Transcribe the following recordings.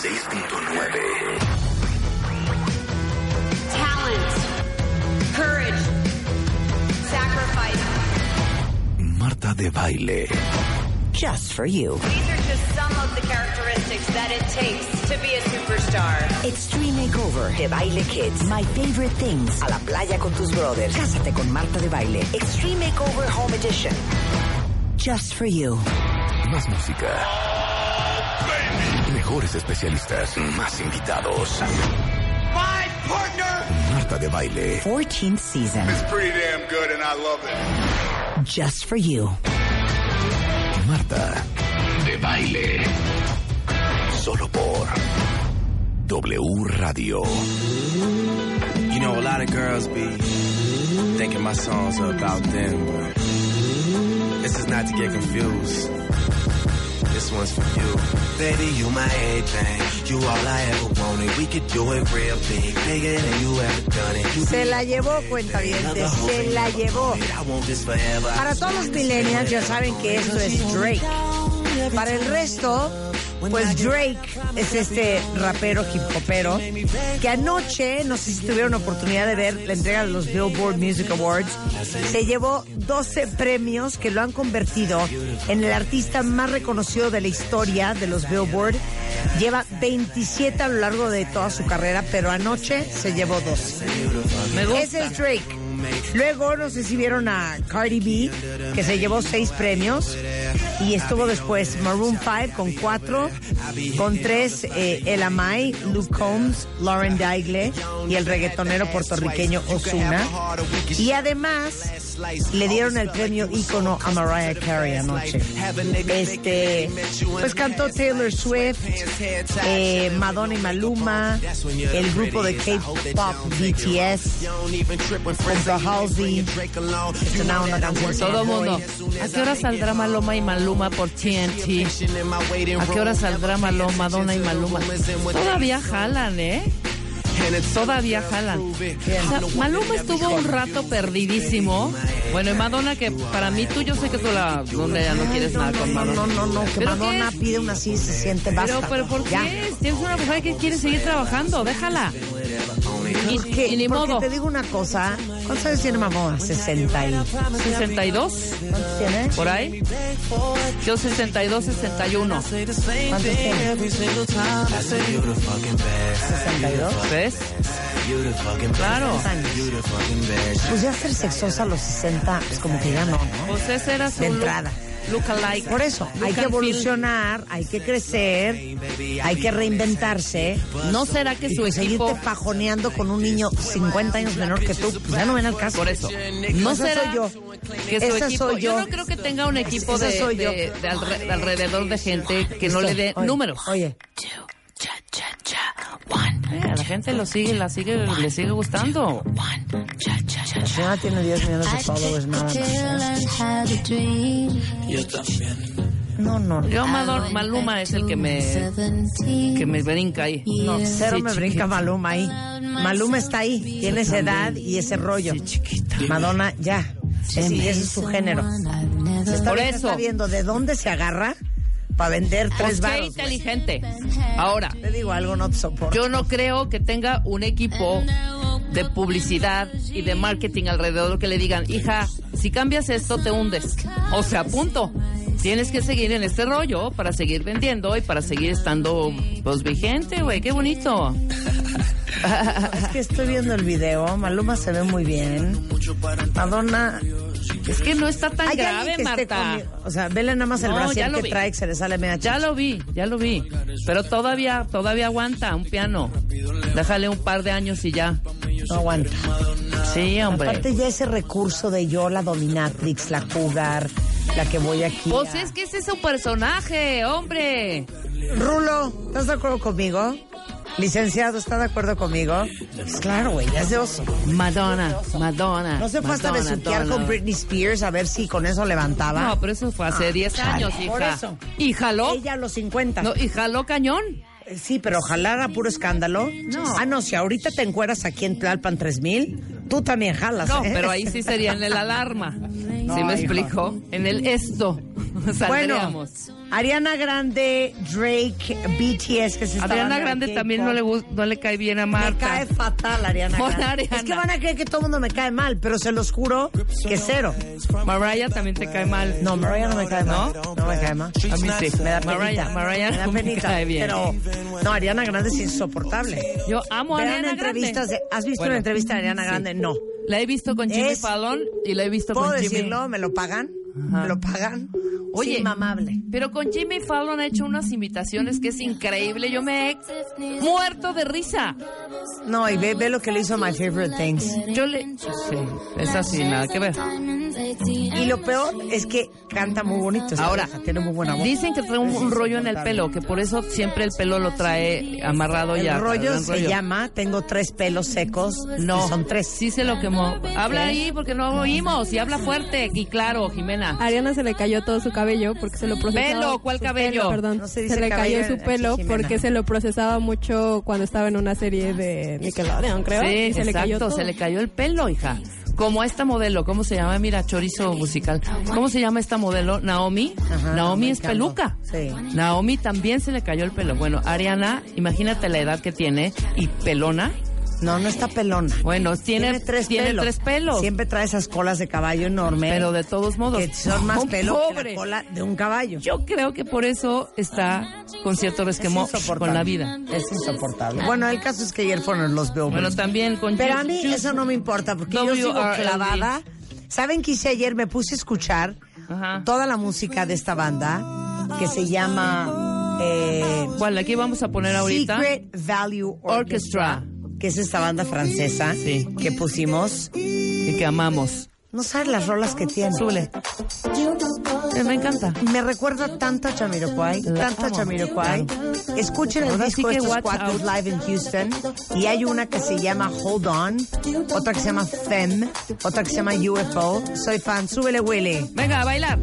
Talent, courage, sacrifice. Marta de baile. Just for you. These are just some of the characteristics that it takes to be a superstar. Extreme Makeover de Baile Kids. My favorite things. A la playa con tus brothers. Cásate con Marta de Baile. Extreme Makeover Home Edition. Just for you. Más música. Mejores especialistas. Más invitados. My partner! Marta de baile. 14th season. It's pretty damn good and I love it. Just for you. Marta de baile. Solo por W Radio. You know, a lot of girls be thinking my songs are about them, but this is not to get confused. This one's for you. Baby, you my everything. You all I ever wanted. We could do it real big, bigger than you ever done it. You Se la llevó, cuentavientes, se la llevó. Para todos los millennials ya saben que esto es Drake. Para el resto, pues Drake es este rapero hip hopero que anoche, no sé si tuvieron oportunidad de ver la entrega de los Billboard Music Awards, se llevó 12 premios que lo han convertido en el artista más reconocido de la historia de los Billboard. Lleva 27 a lo largo de toda su carrera, pero anoche se llevó 12. Ese es Drake. Luego, no sé si vieron a Cardi B, que se llevó seis premios. Y estuvo después Maroon 5 con cuatro, con tres eh, El Amai, Luke Combs, Lauren Daigle y el reggaetonero puertorriqueño Ozuna. Y además le dieron el premio ícono a Mariah Carey anoche. Este, pues cantó Taylor Swift, eh, Madonna y Maluma, el grupo de K-pop BTS, a Halsey, estrenaron una canción. Todo mundo. ¿A qué hora saldrá Maloma y Maluma por TNT? ¿A qué hora saldrá Maloma, Madonna y Maluma? Todavía jalan, ¿eh? Todavía jalan. O sea, Maluma estuvo un rato perdidísimo. Bueno, y Madonna, que para mí tú, yo sé que tú la, donde ya no quieres nada con Madonna. no, no, no, que ¿Pero Madonna pide una así se siente basta. Pero, pero ¿por qué? Es una mujer que quiere seguir trabajando, déjala. Y, Porque, y ni porque modo. te digo una cosa, ¿cuántos años tiene Madonna? 60 y... 62, ¿Cuántos tiene? por ahí. Yo 62, 61. ¿Cuántos tiene? ¿62? ¿Ves? Claro. Pues ya ser sexosa a los 60, pues como que ya no, ¿no? Pues ese era su De look- entrada. Look-alike. Por eso, Look hay que and feel. evolucionar, hay que crecer, hay que reinventarse. ¿No será que su y seguirte equipo... fajoneando con un niño 50 años menor que tú, pues ya no ven al caso. Por eso. ¿No Esa será soy yo. que su Esa equipo... soy yo. no creo que tenga un equipo de, soy yo. de- de alre- de alrededor de gente que no le dé Oye, números. Oye, Eh, a la gente lo sigue, la sigue, le sigue gustando. señora tiene 10 millones de followers nada más. No, no, no. Yo, Mador- Maluma es el que me, que me brinca ahí. No, cero Sí, me brinca. Maluma ahí. Maluma está ahí, tiene esa edad y ese rollo. Madonna, ya. Y ese es su género. Esta Por vieja eso. está viendo de dónde se agarra para vender Pues tres qué baros. inteligente. Ahora, Te digo algo, no te soporto. yo no creo que tenga un equipo de publicidad y de marketing alrededor que le digan, hija, si cambias esto te hundes. O sea, punto. Tienes que seguir en este rollo para seguir vendiendo y para seguir estando pues vigente, güey. Qué bonito. Es que estoy viendo el video, Maluma se ve muy bien. Madonna. Es que no está tan Hay grave, que Marta. O sea, vele nada más el No, brasier que vi. trae que se le sale media Ya lo vi, ya lo vi. Pero todavía, todavía aguanta un piano. Déjale un par de años y ya. No aguanta. Sí, hombre. Aparte ya ese recurso de yo, la dominatrix, la cougar, la que voy aquí. Pues a- es que ese es su personaje, hombre. Rulo, ¿estás de acuerdo conmigo? Licenciado, ¿está de acuerdo conmigo? Pues claro, güey, ya es de oso. Madonna, Madonna. No se fue hasta Madonna, besuquear Madonna. con Britney Spears a ver si con eso levantaba. No, pero eso fue hace 10 chale, años, hija. por eso. ¿Y jaló? Ella a los 50. No, ¿Y jaló cañón? Eh, Sí, pero ojalá era puro escándalo. No. Ah, no, si ahorita te encueras aquí en Tlalpan 3000, tú también jalas. No, ¿eh? pero ahí sí sería en el alarma. ¿Sí No, me hijo. explico? En el esto. Bueno. Ariana Grande, Drake, BTS, que se está de Grande también no le, no le cae bien a Me Marta. cae fatal Ariana Grande. Ariana. Es que van a creer que todo el mundo me cae mal, pero se los juro que cero. Mariah también te cae mal. No, Mariah no me cae mal. ¿No? No me cae mal. A mí sí. Me da Mariah, penita. Mariah me da no me cae bien. Pero, no, Ariana Grande es insoportable. Yo amo a Ariana entrevistas Grande. de... ¿Has visto Bueno, una entrevista de Ariana sí. No. La he visto con Jimmy Es- Fallon y la he visto ¿Puedo con Jimmy. decirlo? ¿Me lo pagan? Ajá. ¿Me lo pagan? Oye, Sí, inmamable. Pero con Jimmy Fallon ha hecho unas invitaciones que es increíble. Yo me he muerto de risa. No, y ve, ve lo que le hizo a My Favorite Things. Yo le... Sí, es así, nada que ver. Y lo peor es que canta muy bonito. Ahora, tiene muy buena voz. Dicen que trae un, un rollo en el pelo, que por eso siempre el pelo lo trae amarrado El ya. rollo el se llama Tengo tres pelos secos. No, son tres. Sí se lo quemó. Habla ahí porque no oímos y habla fuerte y claro, Jimena. A Ariana se le cayó todo su cabello porque se lo procesaba. Pelo, ¿cuál su cabello? pelo, perdón. No se le cayó su pelo porque se lo procesaba mucho cuando estaba en una serie de Nickelodeon, creo. Sí, y se le cayó exacto, todo. se le cayó el pelo, hija. Como esta modelo, ¿cómo se llama? Mira, chorizo musical. ¿Cómo se llama esta modelo? Naomi. Ajá, Naomi es peluca. Sí. Naomi también se le cayó el pelo. Bueno, Ariana, imagínate la edad que tiene y pelona. No, no está pelona. Bueno, tiene, tres tiene pelos. tres pelos. Siempre trae esas colas de caballo enorme. Pero de todos modos. que son más un pelo que la cola de un caballo. Yo creo que por eso está con cierto resquemor con la vida. Es insoportable. Bueno, el caso es que ayer fueron los Billboards. Bueno, también con Pero a mí eso no me importa porque yo sigo clavada. ¿Saben qué hice ayer? Me puse a escuchar toda la música de esta banda que se llama eh, ¿Cuál? Aquí vamos a poner ahorita. Secret Value Orchestra. Que es esta banda francesa Sí. que pusimos. Y que amamos. No sabes las rolas que tiene. Súbele. Eh, me encanta. Me recuerda tanto a Jamiroquai, La tanto a amo. Jamiroquai. Escuchen el Ahora disco sí de estos cuatro out. live en Houston y hay una que se llama Hold On, otra que se llama Femme, otra que se llama UFO. Soy fan, súbele Willy. Venga, a bailar.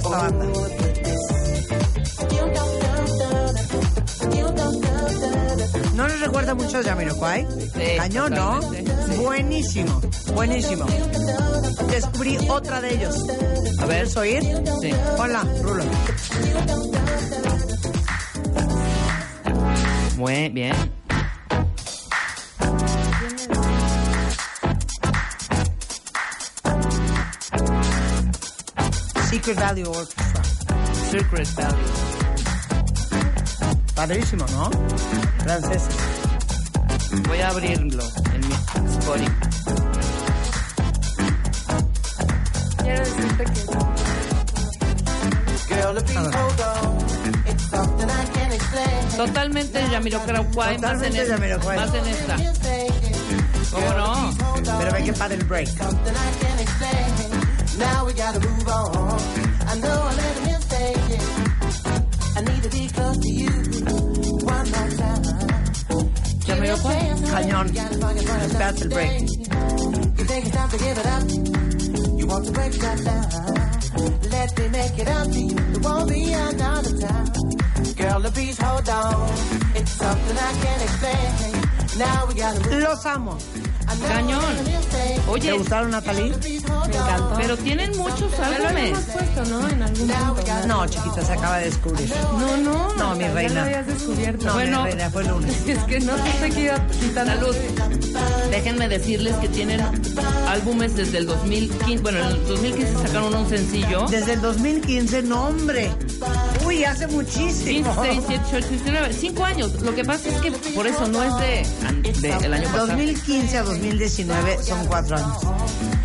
Don't know, ¿No les recuerda mucho a Jamiroquai? Sí, Cañón, ¿no? sí. Buenísimo, buenísimo. Descubrí otra de ellos. A ver. ¿Quieres oír? Sí. Hola, Rulo. Muy bien. Secret Value Orchestra. Secret Value. Padrísimo, ¿no? Franceses. Voy a abrirlo en mi Spotify. Quiero decirte que explain. Totalmente Jamiroquai, más en esta. Más en esta. ¿Cómo no? Pero ve que padre el break. Something I can't explain. Now we gotta move on. I know I made a mistake. I need to be close to you one more time. Jamiroquai. Cañón. Espérate el break. You think it's time to give it up? You want to break that down? Let me make it up to you. There won't be another time. Girl, the please hold on. It's something I can't explain. Now we gotta move. Los amo. Cañón. ¿Te Oye, gustaron, Natalie? Me encantó. pero tienen muchos álbumes. puesto, ¿no? En algún punto. No, chiquita, se acaba de descubrir. No, no. No, mi ya reina. lo habías descubierto. No, Bueno. mi reina, fue el lunes. Es que no se te iba quitando. Salud. Déjenme decirles que tienen álbumes desde el 2015. Bueno, en el 2015 sacaron un sencillo. Desde el 2015, no, hombre. Hace 15, muchísimo. 16, 17, 18, 19, 5 años. Lo que pasa es que por eso no es de, de el año pasado. 2015 a 2019 son cuatro años.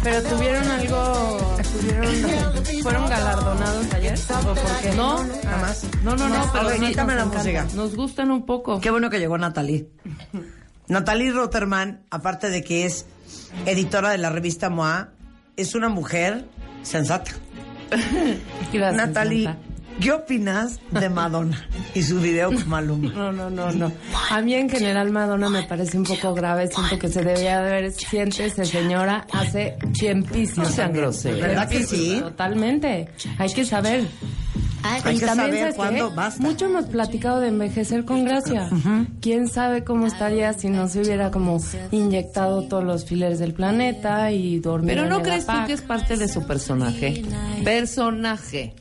Pero tuvieron algo. Tuvieron, ¿Fueron galardonados ayer? ¿O por qué? No, Nada más. no, no, no, A pero ver, sí, quítame la nos música. Nos gustan un poco. Qué bueno que llegó Natalie. Natalie Rotterman, aparte de que es editora de la revista MOA, es una mujer sensata. Natalie. ¿Qué opinas de Madonna y su video con Maluma? No, no, no, no. A mí en general Madonna me parece un poco grave. Siento que se debía de haber, siéntese señora, hace tiempísimo. No sean groseros. ¿Verdad que sí? Totalmente. Hay que saber. Hay que saber ¿sabes cuándo basta. Mucho hemos platicado de envejecer con gracia. ¿Quién sabe cómo estaría si no se hubiera como inyectado todos los fileres del planeta y dormido Pero en no el crees tú que es parte de su personaje. Personaje.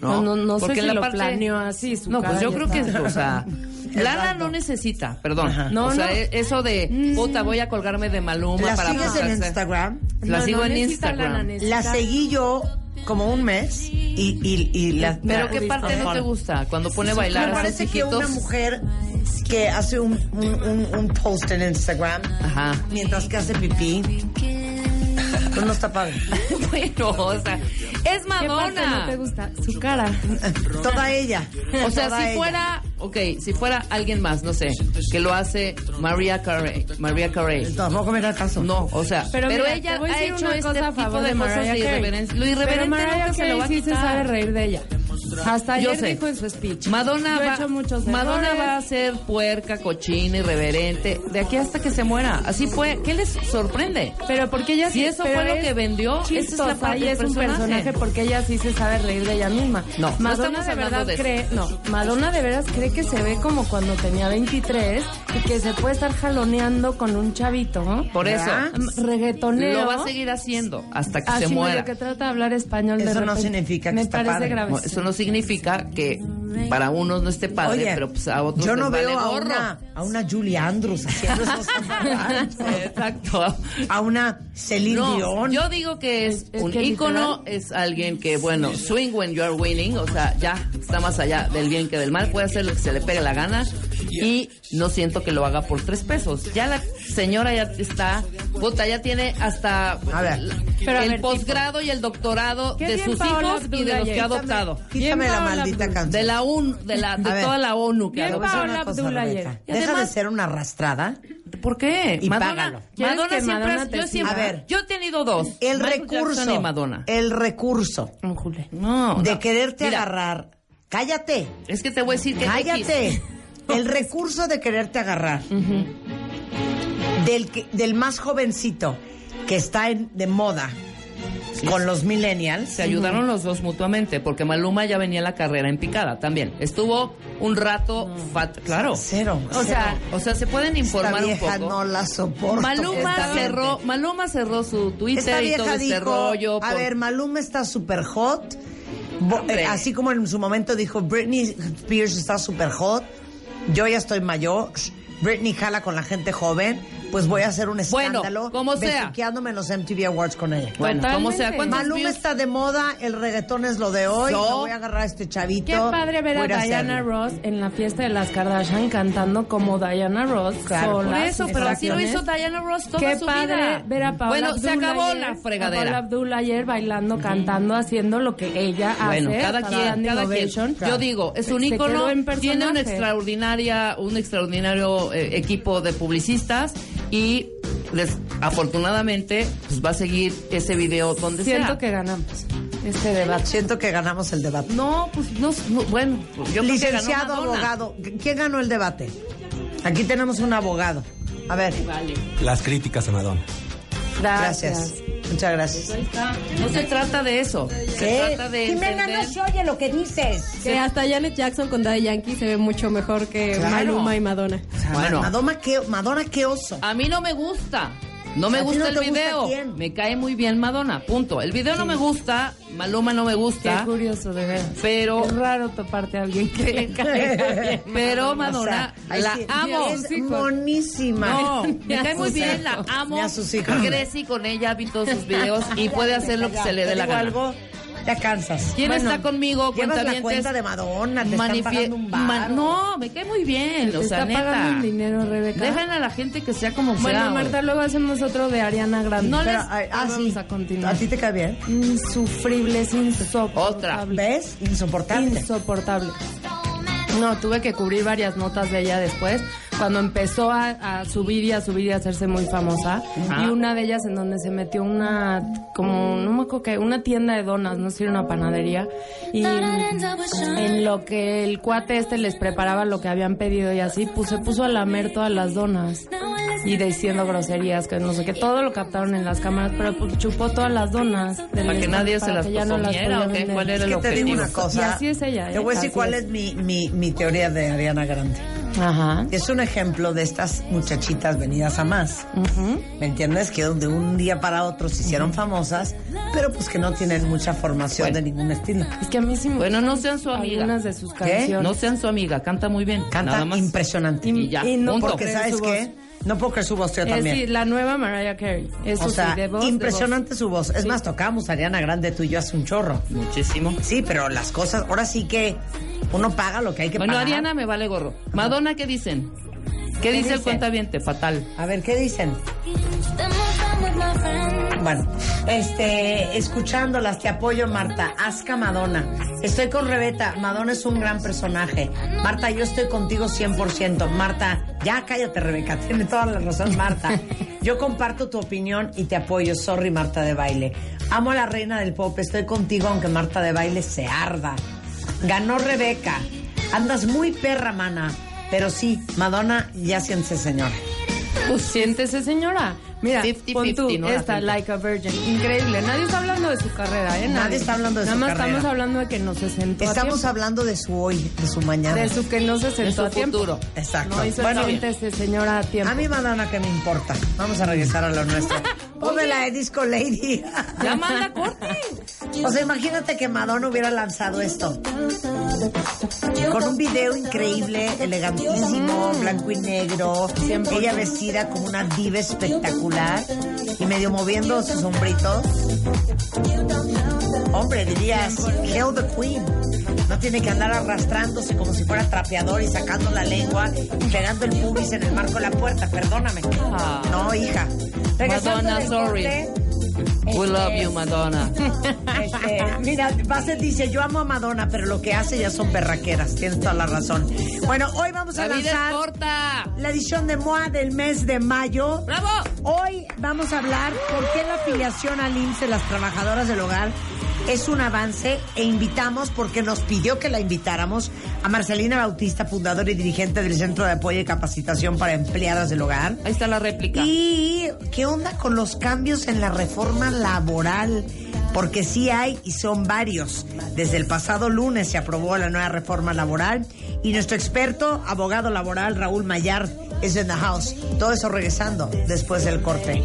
No, no, no sé Porque si la lo parte- planeó así. Su No, pues yo creo que, está. o sea, Lana no necesita, perdón. Ajá. No, o sea, no. eso de, puta, voy a colgarme de Maluma ¿La para sigues en. Instagram? La No, sigo no en Instagram. lana, La seguí yo como un mes y, y, y la... Pero la- qué parte no te gusta cuando pone a bailar Me parece que una mujer que hace un, un, un- un post en Instagram Ajá. mientras que hace pipí, pues no está padre. bueno, o sea, es ¿Qué parte no Madonna. te gusta? Su cara. Toda ella. O sea, Toda si ella. fuera, ok, si fuera alguien más, no sé, que lo hace María Carey, María Carey. Tampoco me da caso. No, o sea, pero, Pero, mira, ella ha hecho este tipo de, cosas Mariah irreverencia. Lo Pero irreverente Mariah nunca se lo va a sí se quitar. sabe reír de ella. Hasta ayer sé. dijo en su speech. Madonna Yo he va, hecho muchos Madonna errores. va a ser puerca, cochina, irreverente, de aquí hasta que se muera. Así fue. ¿Qué les sorprende? Pero porque ella Si sí- eso pero fue lo que vendió, esa es la chistosa parte y es un personaje. porque ella sí se sabe reír de ella misma. No, Madonna de verdad de eso. cree, no, Madonna de veras cree que se ve como cuando tenía 23 y que se puede estar jaloneando con un chavito. Por eso. Mm, Reggaetonero. Lo va a seguir haciendo hasta que así se muera. que trata de hablar español de Eso no significa que Me está parece padre. grave. No, eso no significa que para unos no esté padre, Oye, pero pues a otros yo les no vale veo a gorro. una, a una Julie Andrews haciendo esos. Exacto. a una Celine No, Dion. yo digo que es, un que ícono, es alguien que, bueno, swing when you are winning, o sea, ya está más allá del bien que del mal, puede hacer lo que se le pegue la gana y no siento que lo haga por tres pesos. Ya la señora ya está, puta, ya tiene hasta A ver. Pero a el ver, posgrado y el doctorado de sus Paola hijos y de los que ha adoptado. Quítame la maldita canción. De la UN, de la, de A ver. toda la ONU que Paola Deja de ser una arrastrada. ¿Por qué? Y Madonna, págalo. ¿Quieres Madonna siempre, Madonna es- te yo siempre, A ver. yo he tenido dos. El Michael recurso. Y Madonna. El recurso Un Jule. No, de no. quererte Mira, agarrar. Cállate. Es que te voy a decir que Cállate. El recurso de quererte agarrar del, que- del más jovencito que está en- de moda con los millennials. Se ayudaron los dos mutuamente, porque Maluma ya venía la carrera en picada también. Estuvo un rato fat, claro. Cero. O sea, o sea, se pueden informar Esta un vieja poco. no la soporto. Maluma Esta cerró, gente. Maluma cerró su Twitter y todo este dijo, rollo. a por- ver, Maluma está super hot. Bo- eh, así como en su momento dijo, Britney Spears está super hot. Yo ya estoy mayor. Britney jala con la gente joven. Pues voy a hacer un Bueno, escándalo. como sea. besuqueándome en los MTV Awards con ella. bueno, como sea, Totalmente. ¿cuántos Maluma views? está de moda, el reggaetón es lo de hoy. No. voy a agarrar a este chavito. Qué padre ver a ir Diana hacerlo. Ross en la fiesta de las Kardashian cantando como Diana Ross. Claro, sola, Por eso, pero así lo hizo. Diana Ross toda Qué su padre vida. ver a Paola bueno, se Abdul acabó ayer, la a Paola fregadera. Abdul ayer bailando, cantando, haciendo lo que ella Bueno, hace. cada estaba quien, cada quien. Yo digo, es un Se ícono, tiene una extraordinaria, un extraordinario eh, equipo de publicistas y les- afortunadamente pues va a seguir ese video donde Siento sea. que ganamos este debate. Siento que ganamos el debate. No, pues no, no, bueno, yo Licenciado abogado, ¿quién ganó el debate? Aquí tenemos un abogado. A ver, Las críticas a Madonna. Gracias. gracias. Muchas gracias. No se trata de eso. Se trata de Jimena, entender- no se oye lo que dices. Que hasta Janet Jackson con Daddy Yankee se ve mucho mejor que Claro. Maluma y Madonna. Bueno. Madonna, qué, Madonna, qué oso. A mí no me gusta. No me ¿A ti gusta no el gusta video. Me cae muy bien Madonna, punto. El video no me gusta, Maluma no me Qué gusta, curioso, de ver. pero Es raro toparte a alguien que le bien. pero Madonna O sea, la sí, amo. Es monísima. No, me cae muy bien, la amo. A sus hijos. Crecí con ella, vi todos sus videos y puede hacer lo que se le dé la gana. algo, te cansas. ¿Quién Bueno, está conmigo? Llevas la cuenta de Madonna, te están pagando un Ma- bar. No, me cae muy bien, Te o sea, está pagando neta. un dinero, Rebeca. Dejan a la gente que sea como Bueno, sea. güey. Marta, luego hacemos otro de Ariana Grande. No Pero, les- ay, ah, Vamos sí. a continuar. ¿A ti te cae bien? Insufrible, es insoportable. Otra. ¿Ves? Insoportable. Insoportable. No, tuve que cubrir varias notas de ella después, cuando empezó a, a subir y a subir y a hacerse muy famosa. Ajá. Y una de ellas en donde se metió una, como, no me acuerdo qué, una tienda de donas, no sé si era una panadería. Y en lo que el cuate este les preparaba lo que habían pedido y así, pues se puso a lamer todas las donas. Y diciendo groserías, que no sé qué, todo lo captaron en las cámaras, pero pues chupó todas las donas. del Para que stand nadie se para no las consumiera, podía ¿o qué? ¿Cuál era el que te digo objetivo? una cosa. Y así es ella, ¿eh? Te voy a decir Así cuál es. es, mi, mi, mi teoría de Ariana Grande. Ajá. Es un ejemplo de estas muchachitas venidas a más. ¿Me entiendes? Que de un día para otro se hicieron famosas, pero pues que no tienen mucha formación Bueno. de ningún estilo. Es que a mí sí me Bueno, no sean su amiga. Algunas de sus ¿Qué? canciones. No sean su amiga, canta muy bien. Canta Nada más. impresionante. Y ya, y no. Porque ¿sabes qué? No puedo creer su voz Es también. sí, la nueva Mariah Carey. Eso o sea, sí, de voz, de impresionante su voz. Es Sí. más, tocábamos a Ariana Grande tú y yo hace un chorro. Muchísimo. Sí, pero las cosas, ahora sí que uno paga lo que hay que Bueno, pagar. Ariana me vale gorro. Madonna, ¿qué dicen? ¿Qué, dice el dice? cuentaviente? Fatal. A ver, ¿qué dicen? Bueno, este, escuchándolas, te apoyo, Marta. Asca Madonna. Estoy con Rebeta. Madonna es un gran personaje. Marta, yo estoy contigo 100%. Marta, ya cállate, Rebeca. Tiene toda la razón, Marta. Yo comparto tu opinión y te apoyo. Sorry, Marta de baile. Amo a la reina del pop. Estoy contigo, aunque Marta de baile se arda. Ganó Rebeca. Andas muy perra, mana. Pero sí, Madonna, ya siéntese, señora. Pues siéntese, señora. Mira, 50-50, pon tú, ¿no? La esta. Like a Virgin. Increíble. Nadie está hablando de su carrera, ¿eh? Nadie está hablando de Nada su más carrera. estamos hablando de que no se sentó a Estamos tiempo. hablando de su hoy, de su mañana. De su que no se sentó su a tiempo. futuro. Exacto. No hizo Bueno, siéntese, señora, a tiempo. a mí Madonna que me importa. Vamos a regresar a lo nuestro. Ponme la de Disco Lady. Ya manda corte. O sea, imagínate que Madonna hubiera lanzado esto. Con un video increíble, elegantísimo, blanco y negro. Ella vestida como una diva espectacular y medio moviendo sus hombritos. Hombre, dirías, Hail the Queen. No tiene que andar arrastrándose como si fuera trapeador y sacando la lengua y pegando el pubis en el marco de la puerta. Perdóname. Ah. No, hija. Regresando Madonna, sorry. corte, We love you, Madonna. este, mira, Bassett dice, yo amo a Madonna, pero lo que hace ya son berraqueras. Tienes toda la razón. Bueno, hoy vamos a La lanzar corta. la edición de MOA del mes de mayo. ¡Bravo! Hoy vamos a hablar por qué la afiliación al IMSS de las trabajadoras del hogar es un avance e invitamos, porque nos pidió que la invitáramos, a Marcelina Bautista, fundadora y dirigente del Centro de Apoyo y Capacitación para Empleadas del Hogar. Ahí está la réplica. ¿Y qué onda con los cambios en la reforma laboral? Porque sí hay y son varios. Desde el pasado lunes se aprobó la nueva reforma laboral y nuestro experto, abogado laboral Raúl Mayar, es en the house. Todo eso regresando después del corte.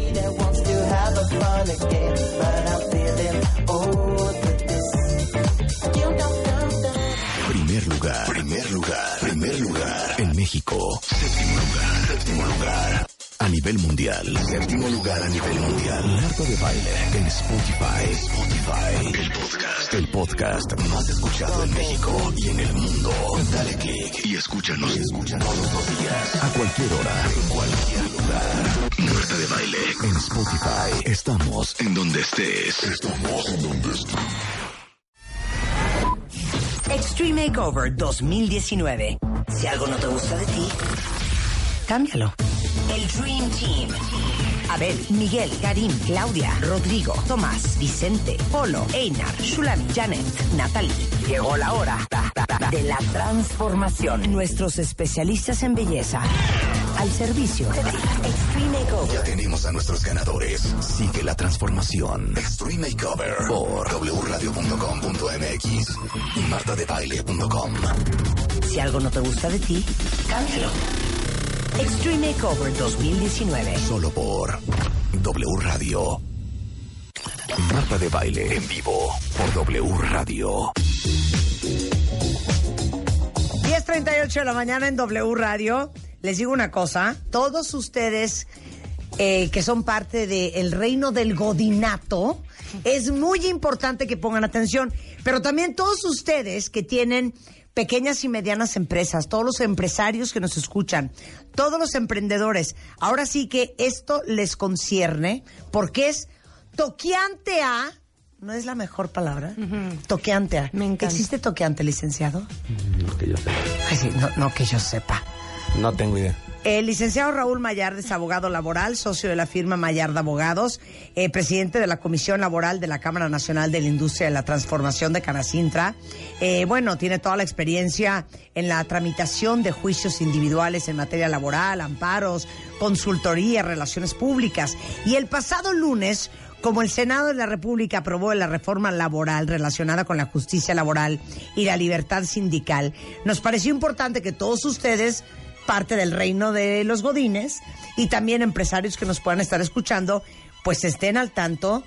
Primer lugar, primer lugar, primer lugar. En México, séptimo lugar, séptimo lugar. A nivel mundial, séptimo lugar a nivel mundial. Marta de baile en Spotify. Spotify, el podcast, el podcast más escuchado en México y en el mundo. Dale click y escúchanos, escúchanos todos los días, a cualquier hora, en cualquier lugar. Marta de baile en Spotify. Estamos en donde estés. Estamos en donde estés. Extreme Makeover 2019. Si algo no te gusta de ti, cámbialo. El Dream Team. Abel, Miguel, Karim, Claudia, Rodrigo, Tomás, Vicente, Polo, Einar, Shulami, Janet, Natalie. Llegó la hora de la transformación. Nuestros especialistas en belleza al servicio de. Extreme Ya Makeover. tenemos a nuestros ganadores. Sigue la transformación. Extreme Makeover por wradio.com.mx y martadebaile.com. Si algo no te gusta de ti, cámbialo. Extreme Makeover 2019. Solo por W Radio. Marta de baile en vivo por W Radio. 10.38 de la mañana en W Radio. Les digo una cosa, todos ustedes eh, que son parte del reino del godinato, es muy importante que pongan atención, pero también todos ustedes que tienen pequeñas y medianas empresas, todos los empresarios que nos escuchan, todos los emprendedores, ahora sí que esto les concierne porque es toqueante a... ¿No es la mejor palabra? Toqueante a. Me encanta. ¿Existe toqueante, licenciado? No que yo sepa. Ay, sí, no, no que yo sepa. No tengo idea. El licenciado Raúl Mayard es abogado laboral, socio de la firma Mayard Abogados, eh, presidente de la Comisión Laboral de la Cámara Nacional de la Industria de la Transformación de Canacintra. Eh, bueno, tiene toda la experiencia en la tramitación de juicios individuales en materia laboral, amparos, consultoría, relaciones públicas. Y el pasado lunes, como el Senado de la República aprobó la reforma laboral relacionada con la justicia laboral y la libertad sindical, nos pareció importante que todos ustedes parte del reino de los godines y también empresarios que nos puedan estar escuchando, pues estén al tanto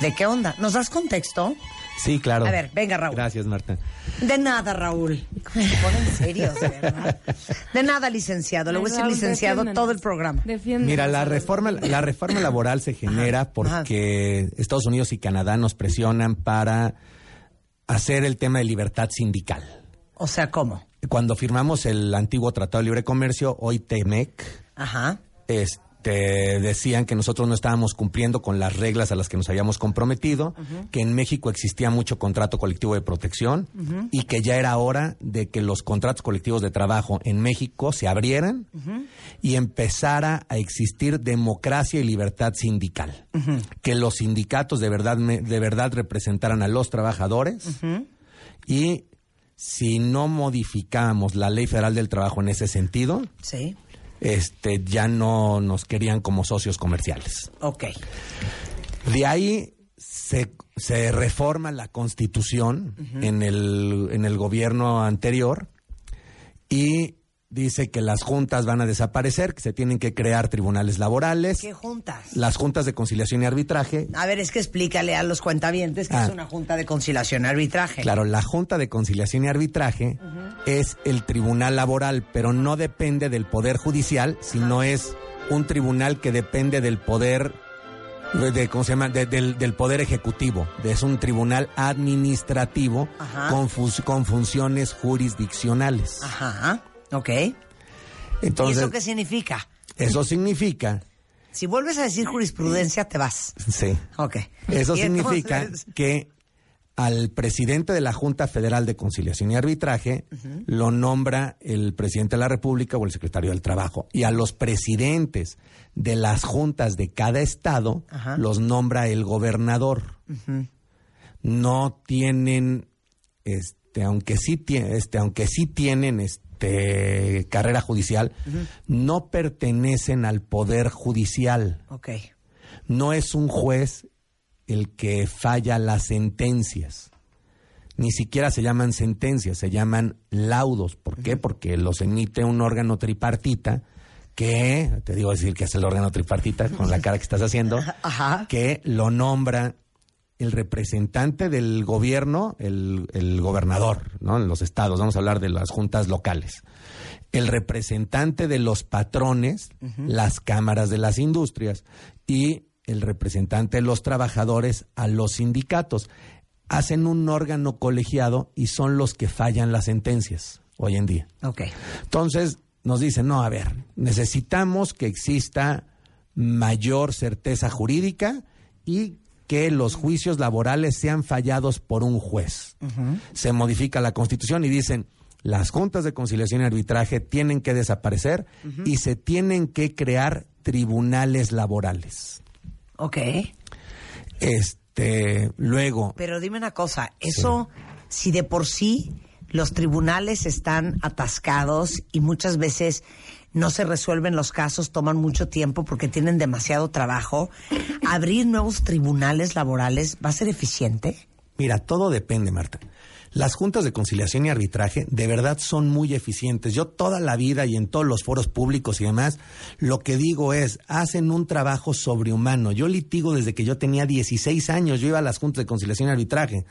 de qué onda. ¿Nos das contexto? Sí, claro. A ver, venga, Raúl. Gracias, Marta. De nada, Raúl. Se ponen serios, de verdad. De nada, licenciado. Le voy a decir licenciado todo el programa. Defiéndenos. Mira, la reforma, la reforma laboral se genera porque Estados Unidos y Canadá nos presionan para hacer el tema de libertad sindical. O sea, ¿cómo? Cuando firmamos el antiguo Tratado de Libre Comercio, hoy TEMEC, Ajá. este, decían que nosotros no estábamos cumpliendo con las reglas a las que nos habíamos comprometido, que en México existía mucho contrato colectivo de protección y que ya era hora de que los contratos colectivos de trabajo en México se abrieran y empezara a existir democracia y libertad sindical. Que los sindicatos de verdad, de verdad representaran a los trabajadores y si no modificamos la ley federal del trabajo en ese sentido, Sí. este, ya no nos querían como socios comerciales. Ok. De ahí se, se reforma la constitución en, el, en el gobierno anterior y dice que las juntas van a desaparecer, que se tienen que crear tribunales laborales, ¿Qué juntas? las juntas de conciliación y arbitraje. A ver, es que explícale a los cuentavientes que Ah. es una junta de conciliación y arbitraje. Claro, la Junta de Conciliación y Arbitraje es el tribunal laboral, pero no depende del Poder Judicial, sino es un tribunal que depende del Poder, de, ¿cómo se llama? De- del, del Poder Ejecutivo. Es un tribunal administrativo con, con funciones jurisdiccionales. Ajá. Ok. Entonces, ¿Y eso qué significa? eso significa, Si vuelves a decir jurisprudencia, te vas. sí, Ok. Eso significa que al presidente de la Junta Federal de Conciliación y Arbitraje lo nombra el presidente de la República o el secretario del Trabajo. Y a los presidentes de las juntas de cada estado Ajá. los nombra el gobernador. No tienen, este, aunque sí tiene, este, aunque sí tienen este carrera judicial, no pertenecen al poder judicial no es un juez el que falla las sentencias. Ni siquiera se llaman sentencias, se llaman laudos. ¿Por qué? Porque los emite un órgano tripartita que, te digo decir que es el órgano tripartita con la cara que estás haciendo, Ajá. que lo nombra el representante del gobierno, el, el gobernador, ¿no? En los estados, vamos a hablar de las juntas locales. El representante de los patrones, las cámaras de las industrias y el representante de los trabajadores a los sindicatos. Hacen un órgano colegiado y son los que fallan las sentencias hoy en día. Ok. Entonces nos dicen, no, a ver, necesitamos que exista mayor certeza jurídica y que los juicios laborales sean fallados por un juez. Se modifica la constitución y dicen, las juntas de conciliación y arbitraje tienen que desaparecer y se tienen que crear tribunales laborales. Ok. Este, luego, Pero dime una cosa, eso, si de por sí los tribunales están atascados y muchas veces no se resuelven los casos, toman mucho tiempo porque tienen demasiado trabajo, abrir nuevos tribunales laborales va a ser eficiente. Mira, todo depende, Marta. Las juntas de conciliación y arbitraje de verdad son muy eficientes. Yo toda la vida y en todos los foros públicos y demás, lo que digo es, hacen un trabajo sobrehumano. Yo litigo desde que yo tenía 16 años, yo iba a las juntas de conciliación y arbitraje.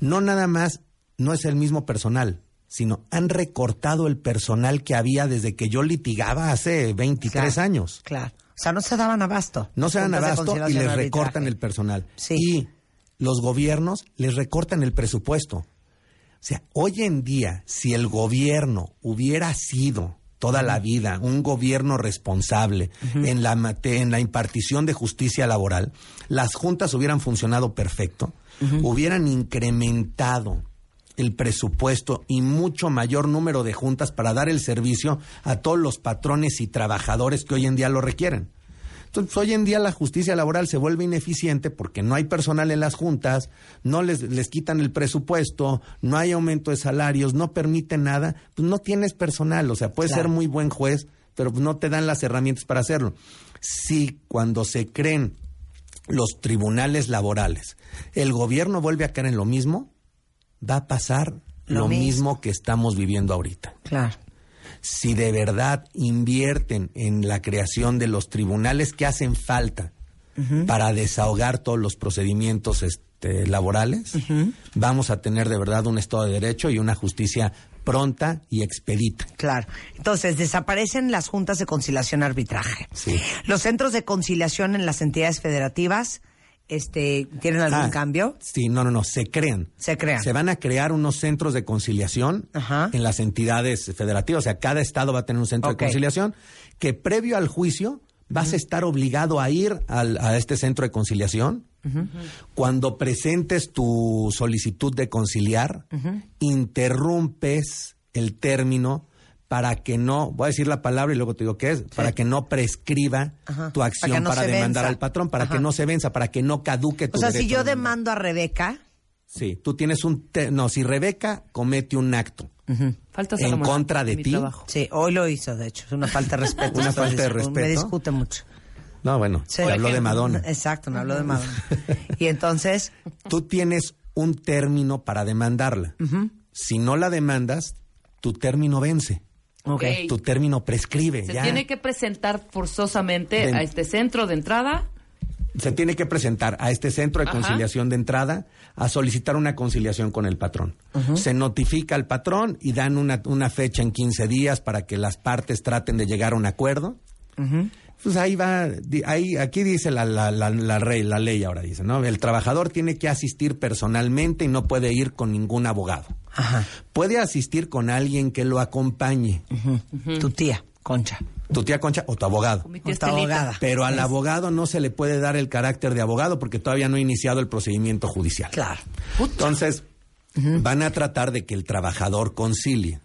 No nada más, no es el mismo personal, sino han recortado el personal que había desde que yo litigaba hace 23 Claro. años. Claro. O sea, no se daban abasto. No se de abasto y les recortan el personal. Sí. Y los gobiernos les recortan el presupuesto. O sea, hoy en día, si el gobierno hubiera sido toda la vida un gobierno responsable en, la, mate- en la impartición de justicia laboral, las juntas hubieran funcionado perfecto, hubieran incrementado el presupuesto y mucho mayor número de juntas para dar el servicio a todos los patrones y trabajadores que hoy en día lo requieren. Entonces, hoy en día la justicia laboral se vuelve ineficiente porque no hay personal en las juntas, no les, les quitan el presupuesto, no hay aumento de salarios, no permiten nada, pues no tienes personal, o sea, puedes Claro. ser muy buen juez, pero pues no te dan las herramientas para hacerlo. Si cuando se creen los tribunales laborales, el gobierno vuelve a caer en lo mismo, va a pasar Lo lo, mismo. mismo que estamos viviendo ahorita Claro. si de verdad invierten en la creación de los tribunales que hacen falta para desahogar todos los procedimientos este, laborales, vamos a tener de verdad un Estado de Derecho y una justicia pronta y expedita. Claro. Entonces, desaparecen las juntas de conciliación arbitraje. Sí. Los centros de conciliación en las entidades federativas, este, ¿tienen algún Ah, cambio? Sí, no, no, no, se crean. Se crean. Se van a crear unos centros de conciliación Ajá. en las entidades federativas. O sea, cada estado va a tener un centro de conciliación que previo al juicio vas a estar obligado a ir al- a este centro de conciliación. Cuando presentes tu solicitud de conciliar, interrumpes el término para que no, voy a decir la palabra y luego te digo qué es, para que no prescriba Ajá. tu acción no para, demandar venza. al patrón, para Ajá. que no se venza, para que no caduque tu O sea, si yo demando a Rebeca, Sí, tú tienes un... te- no, si Rebeca comete un acto Faltas a en contra de ti, sí, hoy lo hizo, de hecho, es una falta de respeto. Una falta de discu- Me respeto. discute mucho. no, bueno, Sí. se habló de Madonna. Exacto, me habló de Madonna. Y entonces, Tú tienes un término para demandarla. Si no la demandas, tu término vence. Ok. Tu término prescribe. Se ya. tiene que presentar forzosamente a este centro de entrada. Se tiene que presentar a este centro de Ajá. conciliación de entrada a solicitar una conciliación con el patrón. Se notifica al patrón y dan una, una fecha en 15 días para que las partes traten de llegar a un acuerdo. Pues ahí va, di- ahí, aquí dice la, la, la, la, rey- la ley ahora dice, ¿no? El trabajador tiene que asistir personalmente y no puede ir con ningún abogado. Ajá. Puede asistir con alguien que lo acompañe, Tu tía, Concha. tu tía Concha o tu abogado. Mi O tía tu Estelita. abogada. Pero al abogado no se le puede dar el carácter de abogado porque todavía no ha iniciado el procedimiento judicial. Claro. Entonces, van a tratar de que el trabajador concilie.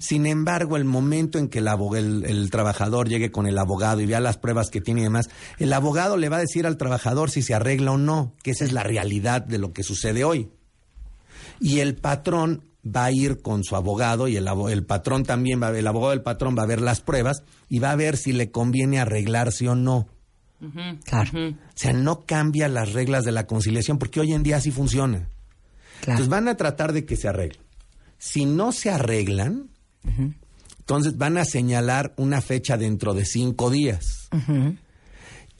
Sin embargo, el momento en que el, el- el trabajador llegue con el abogado y vea las pruebas que tiene y demás, el abogado le va a decir al trabajador si se arregla o no, que esa es la realidad de lo que sucede hoy. Y el patrón va a ir con su abogado y el, el patrón también va a ver, el abogado del patrón va a ver las pruebas y va a ver si le conviene arreglarse o no. Claro. O sea, no cambia las reglas de la conciliación porque hoy en día así funciona. Claro. Entonces van a tratar de que se arreglen. Si no se arreglan, entonces van a señalar una fecha dentro de cinco días.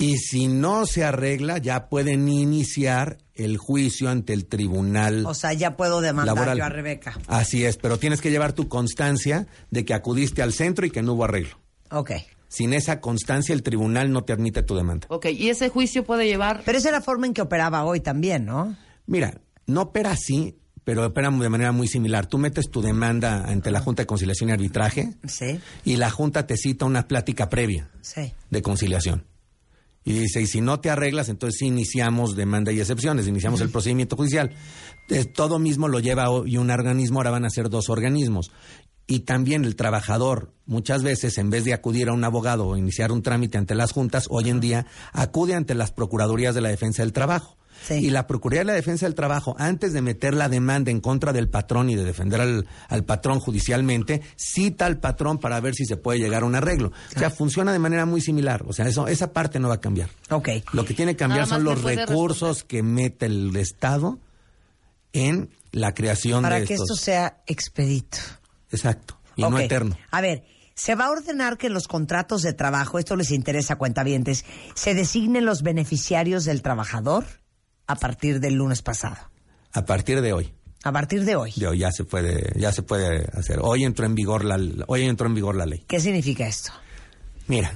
Y si no se arregla, ya pueden iniciar el juicio ante el tribunal O sea, ya puedo demandar laboral. yo a Rebeca. Así es, pero tienes que llevar tu constancia de que acudiste al centro y que no hubo arreglo. Ok. Sin esa constancia, el tribunal no te admite tu demanda. Ok, y ese juicio puede llevar. Pero esa es la forma en que operaba hoy también, ¿no? Mira, no opera así, pero opera de manera muy similar. Tú metes tu demanda ante la Junta de Conciliación y Arbitraje Sí, y la Junta te cita una plática previa sí. de conciliación. Y dice, y si no te arreglas, entonces sí iniciamos demanda y excepciones, iniciamos el procedimiento judicial. Todo mismo lo lleva o- y un organismo, ahora van a ser dos organismos. Y también el trabajador, muchas veces, en vez de acudir a un abogado o iniciar un trámite ante las juntas, hoy en día acude ante las Procuradurías de la Defensa del Trabajo. Sí. Y la Procuraduría de la Defensa del Trabajo, antes de meter la demanda en contra del patrón y de defender al, al patrón judicialmente, cita al patrón para ver si se puede llegar a un arreglo. O sea, funciona de manera muy similar. O sea, eso, esa parte no va a cambiar. Ok. Lo que tiene que cambiar son los recursos que mete el Estado en la creación Para de que estos. esto sea expedito. Exacto. Y no eterno. A ver, se va a ordenar que en los contratos de trabajo, esto les interesa a cuentavientes, se designen los beneficiarios del trabajador a partir del lunes pasado. A partir de hoy. A partir de hoy. De hoy ya se puede, ya se puede hacer. Hoy entró en vigor la, hoy entró en vigor la ley. ¿Qué significa esto? Mira,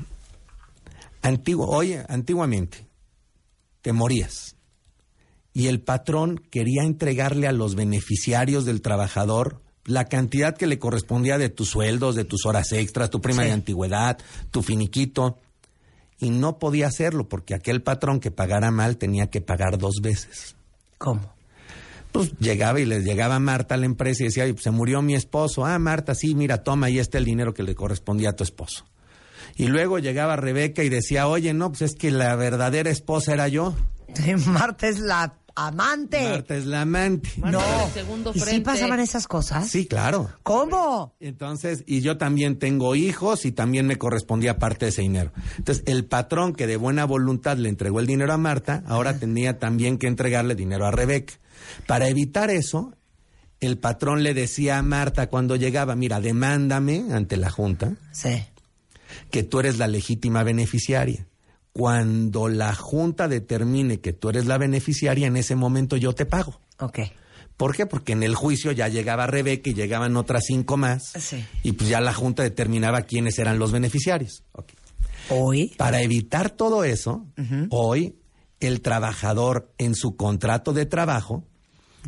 antiguo, oye, antiguamente te morías y el patrón quería entregarle a los beneficiarios del trabajador la cantidad que le correspondía de tus sueldos, de tus horas extras, tu prima Sí. de antigüedad, tu finiquito. Y no podía hacerlo porque aquel patrón que pagara mal tenía que pagar dos veces. ¿Cómo? Pues llegaba y les llegaba Marta a la empresa y decía, "Ay, pues, se murió mi esposo. Ah, Marta, sí, mira, toma, ahí está el dinero que le correspondía a tu esposo. Y luego llegaba Rebeca y decía, oye, no, pues es que la verdadera esposa era yo. Marta es la amante. Marta es la amante. no. del segundo ¿Y sí pasaban esas cosas? Sí, claro. ¿Cómo? Entonces, y yo también tengo hijos y también me correspondía parte de ese dinero. Entonces, el patrón que de buena voluntad le entregó el dinero a Marta, ahora tenía también que entregarle dinero a Rebeca. Para evitar eso, el patrón le decía a Marta cuando llegaba, mira, demándame ante la Junta Sí. que tú eres la legítima beneficiaria. Cuando la Junta determine que tú eres la beneficiaria, en ese momento yo te pago. Ok. ¿Por qué? Porque en el juicio ya llegaba Rebeca y llegaban otras cinco más. Sí. Y pues ya la Junta determinaba quiénes eran los beneficiarios. Ok. Hoy. Para evitar todo eso, hoy el trabajador en su contrato de trabajo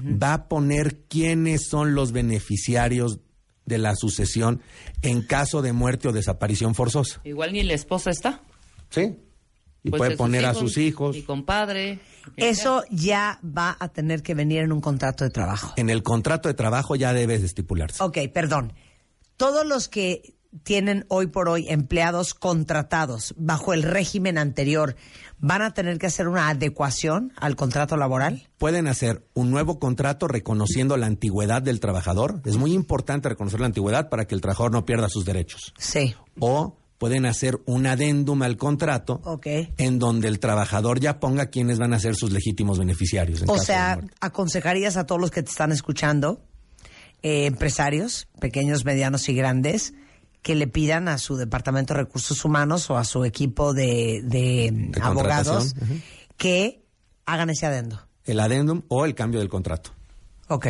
va a poner quiénes son los beneficiarios de la sucesión en caso de muerte o desaparición forzosa. Igual ni la esposa está. ¿Sí? Y Pues puede poner a sus hijos. Mi compadre. Eso ya va a tener que venir en un contrato de trabajo. En el contrato de trabajo ya debe de estipularse. Ok, perdón. Todos los que tienen hoy por hoy empleados contratados bajo el régimen anterior van a tener que hacer una adecuación al contrato laboral. Pueden hacer un nuevo contrato reconociendo la antigüedad del trabajador. Es muy importante reconocer la antigüedad para que el trabajador no pierda sus derechos. Sí. O pueden hacer un adendum al contrato en donde el trabajador ya ponga quiénes van a ser sus legítimos beneficiarios. en O caso sea, aconsejarías a todos los que te están escuchando, eh, empresarios, pequeños, medianos y grandes, que le pidan a su departamento de recursos humanos o a su equipo de, de, De abogados que hagan ese adendo. el adendum o el cambio del contrato. Ok,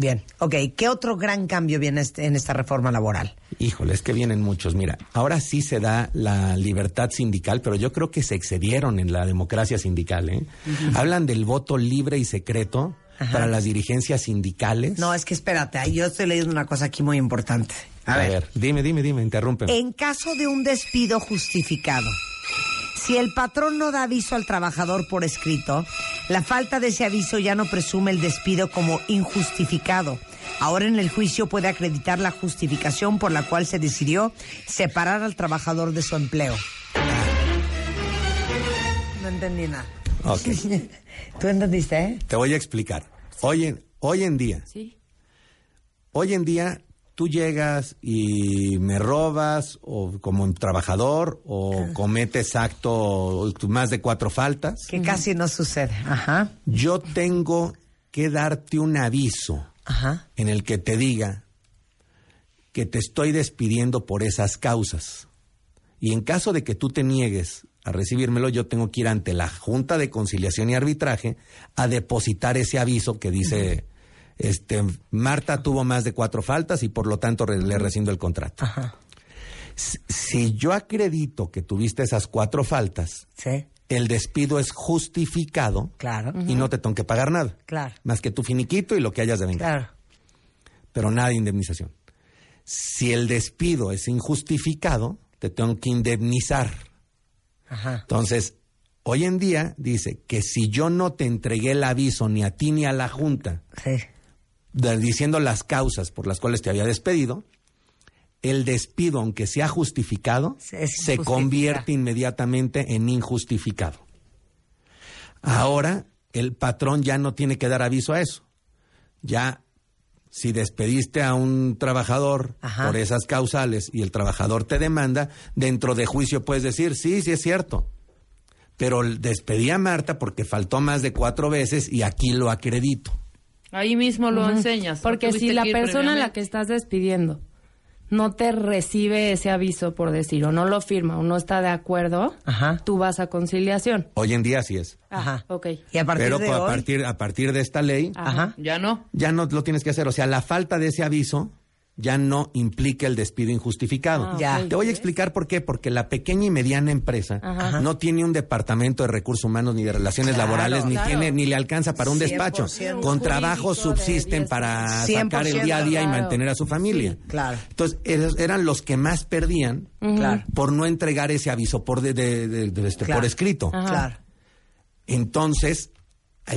bien. Ok, ¿qué otro gran cambio viene este- en esta reforma laboral? Híjole, es que vienen muchos. Mira, ahora sí se da la libertad sindical, pero yo creo que se excedieron en la democracia sindical. ¿eh? Hablan del voto libre y secreto para las dirigencias sindicales. No, es que espérate, ahí yo estoy leyendo una cosa aquí muy importante. A, ver. dime, dime, dime, interrúmpeme. En caso de un despido justificado, si el patrón no da aviso al trabajador por escrito, la falta de ese aviso ya no presume el despido como injustificado. Ahora en el juicio puede acreditar la justificación por la cual se decidió separar al trabajador de su empleo. No entendí nada. Ok, ¿Tú entendiste, eh? te voy a explicar. Hoy en, hoy en día, Sí. hoy en día tú llegas y me robas o como trabajador o cometes acto más de cuatro faltas. Que casi no sucede. Ajá. Yo tengo que darte un aviso Ajá. en el que te diga que te estoy despidiendo por esas causas. Y en caso de que tú te niegues a recibírmelo, yo tengo que ir ante la Junta de Conciliación y Arbitraje a depositar ese aviso que dice, este, Marta tuvo más de cuatro faltas y por lo tanto re- le rescindo el contrato. Ajá. Si, si yo acredito que tuviste esas cuatro faltas, Sí. el despido es justificado Claro. y no te tengo que pagar nada. Claro. Más que tu finiquito y lo que hayas de vengar. Claro. Pero nada de indemnización. Si el despido es injustificado, te tengo que indemnizar. Ajá. Entonces, hoy en día dice que si yo no te entregué el aviso ni a ti ni a la Junta, Sí. De- diciendo las causas por las cuales te había despedido, el despido, aunque sea justificado, se convierte inmediatamente en injustificado. Ahora, el patrón ya no tiene que dar aviso a eso. Ya, si despediste a un trabajador Ajá. por esas causales y el trabajador te demanda, dentro de juicio puedes decir, sí, sí es cierto. Pero despedí a Marta porque faltó más de cuatro veces y aquí lo acredito. Ahí mismo lo enseñas. Porque si la persona a la que estás despidiendo no te recibe ese aviso, por decir, o no lo firma, o no está de acuerdo, Ajá. tú vas a conciliación. Hoy en día así es. Ajá. Ok. Y a partir Pero de a hoy, partir, a partir de esta ley, Ajá. Ya no. ya no lo tienes que hacer. O sea, la falta de ese aviso ya no implica el despido injustificado. Ah, Ya. Te voy a explicar por qué. Porque la pequeña y mediana empresa Ajá. no tiene un departamento de recursos humanos ni de relaciones Claro, laborales, ni claro. tiene ni le alcanza para un 100%. despacho. Con trabajo subsisten 10%. para sacar el día a día y 100%, mantener a su familia. claro. Entonces, eran los que más perdían por no entregar ese aviso por, de, de- de- de- este, Claro. por escrito. Ajá. claro. Entonces,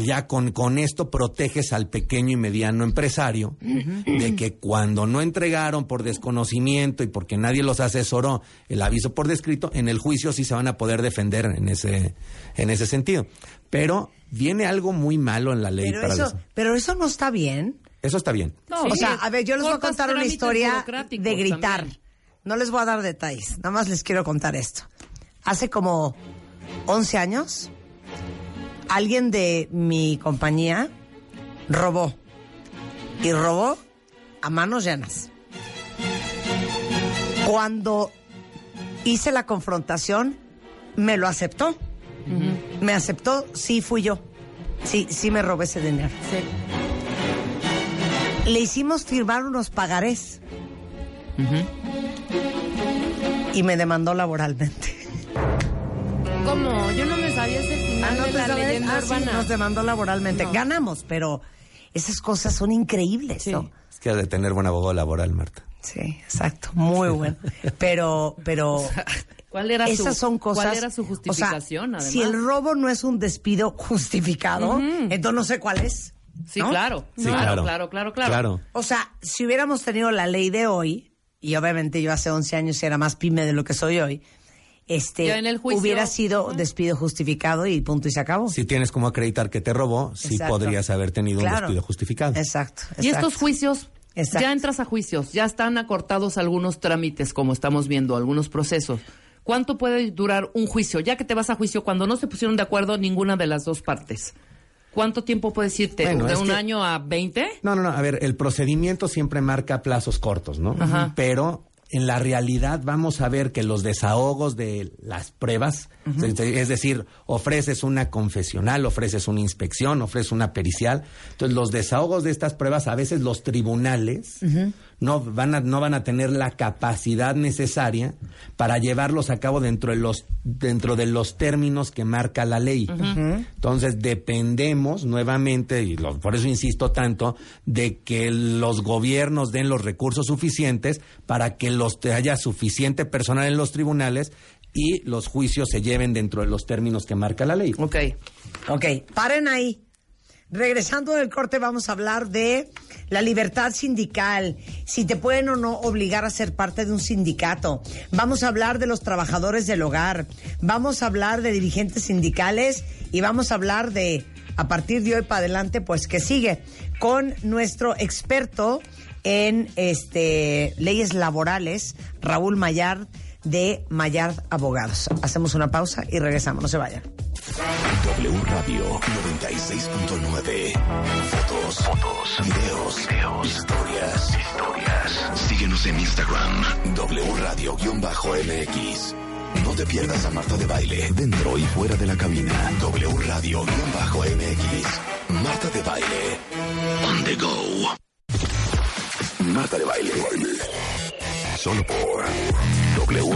ya con, con esto proteges al pequeño y mediano empresario de que cuando no entregaron por desconocimiento y porque nadie los asesoró el aviso por descrito, en el juicio sí se van a poder defender en ese, en ese sentido. Pero viene algo muy malo en la ley Pero para eso, eso. pero eso no está bien. Eso está bien. No, o sea, a ver, yo les voy a contar una historia de gritar. también. No les voy a dar detalles, nada más les quiero contar esto. Hace como 11 años, alguien de mi compañía robó. Y robó a manos llenas. Cuando hice la confrontación, me lo aceptó. Me aceptó, sí fui yo. Sí, sí me robé ese dinero. Sí. Le hicimos firmar unos pagarés. Y me demandó laboralmente. ¿Cómo? Yo no me sabía ese final de te la sabes? leyenda Ah, sí, urbana. nos demandó laboralmente. No. Ganamos, pero esas cosas son increíbles, Sí. ¿no? Es que ha de tener buen abogado laboral, Marta. Sí, exacto. Muy bueno. Pero, pero ¿Cuál era su, esas son cosas. ¿Cuál era su o sea, justificación, además? si el robo no es un despido justificado, entonces no sé cuál es. Sí, ¿no? claro. Sí, claro, claro. claro, claro, claro. Claro. O sea, si hubiéramos tenido la ley de hoy, y obviamente yo hace 11 años era más pyme de lo que soy hoy, este, en el juicio- hubiera sido despido justificado y punto y se acabó. Si tienes como acreditar que te robó, sí Exacto. podrías haber tenido un despido justificado. Exacto. Y estos juicios, Exacto. ya entras a juicios, ya están acortados algunos trámites, como estamos viendo, algunos procesos. ¿Cuánto puede durar un juicio? Ya que te vas a juicio, cuando no se pusieron de acuerdo ninguna de las dos partes. ¿Cuánto tiempo puedes irte? Bueno, ¿De un que- año a 20? No, no, no. A ver, el procedimiento siempre marca plazos cortos, ¿no? Ajá. Pero en la realidad vamos a ver que los desahogos de las pruebas, es- es decir, ofreces una confesional, ofreces una inspección, ofreces una pericial. Entonces, los desahogos de estas pruebas, a veces los tribunales no, van a, no van a tener la capacidad necesaria para llevarlos a cabo dentro de los, dentro de los términos que marca la ley. Entonces, dependemos nuevamente, y lo- por eso insisto tanto, de que los gobiernos den los recursos suficientes para que los haya suficiente personal en los tribunales y los juicios se lleven dentro de los términos que marca la ley. Ok. Ok, paren ahí. Regresando del corte vamos a hablar de la libertad sindical, si te pueden o no obligar a ser parte de un sindicato. Vamos a hablar de los trabajadores del hogar, vamos a hablar de dirigentes sindicales y vamos a hablar de, a partir de hoy para adelante, pues que sigue con nuestro experto en este leyes laborales, Raúl Mayard de Mayard Abogados. Hacemos una pausa y regresamos, no se vayan. W Radio 96.9. Fotos, fotos, videos, videos, historias, historias. Síguenos en Instagram, W Radio-MX. No te pierdas a Marta de Baile, dentro y fuera de la cabina. W Radio-MX. Marta de Baile. On the go. Marta de Baile. Solo por W,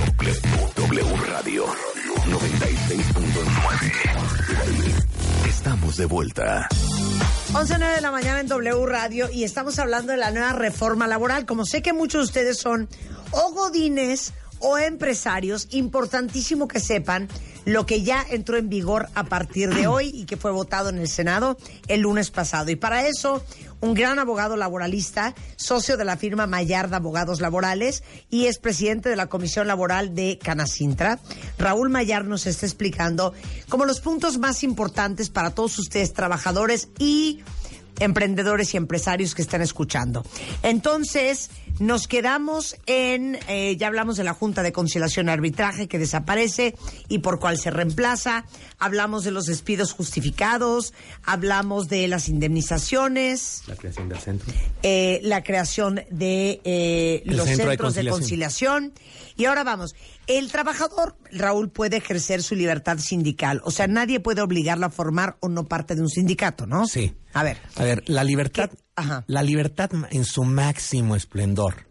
W Radio 96.9. Estamos de vuelta. 11.09 de la mañana en W Radio y estamos hablando de la nueva reforma laboral. Como sé que muchos de ustedes son o godines o empresarios, importantísimo que sepan lo que ya entró en vigor a partir de hoy y que fue votado en el Senado el lunes pasado. Y para eso, un gran abogado laboralista, socio de la firma Mayarda Abogados Laborales y es presidente de la Comisión Laboral de Canacintra, Raúl Mayar nos está explicando como los puntos más importantes para todos ustedes, trabajadores y emprendedores y empresarios que están escuchando. Entonces, nos quedamos en, eh, ya hablamos de la Junta de Conciliación y Arbitraje que desaparece y por cuál se reemplaza, hablamos de los despidos justificados, hablamos de las indemnizaciones, La creación del centro. eh, la creación de eh, los centro de centros de conciliación. Y ahora vamos, el trabajador, Raúl, puede ejercer su libertad sindical. O sea, nadie puede obligarlo a formar o no parte de un sindicato, ¿no? Sí. A ver. A ver, la libertad, ¿Qué? Ajá. la libertad en su máximo esplendor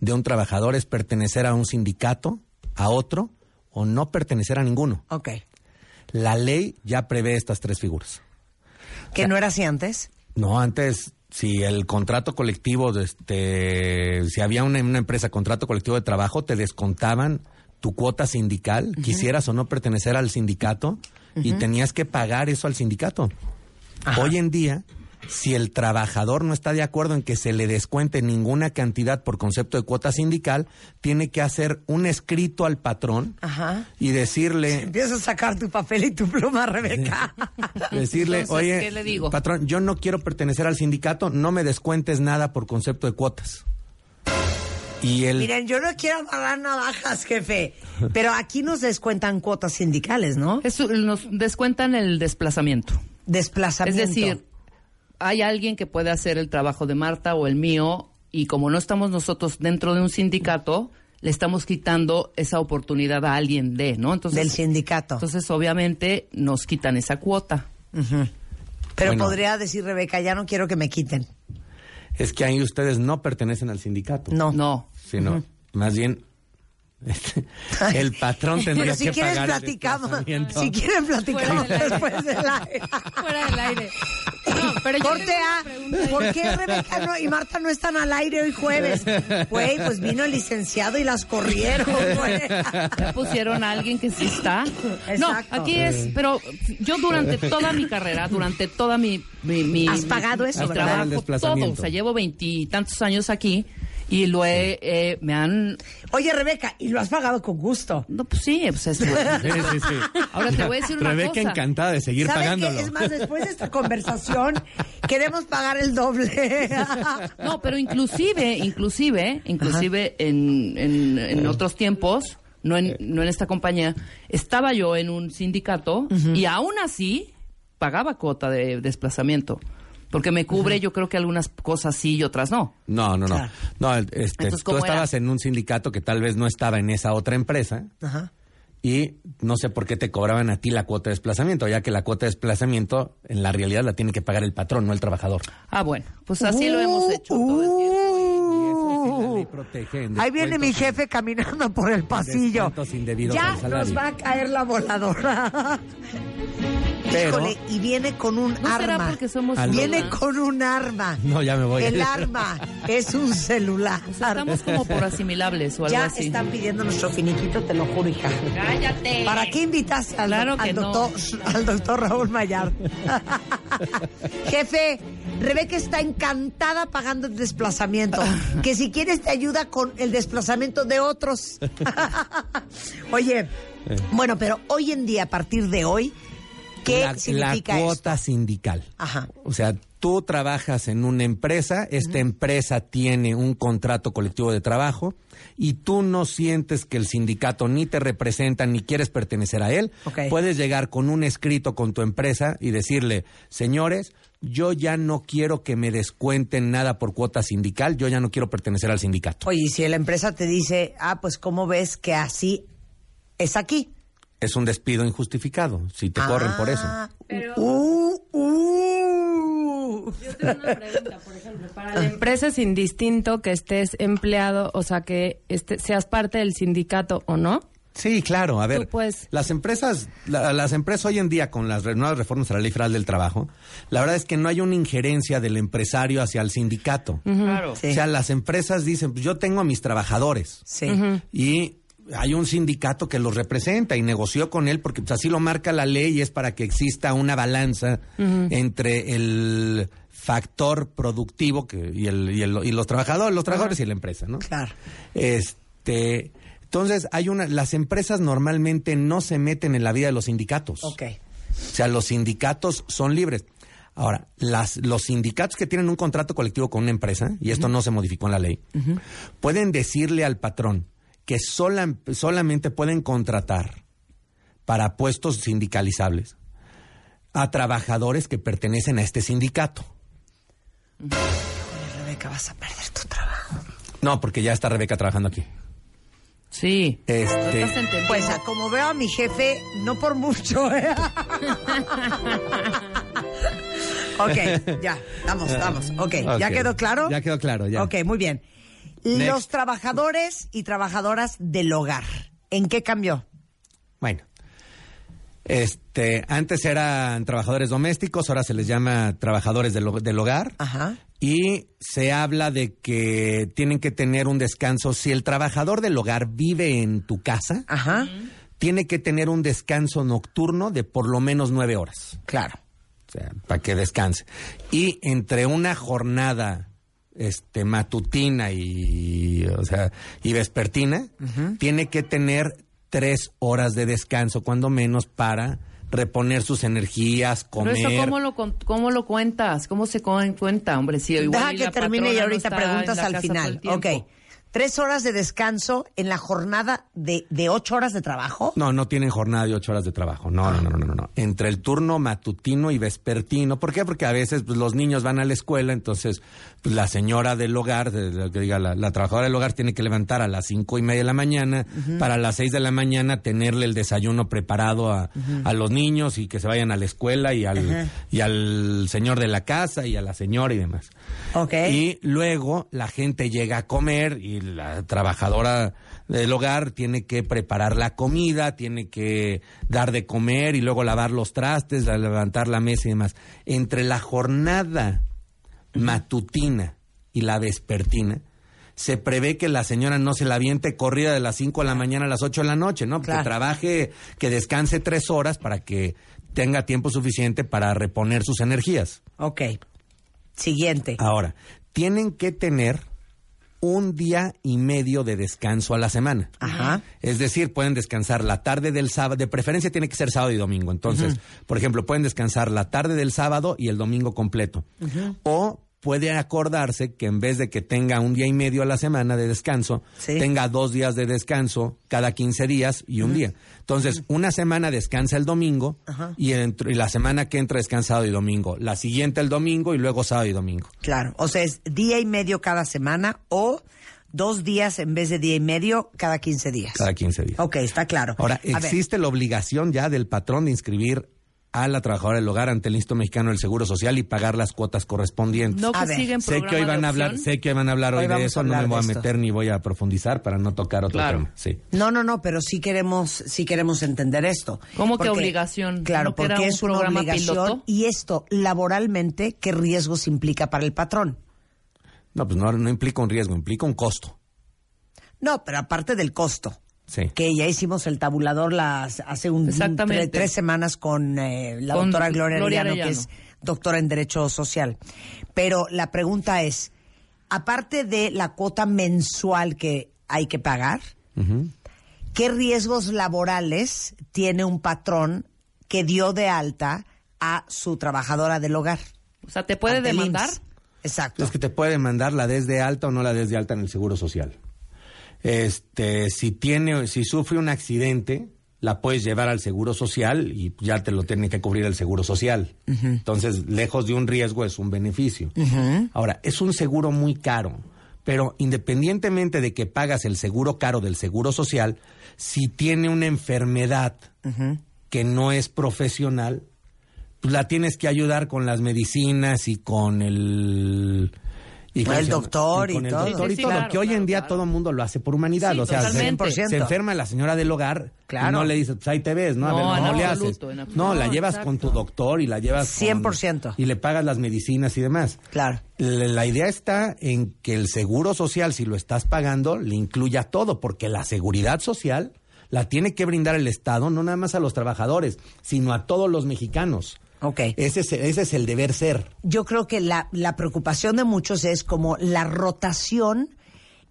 de un trabajador es pertenecer a un sindicato, a otro, o no pertenecer a ninguno. Ok. La ley ya prevé estas tres figuras. Que no era así antes. No, antes, si el contrato colectivo, de este, si había una, una empresa contrato colectivo de trabajo, te descontaban tu cuota sindical, quisieras o no pertenecer al sindicato, y tenías que pagar eso al sindicato. Hoy en día, si el trabajador no está de acuerdo en que se le descuente ninguna cantidad por concepto de cuota sindical, tiene que hacer un escrito al patrón Ajá. y decirle, Empiezas a sacar tu papel y tu pluma, Rebeca. decirle, Entonces, oye, ¿qué le digo? patrón, yo no quiero pertenecer al sindicato, no me descuentes nada por concepto de cuotas. Y el Miren, yo no quiero amarrar navajas, jefe, pero aquí nos descuentan cuotas sindicales, ¿no? Es- nos descuentan el desplazamiento. Desplazamiento. Es decir, hay alguien que puede hacer el trabajo de Marta o el mío y como no estamos nosotros dentro de un sindicato, le estamos quitando esa oportunidad a alguien de, ¿no? Entonces, del sindicato. entonces obviamente nos quitan esa cuota. pero bueno. podría decir Rebeca, ya no quiero que me quiten. es que ahí ustedes no pertenecen al sindicato. No. No. Sino, más bien, el patrón tendría Pero si que quieres pagar platicamos, si quieren platicamos Fuera después del aire. Fuera del aire. No, pero yo Corte A. ¿por qué Rebeca no- y Marta no están al aire hoy jueves? Güey, pues vino el licenciado y las corrieron, güey. Pusieron a alguien que sí está. No, Exacto. aquí es, pero yo durante toda mi carrera, durante toda mi... mi, mi- Has pagado eso, mi ¿verdad? trabajo, El todo, o sea, llevo veintitantos años aquí y lo he, eh, me han... Oye, Rebeca, y lo has pagado con gusto. No, pues sí, pues es... Sí, sí, sí. Ahora te voy a decir una Rebeca cosa. encantada de seguir ¿Saben pagándolo. qué? Es más, después de esta conversación, queremos pagar el doble. No, pero inclusive, inclusive, inclusive en, en, en otros tiempos, no en, no en esta compañía, estaba yo en un sindicato y aún así pagaba cuota de desplazamiento. Porque me cubre, yo creo que algunas cosas sí y otras no. No, no, no. Claro. No, este, Entonces, tú estabas en un sindicato que tal vez no estaba en esa otra empresa Ajá. y no sé por qué te cobraban a ti la cuota de desplazamiento, ya que la cuota de desplazamiento en la realidad la tiene que pagar el patrón, no el trabajador. Ah, bueno, pues así lo hemos hecho todo el tiempo. Ahí viene mi jefe caminando por el pasillo. Ya nos va a caer la voladora. Pero- Híjole, y viene con un ¿No será arma. porque somos Viene una- con un arma. No, ya me voy. El arma es un celular. O sea, estamos como por asimilables o algo ya así. están pidiendo nuestro finiquito, te lo juro, hija. ¡Cállate! ¿Para qué invitaste al, Claro doc- que al no. doctor, al doctor Raúl Mayar? Jefe, Rebeca está encantada pagando el desplazamiento. Que si quieres te ayuda con el desplazamiento de otros. Oye, bueno, pero hoy en día, a partir de hoy, ¿qué la, significa la esto? cuota sindical. Ajá. O sea, tú trabajas en una empresa, esta empresa tiene un contrato colectivo de trabajo y tú no sientes que el sindicato ni te representa ni quieres pertenecer a él, Ok. puedes llegar con un escrito con tu empresa y decirle, señores, yo ya no quiero que me descuenten nada por cuota sindical, yo ya no quiero pertenecer al sindicato. Oye, y si la empresa te dice, ah, pues ¿cómo ves que así es aquí? Es un despido injustificado, si te corren por eso. Ah, Pero- uh, uh. Yo tengo una pregunta, por ejemplo, para la empresa es indistinto que estés empleado, o sea, que este, seas parte del sindicato o no. Sí, claro. A ver, pues. las empresas, la- las empresas hoy en día con las nuevas reformas a la ley federal del trabajo, la verdad es que no hay una injerencia del empresario hacia el sindicato. Claro. Sí. O sea, las empresas dicen, pues yo tengo a mis trabajadores Sí. y hay un sindicato que los representa y negoció con él porque pues, así lo marca la ley y es para que exista una balanza entre el factor productivo que, y, el, y, el- y los trabajadores, los trabajadores y la empresa, ¿no? Claro. Este, entonces hay una, las empresas normalmente no se meten en la vida de los sindicatos. Ok. O sea, los sindicatos son libres. Ahora, las, los sindicatos que tienen un contrato colectivo con una empresa, y esto no se modificó en la ley, pueden decirle al patrón que sola- solamente pueden contratar para puestos sindicalizables a trabajadores que pertenecen a este sindicato. Rebeca, vas a perder tu trabajo. No, porque ya está Rebeca trabajando aquí. Sí. Este, Pues a como veo a mi jefe, no por mucho. ¿eh? ok, ya, vamos, vamos. Ok, ¿ya quedó claro? Ya quedó claro, ya. Ok, muy bien. Next. Los trabajadores y trabajadoras del hogar, ¿en qué cambió? Bueno, este, antes eran trabajadores domésticos, ahora se les llama trabajadores del hogar. Ajá. Y se habla de que tienen que tener un descanso. Si el trabajador del hogar vive en tu casa, Ajá. tiene que tener un descanso nocturno de por lo menos nueve horas. Claro. O sea, para que descanse. Y entre una jornada este, matutina y, o sea, y vespertina, tiene que tener tres horas de descanso, cuando menos, para reponer sus energías, Pero comer. eso, ¿cómo lo, con- cómo lo cuentas? ¿Cómo se cuenta, hombre? Si igual Deja y que termine y no ahorita preguntas al final. Ok. Tres horas de descanso en la jornada de, de ocho horas de trabajo. No, no tienen jornada de ocho horas de trabajo. No, no, no, no, no, no. Entre el turno matutino y vespertino. ¿Por qué? Porque a veces pues, los niños van a la escuela, entonces pues, la señora del hogar, de- de- que diga, la, la trabajadora del hogar tiene que levantar a las cinco y media de la mañana para las seis de la mañana tenerle el desayuno preparado a, a los niños y que se vayan a la escuela y al, y al señor de la casa y a la señora y demás. Ok. Y luego la gente llega a comer y la trabajadora del hogar tiene que preparar la comida, tiene que dar de comer y luego lavar los trastes, levantar la mesa y demás. Entre la jornada matutina y la vespertina, se prevé que la señora no se la aviente corrida de las 5 de la mañana a las 8 de la noche, ¿no? Claro. Que trabaje, que descanse tres horas para que tenga tiempo suficiente para reponer sus energías. Ok. Siguiente. Ahora, tienen que tener un día y medio de descanso a la semana. Ajá. Es decir, pueden descansar la tarde del sábado, de preferencia tiene que ser sábado y domingo. Entonces, por ejemplo, pueden descansar la tarde del sábado y el domingo completo. O puede acordarse que en vez de que tenga un día y medio a la semana de descanso, Sí. tenga dos días de descanso cada 15 días y un día. Entonces, una semana descansa el domingo y, la semana que entra descansa sábado y domingo. La siguiente el domingo y luego sábado y domingo. Claro. O sea, es día y medio cada semana o dos días en vez de día y medio cada 15 días. Cada 15 días. Ok, está claro. Ahora, A ver, existe la obligación ya del patrón de inscribir a la trabajadora del hogar ante el Instituto Mexicano del Seguro Social y pagar las cuotas correspondientes. No que A ver, siguen sé que hoy van a hablar, sé que hoy van a hablar hoy, Hoy de eso, no me voy a meter ni voy a profundizar para no tocar otro Claro. tema. Sí. No, no, no, pero sí queremos, sí queremos entender esto. ¿Cómo que obligación? Claro, ¿No que era porque un es una programa obligación. piloto? Y esto, laboralmente, ¿qué riesgos implica para el patrón? No, pues no, no implica un riesgo, implica un costo. No, pero aparte del costo. Sí. Que ya hicimos el tabulador las, hace un, tre- tres semanas con eh, la Con doctora Gloria, Gloria Arellano, que es doctora en Derecho Social. Pero la pregunta es, aparte de la cuota mensual que hay que pagar. ¿qué riesgos laborales tiene un patrón que dio de alta a su trabajadora del hogar? O sea, ¿te puede demandar? IMSS. Exacto. Es que te puede mandar la desde alta o no la desde alta en el Seguro Social. Este, si tiene, si sufre un accidente, la puedes llevar al Seguro Social y ya te lo tiene que cubrir el Seguro Social. Entonces, lejos de un riesgo es un beneficio. Ahora, es un seguro muy caro, pero independientemente de que pagas el seguro caro del Seguro Social, si tiene una enfermedad que no es profesional, pues la tienes que ayudar con las medicinas y con el y El se llama? doctor y con el todo. doctor Sí, y todo, claro, que hoy claro, en día claro. todo el mundo lo hace por humanidad, Sí, o sea, se, se enferma la señora del hogar, Claro. y no le dices, pues ahí te ves, ¿no? A No, ver, en ¿cómo le haces? absoluto, en absoluto. No, la llevas exacto. con tu doctor y la llevas con- 100%. y le pagas las medicinas y demás. Claro. La la idea está en que el seguro social, si lo estás pagando, le incluya todo, porque la seguridad social la tiene que brindar el Estado, no nada más a los trabajadores, sino a todos los mexicanos. Ok. Ese es, ese es el deber ser. yo creo que la, la preocupación de muchos es como la rotación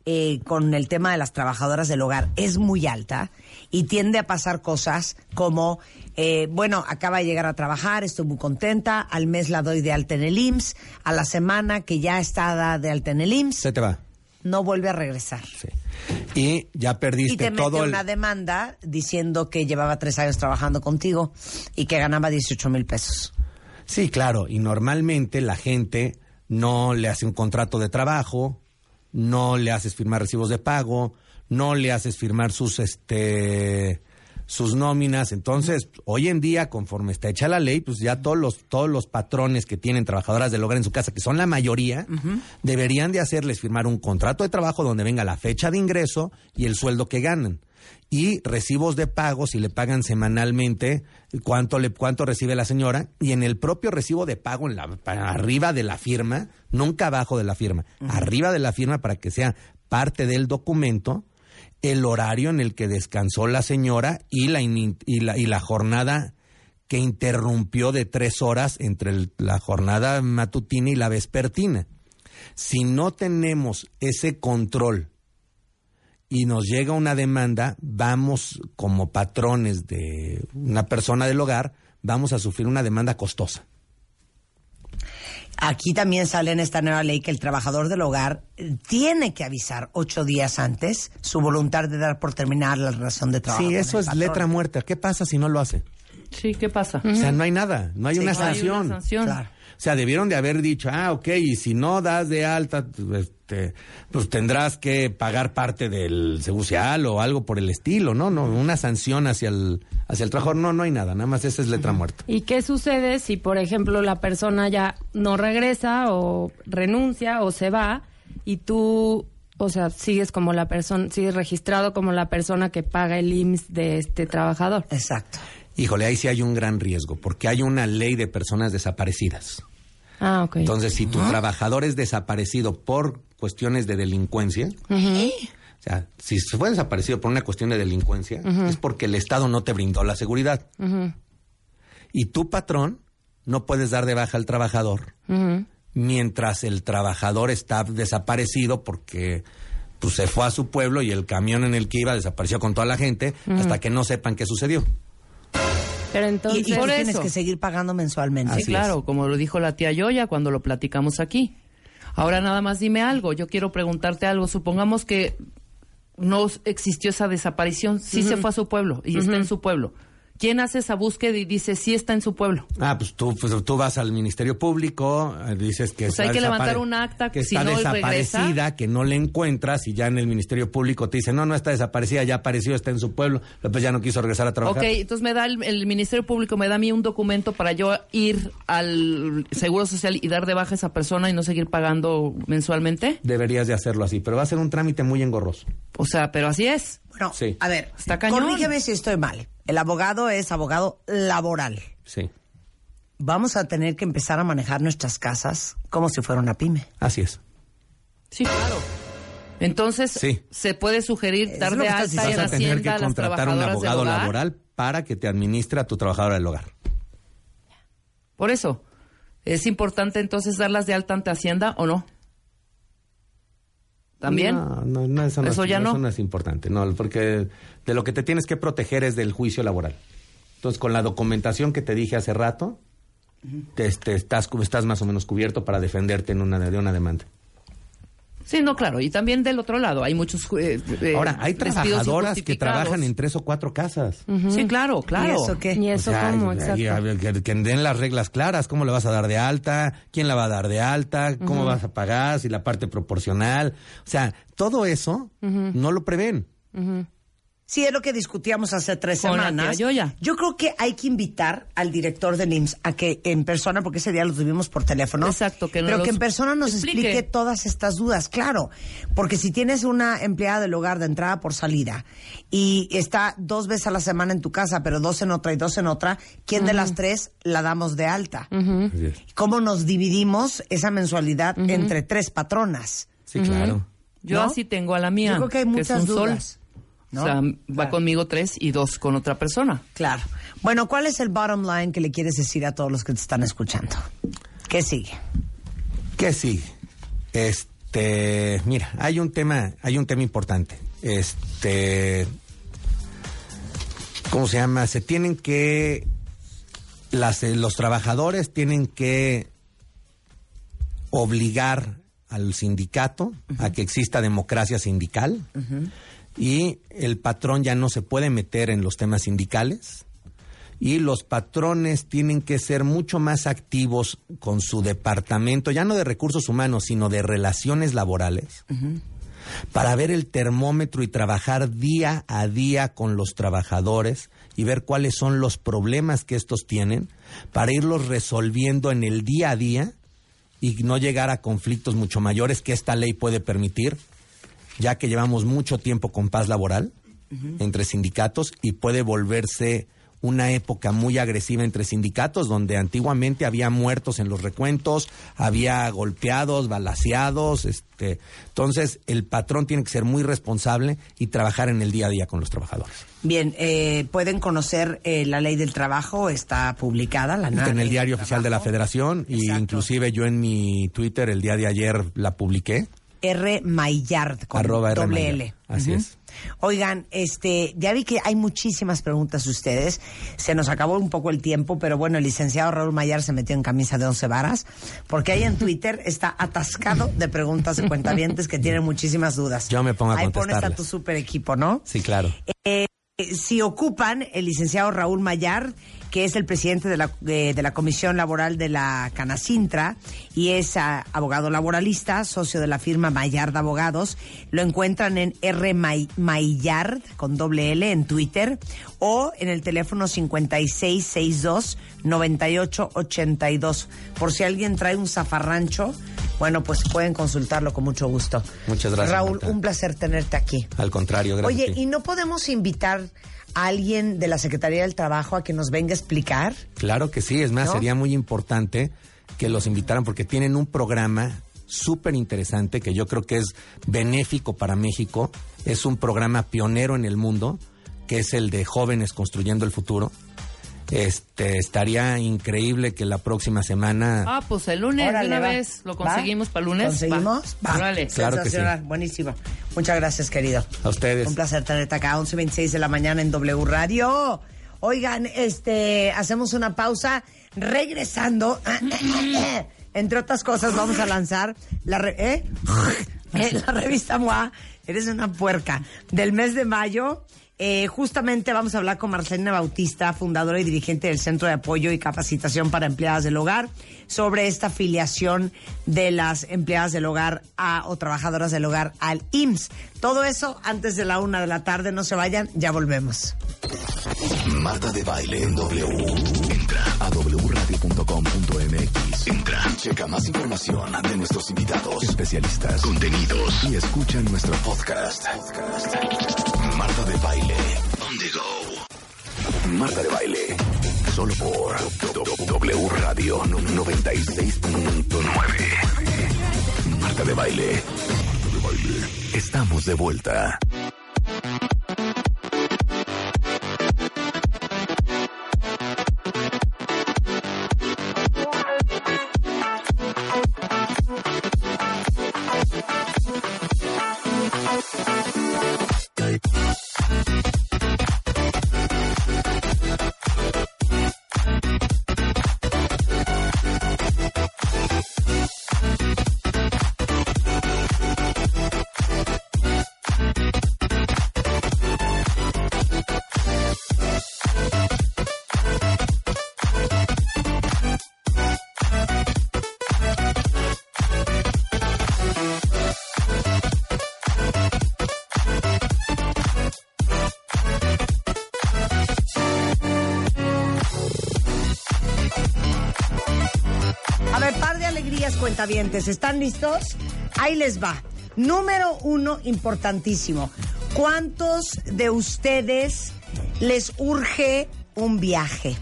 eh, con el tema de las trabajadoras del hogar es muy alta y tiende a pasar cosas como, eh, bueno, acaba de llegar a trabajar, estoy muy contenta, al mes la doy de alta en el IMSS, a la semana que ya está de alta en el IMSS, Se te va. No vuelve a regresar. Y ya Y perdiste te mete todo el... una demanda diciendo que llevaba tres años trabajando contigo y que ganaba 18 mil pesos. Sí, claro. Y normalmente la gente no le hace un contrato de trabajo, no le haces firmar recibos de pago, no le haces firmar sus este sus nóminas. Entonces, hoy en día, conforme está hecha la ley, pues ya todos los, todos los patrones que tienen trabajadoras del hogar en su casa, que son la mayoría, deberían de hacerles firmar un contrato de trabajo donde venga la fecha de ingreso y el sueldo que ganan. Y recibos de pago, si le pagan semanalmente, cuánto, le, cuánto recibe la señora. Y en el propio recibo de pago, en la, para arriba de la firma, nunca abajo de la firma, arriba de la firma para que sea parte del documento, el horario en el que descansó la señora y la, y la, y la jornada que interrumpió de tres horas entre la jornada matutina y la vespertina. Si no tenemos ese control y nos llega una demanda, vamos como patrones de una persona del hogar, vamos a sufrir una demanda costosa. Aquí también sale en esta nueva ley que el trabajador del hogar tiene que avisar ocho días antes su voluntad de dar por terminar la relación de trabajo. Sí, eso es patrón. letra muerta. ¿Qué pasa si no lo hace? Sí, ¿qué pasa? O sea, no hay nada, no hay Sí, una claro. Hay una sanción. sanción. Claro. O sea, debieron de haber dicho, ah, ok, y si no das de alta, este, pues tendrás que pagar parte del seguro social o algo por el estilo, ¿no? No, una sanción hacia el, hacia el trabajador, no, no hay nada, nada más esa es letra muerta. ¿Y qué sucede si, por ejemplo, la persona ya no regresa o renuncia o se va y tú, o sea, sigues como la persona, sigues registrado como la persona que paga el IMSS de este trabajador? Exacto. Híjole, ahí sí hay un gran riesgo, porque hay una ley de personas desaparecidas. Ah, ok. Entonces, si tu trabajador es desaparecido por cuestiones de delincuencia, o sea, si se fue desaparecido por una cuestión de delincuencia, es porque el Estado no te brindó la seguridad. Y tu patrón no puedes dar de baja al trabajador mientras el trabajador está desaparecido porque pues, se fue a su pueblo y el camión en el que iba desapareció con toda la gente hasta que no sepan qué sucedió. Pero Y, entonces, y Por tienes eso. que seguir pagando mensualmente. Sí, Así claro, como lo dijo la tía Yoya cuando lo platicamos aquí. Ahora nada más dime algo, yo quiero preguntarte algo. Supongamos que no existió esa desaparición, sí se fue a su pueblo y está en su pueblo. ¿Quién hace esa búsqueda y dice sí está en su pueblo? Ah, pues tú, pues, tú vas al Ministerio Público, eh, dices que Pues hay que levantar un acta, que si está no desaparecida, regresa. que no le encuentras y ya en el Ministerio Público te dicen, no, no está desaparecida, ya apareció, está en su pueblo, pero pues ya no quiso regresar a trabajar. Ok, entonces me da el, el Ministerio Público, me da a mí un documento para yo ir al Seguro Social y dar de baja a esa persona y no seguir pagando mensualmente. Deberías de hacerlo así, pero va a ser un trámite muy engorroso. O sea, pero así es. Bueno, Sí. a ver, Está cañón. corrígeme si estoy mal. El abogado es abogado laboral. Sí, Vamos a tener que empezar a manejar nuestras casas como si fuera una pyme. así es. Sí, claro. Entonces, Sí. se puede sugerir Es dar lo de que estás alta Vas en a tener Hacienda que contratar un abogado laboral para que te administre a tu trabajadora del hogar. Por eso, ¿es importante entonces darlas de alta ante Hacienda o no? ¿También? No, no, no, eso, no, Eso es, ya no. eso no es importante, no, porque de lo que te tienes que proteger es del juicio laboral. Entonces, con la documentación que te dije hace rato, te- este, estás, estás más o menos cubierto para defenderte en una, de una demanda. Sí, no, claro. Y también del otro lado, hay muchos... eh, eh, Ahora, hay trabajadoras que trabajan en tres o cuatro casas. Sí, claro, claro. ¿Y eso qué? ¿Y eso O sea, cómo? y- Exacto. y que den las reglas claras, cómo le vas a dar de alta, quién la va a dar de alta, cómo vas a pagar, si la parte proporcional. O sea, todo eso no lo prevén. Sí, es lo que discutíamos hace tres Con la semanas. tía Yoya. Yo creo que hay que invitar al director del IMSS a que en persona, porque ese día lo tuvimos por teléfono. Exacto, que nos Pero que en persona nos explique. explique. todas estas dudas, claro. Porque si tienes una empleada del hogar de entrada por salida y está dos veces a la semana en tu casa, pero dos en otra y dos en otra, ¿quién de las tres la damos de alta? ¿Cómo nos dividimos esa mensualidad entre tres patronas? Sí, claro. Yo ¿No? así tengo a la mía. Yo creo que hay muchas un sol. O sea, va conmigo tres y dos con otra persona. Claro. Bueno, ¿cuál es el bottom line que le quieres decir a todos los que te están escuchando? ¿Qué sigue? ¿Qué sigue? Este, mira, hay un tema, hay un tema importante. Este, ¿cómo se llama? Se tienen que las, eh, los trabajadores tienen que obligar al sindicato a que exista democracia sindical y el patrón ya no se puede meter en los temas sindicales y los patrones tienen que ser mucho más activos con su departamento, ya no de recursos humanos, sino de relaciones laborales, para ver el termómetro y trabajar día a día con los trabajadores y ver cuáles son los problemas que estos tienen, para irlos resolviendo en el día a día y no llegar a conflictos mucho mayores que esta ley puede permitir, ya que llevamos mucho tiempo con paz laboral entre sindicatos y puede volverse una época muy agresiva entre sindicatos, donde antiguamente había muertos en los recuentos, había golpeados, balaseados, este, entonces el patrón tiene que ser muy responsable y trabajar en el día a día con los trabajadores. Bien, eh, pueden conocer eh, la ley del trabajo, está publicada, la en el diario oficial de la. Federación y inclusive yo en mi Twitter el día de ayer la publiqué. R. Maillard con Arroba R. doble Maillard. L. Así es. Oigan, este, ya vi que hay muchísimas preguntas de ustedes. Se nos acabó un poco el tiempo, pero bueno, el licenciado Raúl Mayar se metió en camisa de once varas, porque ahí en Twitter está atascado de preguntas de cuentavientes que tienen muchísimas dudas. Yo me pongo a Ahí pones a tu super equipo, ¿no? Sí, claro. Eh, si ocupan el licenciado Raúl Mayar, que es el presidente de la, de, de la Comisión Laboral de la Canacintra y es ah, abogado laboralista, socio de la firma Mayard Abogados, lo encuentran en R. May- Maillard con doble L en Twitter o en el teléfono 5662 9882. Por si alguien trae un zafarrancho, bueno, pues pueden consultarlo con mucho gusto. Muchas gracias, Raúl, Marta. un placer tenerte aquí. Al contrario, gracias. Oye. ¿y no podemos invitar alguien de la Secretaría del Trabajo a que nos venga a explicar? Claro que sí, es más, ¿No? sería muy importante que los invitaran porque tienen un programa súper interesante que yo creo que es benéfico para México. Es un programa pionero en el mundo, que es el de jóvenes construyendo el futuro. Este estaría increíble que la próxima semana Ah, pues el lunes Órale, de una va. vez lo ¿Va? conseguimos para el lunes. ¿Conseguimos? Va. Órale. Claro que sí. Sensacional, buenísimo. Muchas gracias, querido. a ustedes. Un placer tenerte acá, 11.26 de la mañana en W Radio. Oigan, este, hacemos una pausa. Regresando, entre otras cosas, vamos a lanzar la, re-. Eh, la revista MOA, eres una puerca, del mes de mayo. Eh, justamente vamos a hablar con Marcelina Bautista, fundadora y dirigente del Centro de Apoyo y Capacitación para Empleadas del Hogar, sobre esta afiliación de las empleadas del hogar a, o trabajadoras del hogar al IMSS. Todo eso antes de la una de la tarde. No se vayan, ya volvemos. Marta de baile en W. Entra a wradio.com.mx. Entra. Checa más información de nuestros invitados, especialistas, contenidos y escucha nuestro podcast. Marta de baile. On the go. Marta de baile. Solo por W Radio 96.9. Marta de baile. Estamos de vuelta. ¿Están listos? Ahí les va. Número uno, importantísimo. ¿Cuántos de ustedes les urge un viaje?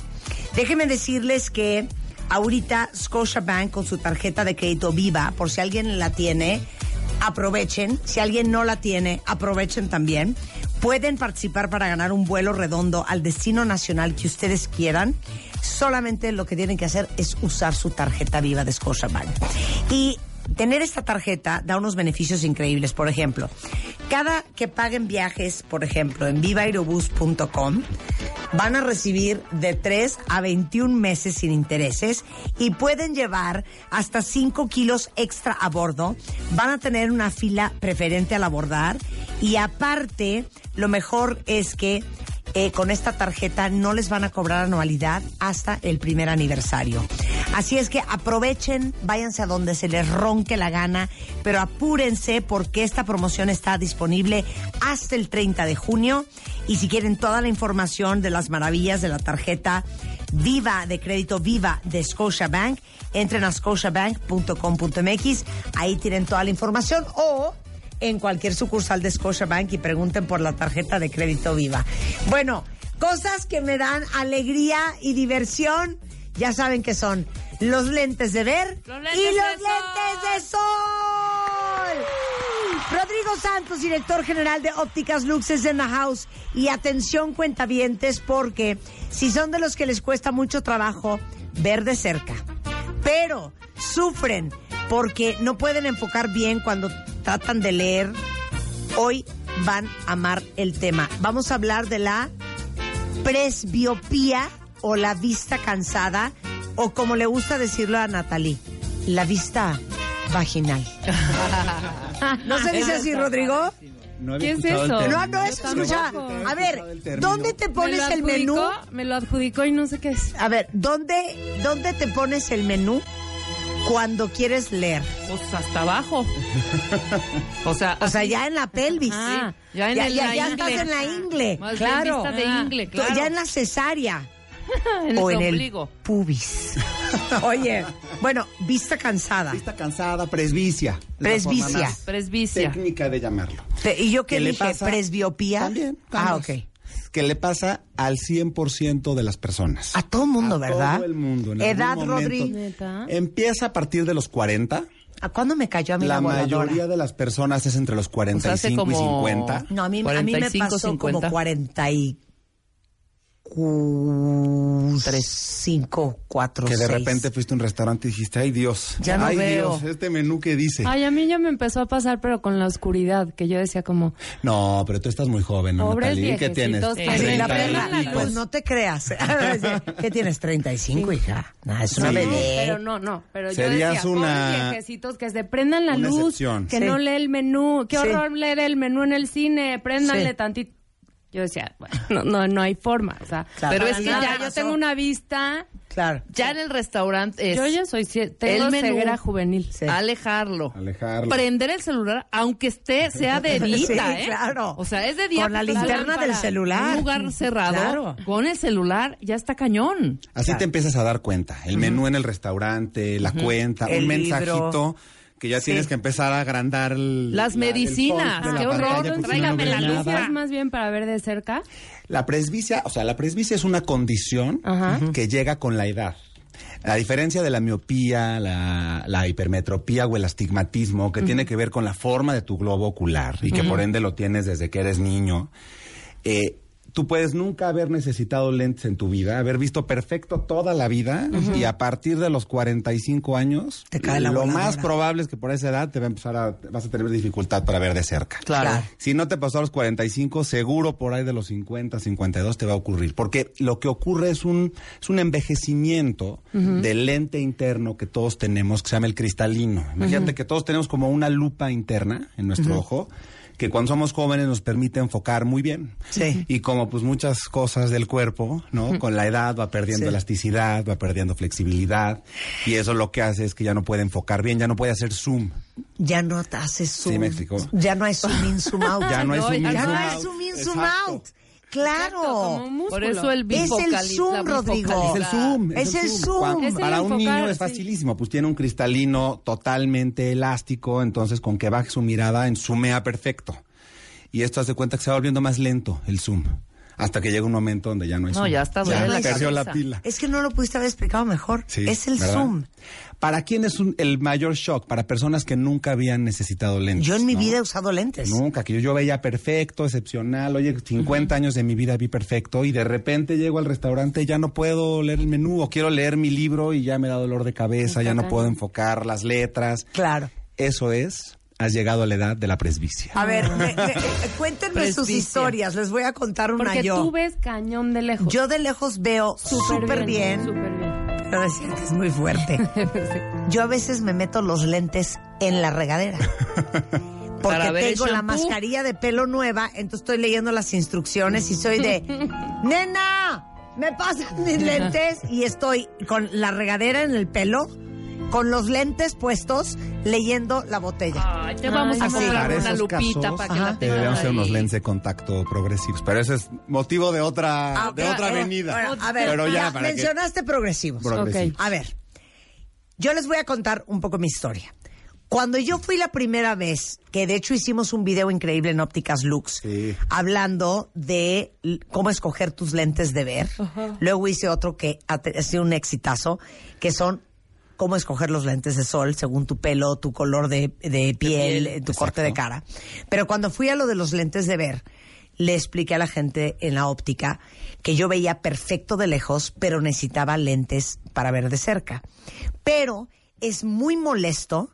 Déjenme decirles que ahorita Scotiabank con su tarjeta de crédito viva, por si alguien la tiene, aprovechen. Si alguien no la tiene, aprovechen también. Pueden participar para ganar un vuelo redondo al destino nacional que ustedes quieran. Solamente lo que tienen que hacer es usar su tarjeta viva de Scotiabank. Y tener esta tarjeta da unos beneficios increíbles. Por ejemplo, cada que paguen viajes, por ejemplo, en vivaaerobus.com, van a recibir de 3 a 21 meses sin intereses y pueden llevar hasta 5 kilos extra a bordo. Van a tener una fila preferente al abordar y aparte, lo mejor es que eh, con esta tarjeta no les van a cobrar anualidad hasta el primer aniversario. Así es que aprovechen, váyanse a donde se les ronque la gana, pero apúrense porque esta promoción está disponible hasta el 30 de junio. Y si quieren toda la información de las maravillas de la tarjeta Viva de crédito Viva de Scotiabank, entren a scotiabank.com.mx, ahí tienen toda la información o en cualquier sucursal de Scotiabank y pregunten por la tarjeta de crédito Viva. Bueno, cosas que me dan alegría y diversión, ya saben que son los lentes de ver Los y los de lentes de sol. Rodrigo Santos, director general de Ópticas Luxes en the House. Y atención, cuentavientes, porque si son de los que les cuesta mucho trabajo ver de cerca, pero sufren porque no pueden enfocar bien cuando tratan de leer, hoy van a amar el tema. Vamos a hablar de la presbiopía o la vista cansada, o como le gusta decirlo a Natalie, la vista vaginal. ¿No se dice así, Rodrigo? No ¿Qué es el eso? No, no es escucha. A ver, ¿dónde te pones Me el menú? Me lo adjudicó y no sé qué es. A ver, ¿dónde, ¿dónde te pones el menú cuando quieres leer? Pues hasta abajo. O sea, O sea, ya en la pelvis. Ah, ya en ya, el- ya, la ya ingle. estás en la ingle. Más bien claro. vista de Ah. ingle, claro. Ya en la cesárea. en o el en ombligo. el pubis. Oye, bueno, vista cansada. Vista cansada, presbicia. Presbicia. Presbicia. Técnica de llamarlo. ¿Y yo qué, ¿Qué le dije? pasa? ¿Presbiopía? También. Ah, ambos. ok. Que le pasa al 100% de las personas. A todo mundo, A ¿verdad? todo el mundo. en Edad. ¿Neta? Empieza a partir de los 40. ¿A cuándo me cayó a mí la, La voladora? mayoría de las personas es entre los 45 hace como- y 50. No, a mí, a mí me 45, pasó 50. como 45, 4, Que de repente fuiste a un restaurante y dijiste, ay Dios, Ya no ay veo. Dios, este menú que dice. Ay, a mí ya me empezó a pasar, pero con la oscuridad, que yo decía como, No, pero tú estás muy joven, ¿no, Pobres Natalie? ¿Qué tienes? Sí, la 30 perla, y pico. pues no te creas. ¿Qué tienes? 35, hija. No, es una Sí. bebé. pero no, no, pero yo Serías decía, una- viejecitos que se prendan la luz, excepción. que Sí. no lee el menú, qué Sí. horror leer el menú en el cine, préndanle Sí. tantito. Yo decía, bueno, no, no, no hay forma, o sea, Claro. Pero es que nada, ya yo pasó. tengo una vista, Claro. Ya en el restaurante es yo ya soy, tengo el menú, ceguera juvenil. Sí. alejarlo, Alejarlo. prender el celular, aunque esté sea de día, Sí, ¿eh? claro. O sea, es de día. Con la linterna del celular. En un lugar cerrado, Claro. con el celular, ya está cañón. Así te empiezas a dar cuenta. El menú en el restaurante, la cuenta, El un libro. mensajito que ya Sí. tienes que empezar a agrandar el- Las la- medicinas, font de la qué horror, tráigame la luz. más bien para ver de cerca. La presbicia, o sea, la presbicia es una condición Ajá. que llega con la edad. A diferencia de la miopía, la, la hipermetropía o el astigmatismo, que tiene que ver con la forma de tu globo ocular y que por ende lo tienes desde que eres niño, eh, tú puedes nunca haber necesitado lentes en tu vida, haber visto perfecto toda la vida y a partir de los 45 años, Te cae la lo voladora. más probable es que por esa edad te va a empezar a, vas a tener dificultad para ver de cerca. Claro. Si no te pasó a los 45, seguro por ahí de los 50, 52 te va a ocurrir. Porque lo que ocurre es un, es un envejecimiento del lente interno que todos tenemos, que se llama el cristalino. Imagínate que todos tenemos como una lupa interna en nuestro ojo que cuando somos jóvenes nos permite enfocar muy bien. Sí. Y como pues muchas cosas del cuerpo, ¿no? Con la edad va perdiendo Sí. elasticidad, va perdiendo flexibilidad y eso lo que hace es que ya no puede enfocar bien, ya no puede hacer zoom. Ya no te haces zoom. Sí, me explicó. Ya no hay zoom in, zoom out. Ya no hay zoom in, zoom no hay out. zoom Exacto. Claro. como un músculo. Por eso el Es el zoom, Rodrigo. Es el zoom. Es el zoom. Cuan- Es el para un niño es sí. facilísimo, pues tiene un cristalino totalmente elástico, entonces con que baje su mirada en zoomea perfecto. Y esto hace cuenta que se va volviendo más lento el zoom. Hasta que llega un momento donde ya no hay No, zoom. ya está la perdió la pila. Es que no lo pudiste haber explicado mejor. Sí, es el ¿verdad? zoom. ¿Para quién es un- el mayor shock? Para personas que nunca habían necesitado lentes. Yo en mi ¿no? vida he usado lentes. Nunca, que yo, yo veía perfecto, excepcional. Oye, 50 años de mi vida vi perfecto y de repente llego al restaurante y ya no puedo leer el menú o quiero leer mi libro y ya me da dolor de cabeza, ya no puedo enfocar las letras. Claro. Eso es, has llegado a la edad de la presbicia. A ver, me- me- eh, cuéntenme sus historias. Les voy a contar una Porque yo. tú ves cañón de lejos. Yo de lejos veo súper bien, Súper bien. Que es muy fuerte. Yo a veces me meto los lentes en la regadera. Porque tengo la mascarilla de pelo nueva, entonces estoy leyendo las instrucciones y soy de, nena, me pasan mis lentes y estoy con la regadera en el pelo, con los lentes puestos, leyendo la botella. Ay, te vamos a Ay, sí. comprar una esos lupita casos, para que Ajá. la tengas Deberíamos hacer unos lentes de contacto progresivos. Pero ese es motivo de otra, Ah, de otra avenida. Bueno, a ver, pero ya, ya para que- mencionaste progresivos. Progresivos. A ver, yo les voy a contar un poco mi historia. Cuando yo fui la primera vez, que de hecho hicimos un video increíble en Ópticas Lux, Sí. hablando de cómo escoger tus lentes de ver. Luego hice otro que ha sido un exitazo, que son cómo escoger los lentes de sol según tu pelo, tu color de, de piel, piel. eh, tu corte de cara. Pero cuando fui a lo de los lentes de ver, le expliqué a la gente en la óptica que yo veía perfecto de lejos, pero necesitaba lentes para ver de cerca. Pero es muy molesto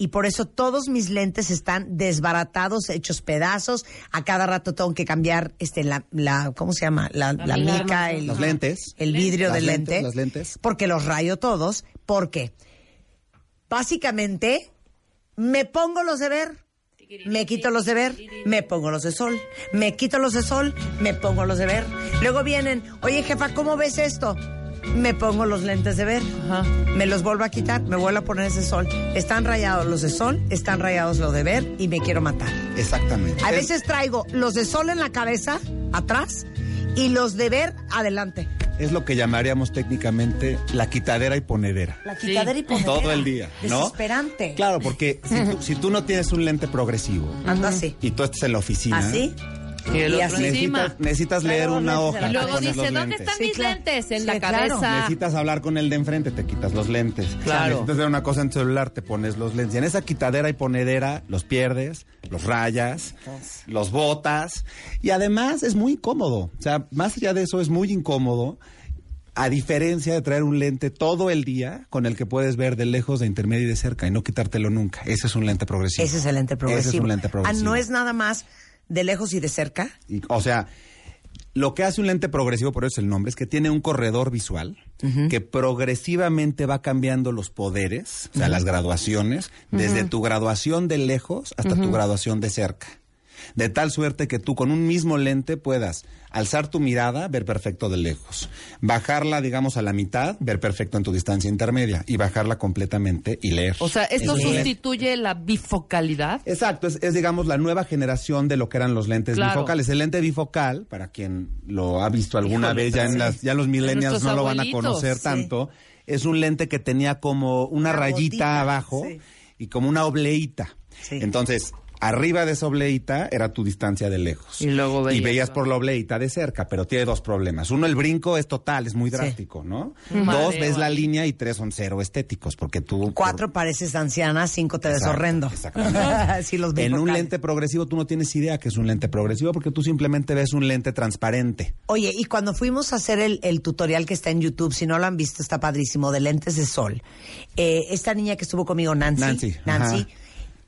y por eso todos mis lentes están desbaratados, hechos pedazos. A cada rato tengo que cambiar este la, la ¿cómo se llama? La, la mica. mica, el, Los lentes. el vidrio del lentes, lente. las lentes. Porque los rayo todos. Porque básicamente me pongo los de ver, me quito los de ver, me pongo los de sol, me quito los de sol, me pongo los de ver. Luego vienen, oye jefa, ¿cómo ves esto? Me pongo los lentes de ver, Ajá. me los vuelvo a quitar, me vuelvo a poner ese sol. Están rayados los de sol, están rayados los de ver y me quiero matar. Exactamente. A Es- veces traigo los de sol en la cabeza, atrás, y los de ver adelante. Es lo que llamaríamos técnicamente la quitadera y ponedera. La quitadera y ponedera. Todo el día, ¿no? Desesperante. Claro, porque si tú, si tú no tienes un lente progresivo Anda así. y tú estás en la oficina, Así. Y el Y otro necesitas, necesitas leer una hoja. Y luego dice, ¿dónde lentes. están Sí, mis claro. lentes? En Sí, la claro. cabeza. Necesitas hablar con el de enfrente, te quitas los lentes. Claro. Necesitas ver una cosa en tu celular, te pones los lentes. Y en esa quitadera y ponedera los pierdes, los rayas, los botas. Y además es muy incómodo. O sea, más allá de eso es muy incómodo. A diferencia de traer un lente todo el día con el que puedes ver de lejos, de intermedio y de cerca y no quitártelo nunca. Ese es un lente progresivo. Ese es el lente progresivo. Ese es un lente progresivo. Ah, no es nada más de lejos y de cerca. Y, o sea, lo que hace un lente progresivo, por eso es el nombre, es que tiene un corredor visual que progresivamente va cambiando los poderes, o sea, las graduaciones, desde tu graduación de lejos hasta tu graduación de cerca. De tal suerte que tú con un mismo lente puedas alzar tu mirada, ver perfecto de lejos, bajarla, digamos, a la mitad, ver perfecto en tu distancia intermedia y bajarla completamente y leer. O sea, esto Es sustituye la bifocalidad. Exacto, es, es, digamos la nueva generación de lo que eran los lentes Claro. bifocales. El lente bifocal, para quien lo ha visto alguna Híjole, vez, ya, en sí. las, ya los millennials no lo van a conocer sí. tanto, es un lente que tenía como una, Una rayita abajo sí. y como una obleíta. Sí. Entonces, arriba de esa obleíta era tu distancia de lejos. Y luego veías veías la- por la obleíta de cerca, pero tiene dos problemas. Uno, el brinco es total, es muy drástico, ¿no? Dos, ves la línea y tres son cero estéticos, porque tú... Cuatro pareces anciana, cinco te ves horrendo. exactamente. sí, los En un lente progresivo tú no tienes idea que es un lente progresivo porque tú simplemente ves un lente transparente. Oye, y cuando fuimos a hacer el, el tutorial que está en YouTube, si no lo han visto, está padrísimo, de lentes de sol. Eh, esta niña que estuvo conmigo, Nancy, Nancy, Nancy.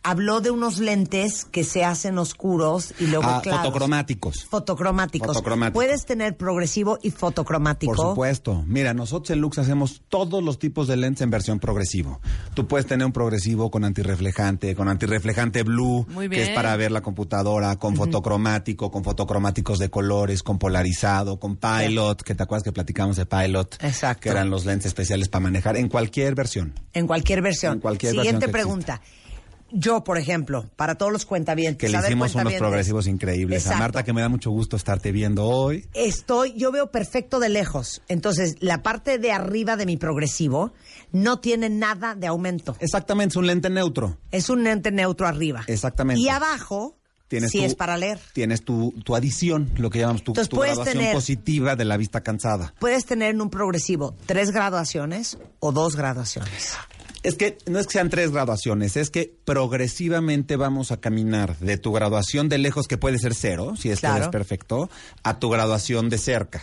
Habló de unos lentes que se hacen oscuros y luego Ah, claros. fotocromáticos. Fotocromáticos. Fotocromáticos. Puedes tener progresivo y fotocromático. Por supuesto. Mira, nosotros en Lux hacemos todos los tipos de lentes en versión progresivo. Tú puedes tener un progresivo con antirreflejante, con antirreflejante blue, Muy que es bien. para ver la computadora, con fotocromático, con fotocromáticos de colores, con polarizado, con pilot, que te acuerdas que platicamos de pilot, Exacto. que eran los lentes especiales para manejar en cualquier versión. En cualquier versión. En cualquier Siguiente versión pregunta. Yo, por ejemplo, para todos los cuentavientes. Que le hicimos unos progresivos increíbles. Exacto. A Marta, que me da mucho gusto estarte viendo hoy. Estoy, yo veo perfecto de lejos. Entonces, la parte de arriba de mi progresivo no tiene nada de aumento. Exactamente, es un lente neutro. Es un lente neutro arriba. Exactamente. Y abajo, tienes Sí, tu, es para leer. Tienes tu, tu adición, lo que llamamos tu, Entonces, tu puedes graduación tener- positiva de la vista cansada. Puedes tener en un progresivo tres graduaciones o dos graduaciones. Es que no es que sean tres graduaciones, es que progresivamente vamos a caminar de tu graduación de lejos, que puede ser cero, si es que Claro. eres perfecto, a tu graduación de cerca,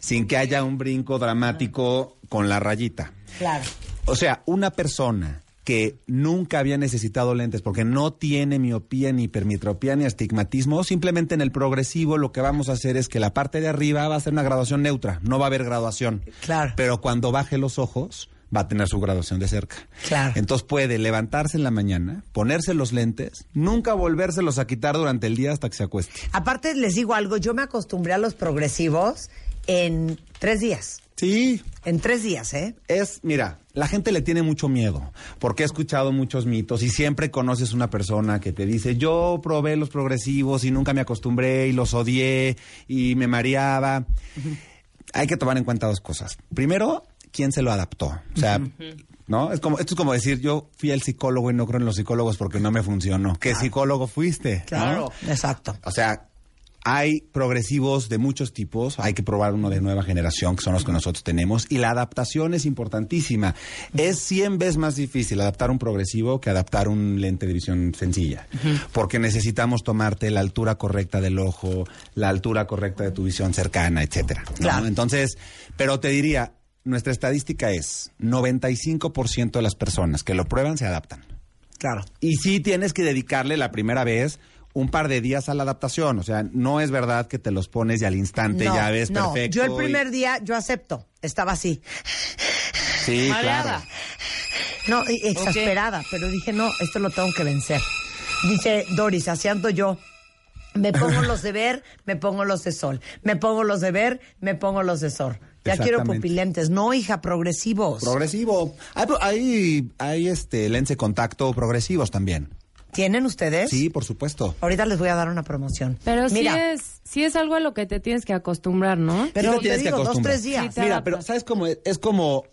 sin que haya un brinco dramático con la rayita. Claro. O sea, una persona que nunca había necesitado lentes porque no tiene miopía, ni hipermetropía, ni astigmatismo, simplemente en el progresivo lo que vamos a hacer es que la parte de arriba va a ser una graduación neutra, no va a haber graduación. Claro. Pero cuando baje los ojos, va a tener su graduación de cerca. Claro. Entonces puede levantarse en la mañana, ponerse los lentes, nunca volvérselos a quitar durante el día hasta que se acueste. Aparte, les digo algo, yo me acostumbré a los progresivos en tres días. Sí. En tres días, ¿eh? Es, mira, la gente le tiene mucho miedo, porque he escuchado muchos mitos y siempre conoces una persona que te dice, yo probé los progresivos y nunca me acostumbré y los odié y me mareaba. Hay que tomar en cuenta dos cosas. Primero, ¿quién se lo adaptó? O sea, ¿no? Es como, esto es como decir, yo fui al psicólogo y no creo en los psicólogos porque no me funcionó. ¿Qué psicólogo fuiste? ¿No? Exacto. O sea, hay progresivos de muchos tipos, hay que probar uno de nueva generación, que son los que nosotros tenemos, y la adaptación es importantísima. Es 100 veces más difícil adaptar un progresivo que adaptar un lente de visión sencilla, porque necesitamos tomarte la altura correcta del ojo, la altura correcta de tu visión cercana, etcétera. ¿no? Claro. Entonces, pero te diría, nuestra estadística es 95% de las personas que lo prueban se adaptan. Claro. Y sí tienes que dedicarle la primera vez un par de días a la adaptación. O sea, no es verdad que te los pones y al instante no, ya ves no. perfecto. Yo el y- primer día, yo acepto. Estaba así. Sí, Mareada. No, y- exasperada, pero dije, no, esto lo tengo que vencer. Dice Doris, así ando yo. Me pongo los de ver, me pongo los de sol. Me pongo los de ver, me pongo los de sol. Ya quiero pupilentes. No, hija, progresivos. Progresivo. Hay, hay, hay, este lentes de contacto progresivos también. ¿Tienen ustedes? Sí, por supuesto. Ahorita les voy a dar una promoción. Pero sí Mira, es, sí es algo a lo que te tienes que acostumbrar, ¿no? Pero Sí te tienes que digo, dos, acostumbrar. tres días. Sí, te Mira, adaptas. pero ¿sabes cómo es? Es como,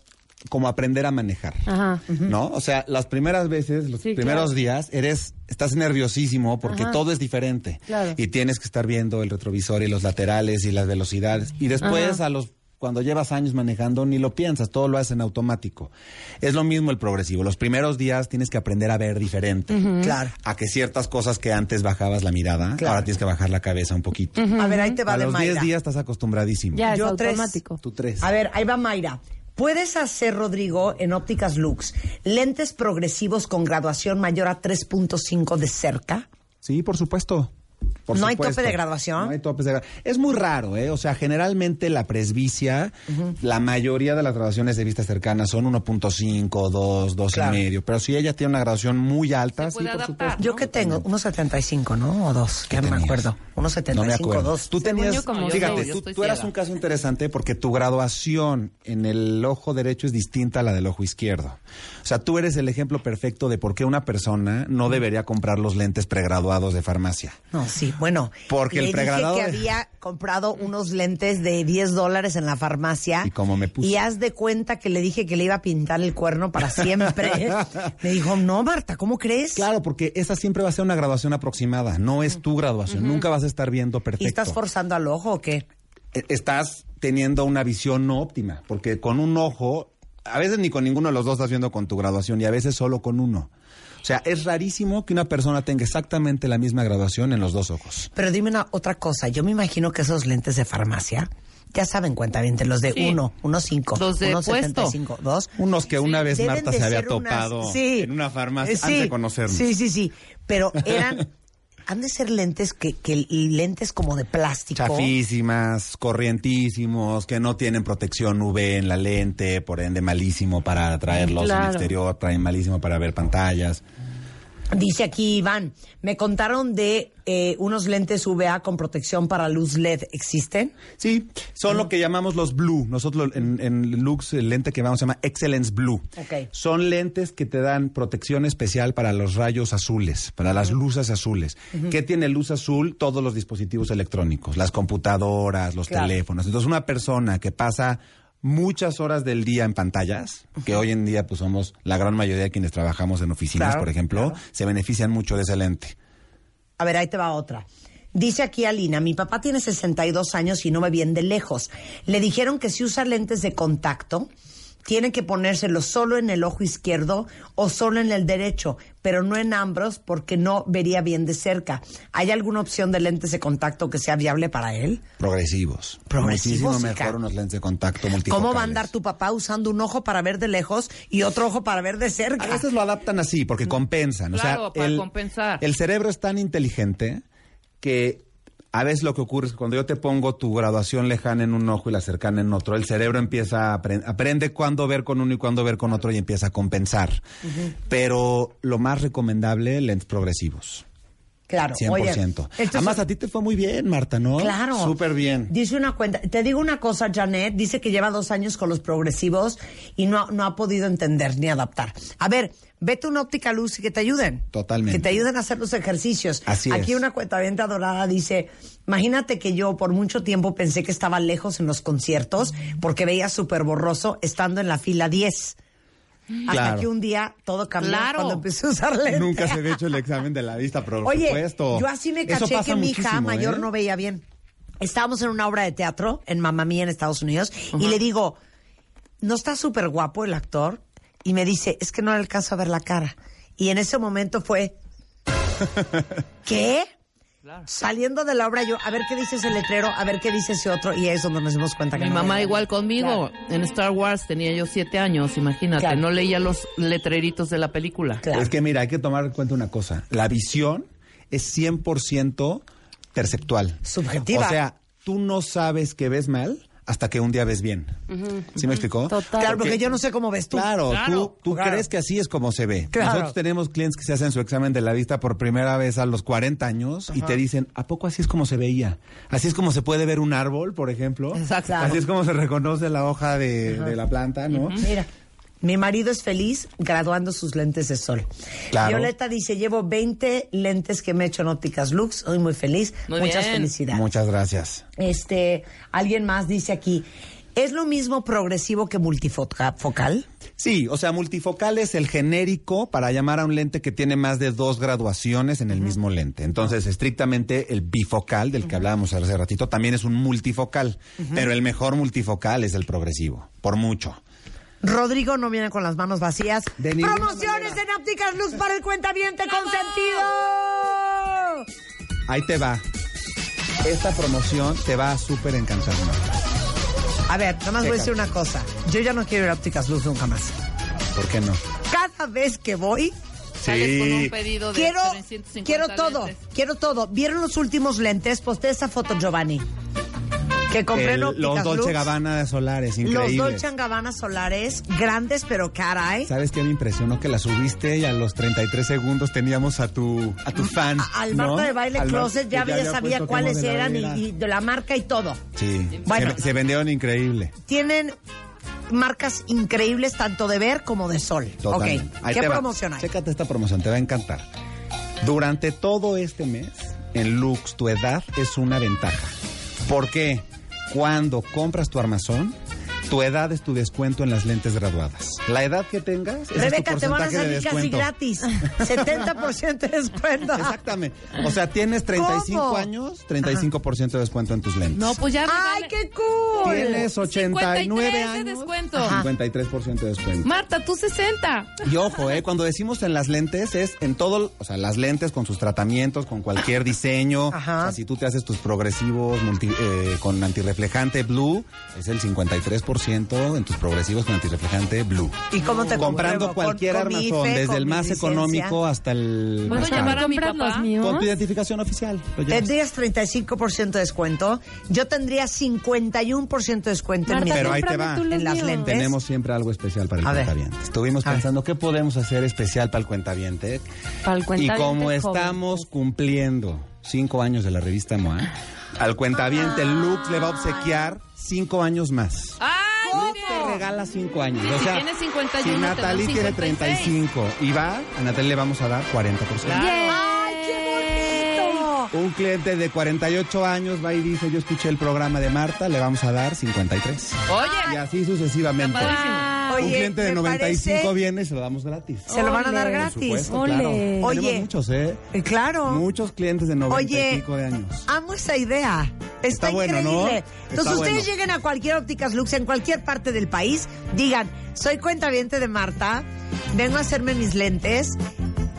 como aprender a manejar. Ajá. ¿No? O sea, las primeras veces, los Sí, primeros claro. días, eres, estás nerviosísimo porque Ajá. todo es diferente. Claro. Y tienes que estar viendo el retrovisor y los laterales y las velocidades. Y después, Ajá. a los, cuando llevas años manejando, ni lo piensas, todo lo haces en automático. Es lo mismo el progresivo. Los primeros días tienes que aprender a ver diferente. Claro. A que ciertas cosas que antes bajabas la mirada, Claro. ahora tienes que bajar la cabeza un poquito. A ver, ahí te va A de los Mayra. 10 días estás acostumbradísimo. Ya, es Yo tres. automático. Tú tres. A ver, ahí va Mayra. Puedes hacer, Rodrigo, en ópticas Lux, lentes progresivos con graduación mayor a 3.5 de cerca. Sí, por supuesto. Por ¿No hay tope de graduación? No hay topes de gra- Es muy raro, ¿eh? O sea, generalmente la presbicia, la mayoría de las graduaciones de vista cercana son 1.5, 2, 2 Claro. y medio. Pero si ella tiene una graduación muy alta, sí, por adaptar. supuesto. Yo que tengo, 1.75, ¿no? O dos, ¿Qué ya no me acuerdo. 1.75, No me acuerdo. 2. Tú tenías, yo, como yo fíjate, yo tú, eras un caso interesante porque tu graduación en el ojo derecho es distinta a la del ojo izquierdo. O sea, tú eres el ejemplo perfecto de por qué una persona no debería comprar los lentes pregraduados de farmacia. No, sí, bueno. Porque el le dije que había comprado unos lentes de 10 dólares en la farmacia. ¿Y cómo me puso? Y haz de cuenta que le dije que le iba a pintar el cuerno para siempre. me dijo, no, Marta, ¿cómo crees? Claro, porque esa siempre va a ser una graduación aproximada, no es tu graduación, nunca vas a estar viendo perfecto. ¿Y estás forzando al ojo o qué? Eh, Estás teniendo una visión no óptima, porque con un ojo, a veces ni con ninguno de los dos estás viendo con tu graduación y a veces solo con uno. O sea, es rarísimo que una persona tenga exactamente la misma graduación en los dos ojos. Pero dime una otra cosa. Yo me imagino que esos lentes de farmacia, ya saben, cuenta bien, los de Sí. uno, uno cinco, Los de uno puesto. 75, dos. Unos que una vez Deben Marta se había unas- topado sí, en una farmacia antes de conocernos. Sí, sí, sí. Pero eran, han de ser lentes que, que lentes como de plástico. Chafísimas, corrientísimos, que no tienen protección UV en la lente, por ende malísimo para traerlos en Claro. exterior, traen malísimo para ver pantallas. Dice aquí Iván, me contaron de eh, unos lentes VA con protección para luz LED. ¿Existen? Sí, son lo que llamamos los blue. Nosotros en, en Lux el lente que vamos se llama Excellence Blue. Ok. Son lentes que te dan protección especial para los rayos azules, para las luces azules. ¿Qué tiene luz azul? Todos los dispositivos electrónicos, las computadoras, los Claro. teléfonos. Entonces una persona que pasa muchas horas del día en pantallas, que hoy en día pues somos la gran mayoría de quienes trabajamos en oficinas, Claro, por ejemplo, se benefician mucho de ese lente. A ver, ahí te va otra. Dice aquí Alina, mi papá tiene 62 años y no me viene de lejos. Le dijeron que si usa lentes de contacto, tiene que ponérselos solo en el ojo izquierdo o solo en el derecho, pero no en ambos porque no vería bien de cerca. ¿Hay alguna opción de lentes de contacto que sea viable para él? Progresivos. Progresivos, Muchísimo mejor unos lentes de contacto multifocales. ¿Cómo va a andar tu papá usando un ojo para ver de lejos y otro ojo para ver de cerca? A veces lo adaptan así porque compensan. Claro, o sea, para el, compensar. el cerebro es tan inteligente que a veces lo que ocurre es que cuando yo te pongo tu graduación lejana en un ojo y la cercana en otro, el cerebro empieza a apre- aprende cuándo ver con uno y cuándo ver con otro y empieza a compensar. Pero lo más recomendable, lentes progresivos. Claro, 100%. oye, Además, a ti te fue muy bien, Marta, ¿no? Claro. Súper bien. Dice una cuenta. Te digo una cosa, Janet. Dice que lleva dos años con los progresivos y no, no ha podido entender ni adaptar. A ver, vete a una óptica luz y que te ayuden. Totalmente. Que te ayuden a hacer los ejercicios. Así Aquí es. una cuenta dorada dice, imagínate que yo por mucho tiempo pensé que estaba lejos en los conciertos porque veía súper borroso estando en la fila 10. Hasta Claro. que un día todo cambió Claro. cuando empecé a usar lentes. Nunca se había hecho el examen de la vista, pero por Oye, supuesto. yo así me caché que mi hija mayor ¿eh? no veía bien. Estábamos en una obra de teatro en Mamma Mía en Estados Unidos y le digo, ¿no está súper guapo el actor? Y me dice, es que no le alcanzo a ver la cara. Y en ese momento fue, ¿qué? Saliendo de la obra yo, a ver qué dice ese letrero, a ver qué dice ese otro, y ahí es donde nos dimos cuenta que Mi no mamá igual conmigo. En Star Wars tenía yo siete años, imagínate. Claro. No leía los letreritos de la película. Claro. Es que mira, hay que tomar en cuenta una cosa. La visión es 100% perceptual. Subjetiva. O sea, tú no sabes que ves mal hasta que un día ves bien. ¿Sí me explicó? Total. Claro, porque yo no sé cómo ves tú. Claro, Claro. tú, tú Claro. crees que así es como se ve. Claro. Nosotros tenemos clientes que se hacen su examen de la vista por primera vez a los 40 años y te dicen, ¿a poco así es como se veía? Así es como se puede ver un árbol, por ejemplo. Exacto. Así es como se reconoce la hoja de, de la planta, ¿no? Mira, mi marido es feliz graduando sus lentes de sol. Claro. Violeta dice, llevo 20 lentes que me he hecho en ópticas Lux, soy muy feliz. Muy Muchas bien. felicidades. Muchas gracias. Este, alguien más dice aquí, ¿es lo mismo progresivo que multifocal? Sí, o sea, multifocal es el genérico para llamar a un lente que tiene más de dos graduaciones en el mismo lente. Entonces, estrictamente el bifocal, del que hablábamos hace ratito, también es un multifocal. Pero el mejor multifocal es el progresivo, por mucho. Rodrigo no viene con las manos vacías. De Promociones en ópticas Lux para el cuentaviente consentido. Ahí te va. Esta promoción te va a súper encantar. A ver, nada más voy a decir una cosa. Yo ya no quiero ir a ópticas Luz nunca más. ¿Por qué no? Cada vez que voy, Sales con un pedido de quiero, 350 quiero todo, lentes. quiero todo. ¿Vieron los últimos lentes? Posté esa foto, Giovanni. Que compré El- los Dolce. Gabbana solares, Los increíbles. Dolce Gabbana solares, grandes, pero caray. ¿Sabes qué me impresionó? Que la subiste y a los 33 segundos teníamos a tu, a tu fan. A- Al ¿no? Marta de Baile Al Closet ya, ya sabía cuáles eran y, de la marca y todo. Sí, Bueno. se, se vendieron increíble. Tienen marcas increíbles tanto de ver como de sol. Totalmente. Ok, Ahí ¿qué promoción hay? Chécate esta promoción, te va a encantar. Durante todo este mes, en Lux, tu edad es una ventaja. ¿Por qué? Cuando compras tu armazón, tu edad es tu descuento en las lentes graduadas. La edad que tengas, ese Rebeca, es tu te van a porcentaje de salir casi descuento. gratis. 70% de descuento. Exactamente. O sea, tienes 35 ¿Cómo? años, 35% de descuento en tus lentes. No, pues ya ¡Ay, qué cool! Tienes 89 53 de años. descuento. Ajá. 53% de descuento. Marta, tú 60. Y ojo, eh, cuando decimos en las lentes es en todo, o sea, las lentes con sus tratamientos, con cualquier diseño. Ajá. O sea, si tú te haces tus progresivos multi- eh, con antirreflejante blue, es el 53% en tus progresivos con antirreflejante blue. ¿Y cómo te Comprando compruebo? cualquier Con- armazón, IFE, desde con el más económico hasta el ¿Puedo más llamar caro. a mi ¿Compras los papá? míos? Con tu identificación oficial. Tendrías 35% de descuento. Yo tendría 51% de descuento en, Marta, mi- Pero ahí te va. en las lentes. Tenemos siempre algo especial para el A ver. cuentaviente. Estuvimos A ver. pensando qué podemos hacer especial para el cuentaviente. Para el Y cuentaviente como joven. estamos cumpliendo cinco años de la revista MOA, al cuentaviente Lux le va a obsequiar cinco años más. ¡Ay, Lux te regala cinco años. Y O si sea, tiene 51, si Natalie tiene 56. 35 y va, a Natalie le vamos a dar 40%. ¡Ay, qué bonito! Un cliente de 48 años va y dice, yo escuché el programa de Marta, le vamos a dar 53. Y Oye, así sucesivamente. padrísimo. Oye, un cliente de me 95 parece- viene y se lo damos gratis. Se lo van a dar gratis. Por supuesto, Ole. claro. Oye. Tenemos muchos, ¿eh? Eh, Claro. Muchos clientes de 90 Oye, de años. amo esa idea. Está, Está bueno, increíble. ¿no? Entonces Está ustedes bueno. lleguen a cualquier ópticas Lux en cualquier parte del país, digan, soy cuentaviente de Marta, vengo a hacerme mis lentes,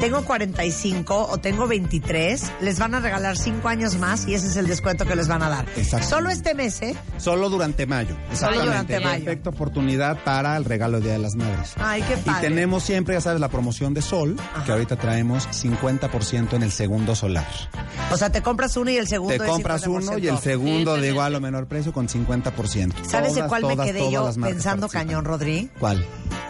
tengo 45 o tengo 23, les van a regalar 5 años más y ese es el descuento que les van a dar. Exacto. Solo este mes, ¿eh? Solo durante mayo. Exactamente. durante mayo. Perfecta oportunidad para el regalo de Día de las Madres. Ay, qué Y padre. tenemos siempre, ya sabes, la promoción de Sol, que ahorita traemos 50% en el segundo solar. O sea, te compras uno y el segundo Te compras uno y el 50%. segundo de igual o menor precio con 50%. ¿Sabes de Todas, cuál me todas, quedé todas yo pensando participan. cañón, Rodri? ¿Cuál?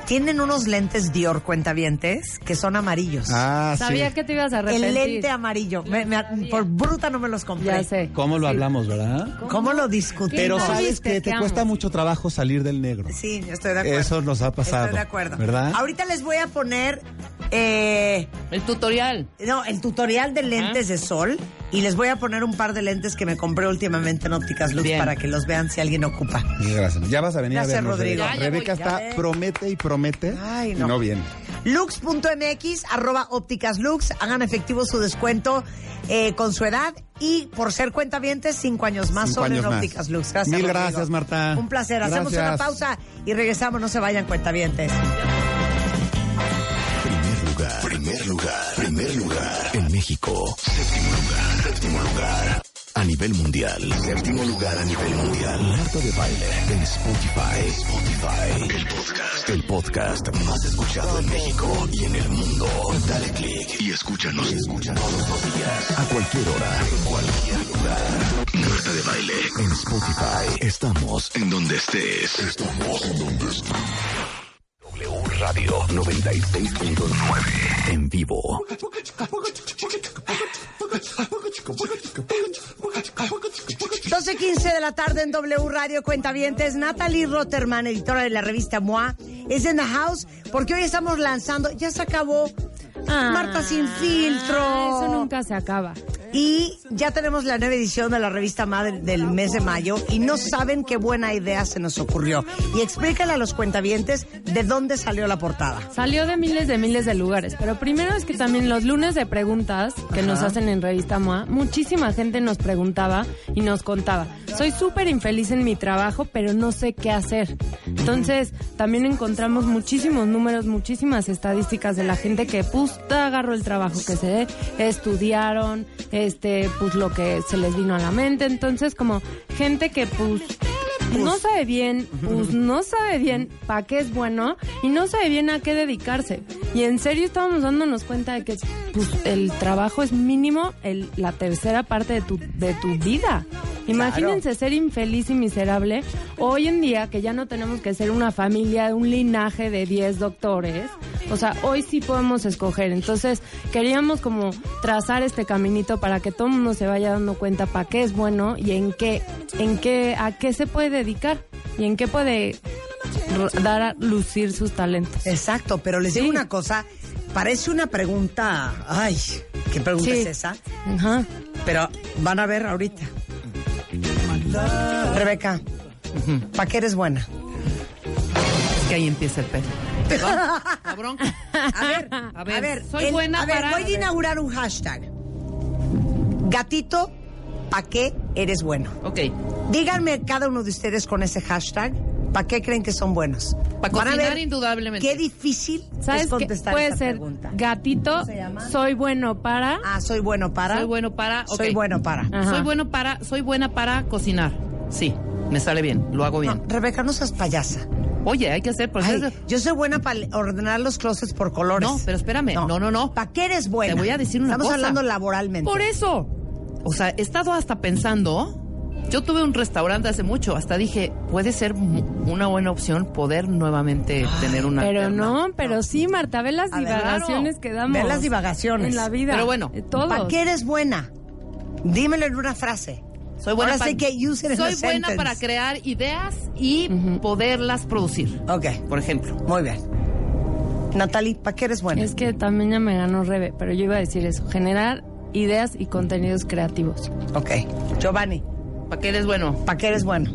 Tienen unos lentes Dior cuentavientes que son amarillos. Ah, Sabía sí. que te ibas a arrepentir. El lente amarillo. Me- me- por bruta no me los compré. Ya sé. ¿Cómo lo hablamos, verdad? ¿Cómo lo discutimos? Pero ¿Cómo sabes que Te cuesta mucho trabajo salir del negro. Sí, estoy de acuerdo. Eso nos ha pasado. Estoy de acuerdo. ¿Verdad? Ahorita les voy a poner eh, El tutorial. no, el tutorial de lentes de sol y les voy a poner un par de lentes que me compré últimamente en Ópticas Lux Bien. para que los vean si alguien ocupa. Gracias. Ya vas a venir Gracias, a vernos, Rodrigo. Rebeca. Ya, ya Rebeca voy, ya está ves. promete y promete Ay, y no. no viene. Lux.mx, arroba ópticas Lux, hagan efectivo su descuento eh, con su edad y por ser cuentavientes, cinco años más Cinco solo años en más. ópticas Lux. Gracias. Mil gracias, Marta. Un placer. Hacemos una pausa y regresamos. No se vayan cuentavientes. Primer lugar, primer lugar, primer lugar en México. Séptimo lugar, séptimo lugar. A nivel mundial, séptimo lugar a nivel mundial. Marta de baile en Spotify. Spotify. El podcast, el podcast más escuchado en México y en el mundo. Dale click y escúchanos, escúchanos todos los días. A cualquier hora, en cualquier lugar. Marta de baile en Spotify. Estamos en donde estés. Estamos en donde estés. W Radio 96.9 en vivo. 12.15 de la tarde en W Radio Cuentavientes. Natalie Rotterman, editora de la revista MOA, es en the house porque hoy estamos lanzando, ya se acabó Marta sin filtro. Ah, Eso nunca se acaba. Y ya tenemos la nueva edición de la revista Madre del mes de mayo y no saben qué buena idea se nos ocurrió. Y explícale a los cuentavientes de dónde salió la portada. Salió de miles de miles de lugares, pero primero es que también los lunes de preguntas que nos hacen en Revista MOA, muchísima gente nos preguntaba y nos contaba, soy súper infeliz en mi trabajo, pero no sé qué hacer. Entonces, también encontramos muchísimos números, muchísimas estadísticas de la gente que, pues, agarró el trabajo que se dé, estudiaron, este, pues, lo que se les vino a la mente. Entonces, como gente que, pues, no sabe bien, pues no sabe bien para qué es bueno y no sabe bien a qué dedicarse. Y en serio estábamos dándonos cuenta de que pues, el trabajo es mínimo el, la tercera parte de tu, de tu vida. Imagínense ser infeliz y miserable hoy en día que ya no tenemos que ser una familia, un linaje de 10 doctores. O sea, hoy sí podemos escoger. Entonces, queríamos como trazar este caminito para que todo el mundo se vaya dando cuenta para qué es bueno y en qué, en qué, a qué se puede dedicar y en qué puede dar a lucir sus talentos. Exacto, pero les digo Sí. una cosa, parece una pregunta, ay, ¿qué pregunta Sí. es esa? Ajá. Pero van a ver ahorita. Rebeca, ¿para qué eres buena? Es que ahí empieza el pedo. La bronca. A ver, A ver, soy el- buena a ver, para- voy a inaugurar un hashtag. Gatito, ¿para qué eres bueno? Ok. Díganme cada uno de ustedes con ese hashtag, ¿para qué creen que son buenos? Para Van a cocinar ver indudablemente. Qué difícil ¿Sabes es qué? contestar Puede esa ser pregunta. gatito, ¿Cómo se llama? soy bueno para... Ah, soy bueno para. Soy bueno para. ok. Soy bueno para. Ajá. Soy bueno para. Soy buena para cocinar. Sí, me sale bien, lo hago bien. No, Rebeca, no seas payasa. Oye, hay que hacer Ay, procesos. yo soy buena para ordenar los closets por colores. No, pero espérame. No, no, no. ¿Para qué eres buena? Te voy a decir una Estamos cosa. hablando laboralmente. Por eso. O sea, he estado hasta pensando. Yo tuve un restaurante hace mucho. Hasta dije, puede ser una buena opción poder nuevamente tener una. Pero alterna- no, pero sí, Marta, ve las A ver, divagaciones claro. que damos. Ve las divagaciones. En la vida. Pero bueno. ¿Para qué eres buena? Dímelo en una frase. Soy buena Ahora para, que soy buena sentence. para crear ideas y poderlas producir. Ok, Por ejemplo. muy bien. Natalie, ¿para qué eres buena? Es que también ya me ganó Rebe, pero yo iba a decir eso, generar ideas y contenidos creativos. Ok. Giovanni, ¿Para qué eres bueno? ¿para qué eres bueno?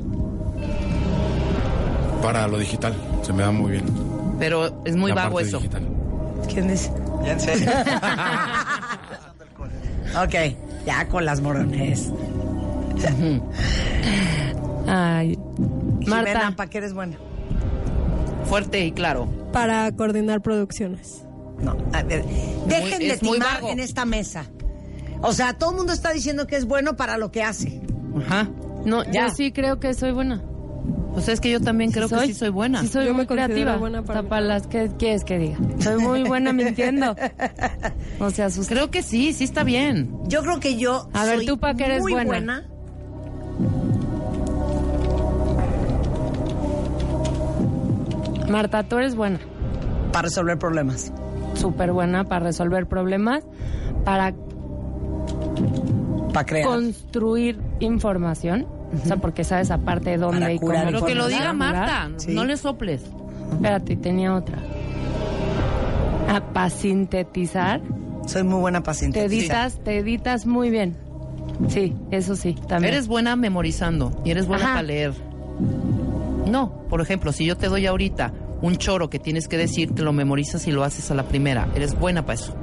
Para lo digital, se me da muy bien. Pero es muy La vago parte eso. digital. ¿Quién dice? ok, ya con las morones. Ay. Marta. ¿para qué eres buena? Fuerte y claro. Para coordinar producciones. No, a ver, dejen de es timar vago. en esta mesa. O sea, todo el mundo está diciendo que es bueno para lo que hace. Ajá. No, Ya. yo sí creo que soy buena. O sea, es que yo también creo que sí soy buena. Sí soy Yo muy me considero creativa. buena para Hasta para las que quieres que diga. Soy muy buena mintiendo. O sea, sus... Creo que sí, sí está bien. Yo creo que yo A ver, soy ¿tú pa' qué eres muy buena? Marta, tú eres buena. para resolver problemas. Súper buena para resolver problemas, para Para crear. construir información. O sea, porque sabes aparte dónde Para y cómo. Pero que lo diga. Marta, Sí. no le soples. Espérate, tenía otra. Ah, para sintetizar, Soy muy buena paciente. te editas, te editas muy bien. Sí, eso sí, también. Eres buena memorizando y eres buena Ajá. para leer. No, por ejemplo, si yo te doy ahorita un choro que tienes que decir, te lo memorizas y lo haces a la primera. Eres buena para eso.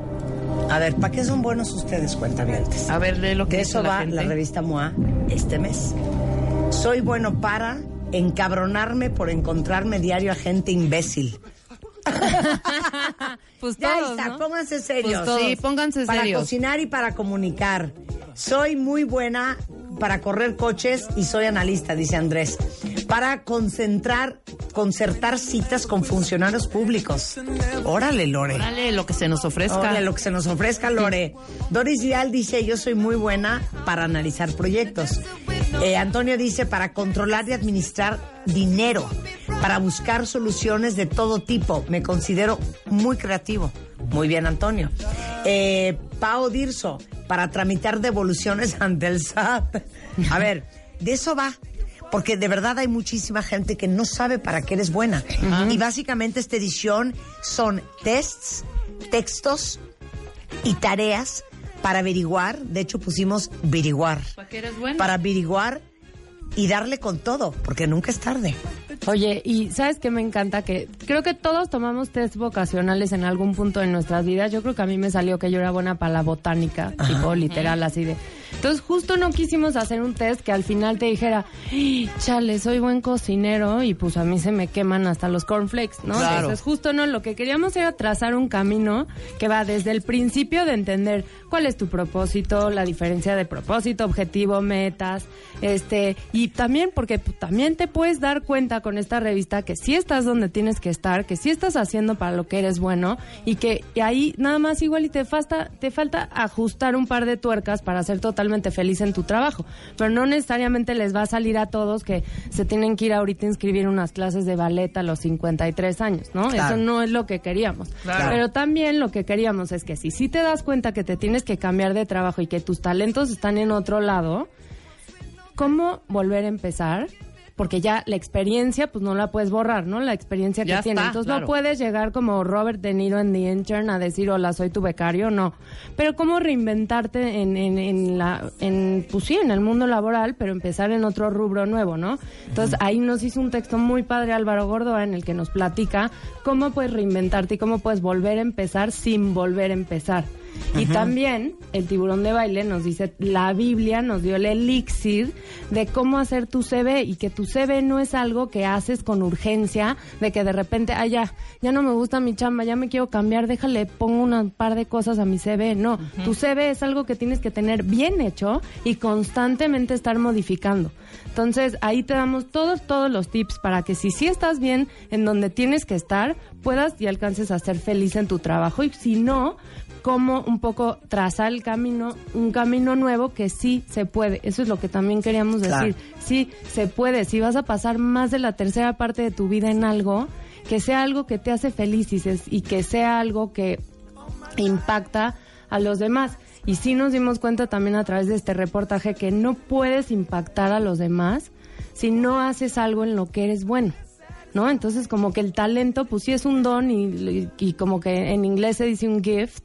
A ver, ¿para qué son buenos ustedes, cuentavientes? A ver, lee lo que De eso la va gente. la revista MOA este mes. Soy bueno para encabronarme por encontrarme diario a gente imbécil. pues Ya todos, está, ¿no? pónganse serios. Pues todos. Sí, pónganse para serios. cocinar y para comunicar. Soy muy buena para correr coches y soy analista, dice Andrés. Para concentrar, concertar citas con funcionarios públicos. Órale, Lore. Órale, lo que se nos ofrezca. Órale, lo que se nos ofrezca, Lore. Doris Vial dice, yo soy muy buena para analizar proyectos. Eh, Antonio dice, para controlar y administrar dinero, para buscar soluciones de todo tipo. Me considero muy creativo. Muy bien, Antonio. Eh, Pao Dirso, para tramitar devoluciones ante el SAT. A ver, de eso va. Porque de verdad hay muchísima gente que no sabe para qué eres buena. Y básicamente esta edición son tests, textos y tareas para averiguar. De hecho, pusimos averiguar. ¿Para qué eres buena? Para averiguar y darle con todo, porque nunca es tarde. Oye, y sabes que me encanta que creo que todos tomamos test vocacionales en algún punto de nuestras vidas. Yo creo que a mí me salió que yo era buena para la botánica, tipo literal, así de. Entonces, justo no quisimos hacer un test que al final te dijera, "Ay, chale, soy buen cocinero y pues a mí se me queman hasta los cornflakes, ¿no? Claro. Entonces, justo no, lo que queríamos era trazar un camino que va desde el principio de entender cuál es tu propósito, la diferencia de propósito, objetivo, metas, este, y también porque también te puedes dar cuenta con esta revista que sí estás donde tienes que estar, que sí estás haciendo para lo que eres bueno y que y ahí nada más igual y te falta, te falta ajustar un par de tuercas para ser totalmente feliz en tu trabajo. Pero no necesariamente les va a salir a todos que se tienen que ir ahorita a inscribir unas clases de ballet a los 53 años, ¿no? Claro. Eso no es lo que queríamos. Claro. Pero también lo que queríamos es que si sí te das cuenta que te tienes que cambiar de trabajo y que tus talentos están en otro lado, ¿cómo volver a empezar? Porque ya la experiencia, pues no la puedes borrar, ¿no? La experiencia que Ya está, Entonces claro. no puedes llegar como Robert De Niro en The Intern a decir, hola, soy tu becario, no. Pero cómo reinventarte en, en, en la, en, pues sí, en el mundo laboral, pero empezar en otro rubro nuevo, ¿no? Entonces ahí nos hizo un texto muy padre Álvaro Gordoa en el que nos platica cómo puedes reinventarte y cómo puedes volver a empezar sin volver a empezar. Y también el tiburón de baile nos dice, la Biblia nos dio el elixir de cómo hacer tu CV y que tu CV no es algo que haces con urgencia, de que de repente, ah, ya, ya no me gusta mi chamba, ya me quiero cambiar, déjale, pongo un par de cosas a mi CV. No, tu CV es algo que tienes que tener bien hecho y constantemente estar modificando. Entonces, ahí te damos todos, todos los tips para que si sí estás bien en donde tienes que estar, puedas y alcances a ser feliz en tu trabajo. Y si no, cómo un poco trazar el camino, un camino nuevo que sí se puede. Eso es lo que también queríamos Claro. decir. Sí se puede. Si vas a pasar más de la tercera parte de tu vida en algo, que sea algo que te hace feliz y, se- y que sea algo que impacta a los demás. Y sí nos dimos cuenta también a través de este reportaje que no puedes impactar a los demás si no haces algo en lo que eres bueno. ¿No? Entonces como que el talento pues sí es un don y, y como que en inglés se dice un gift,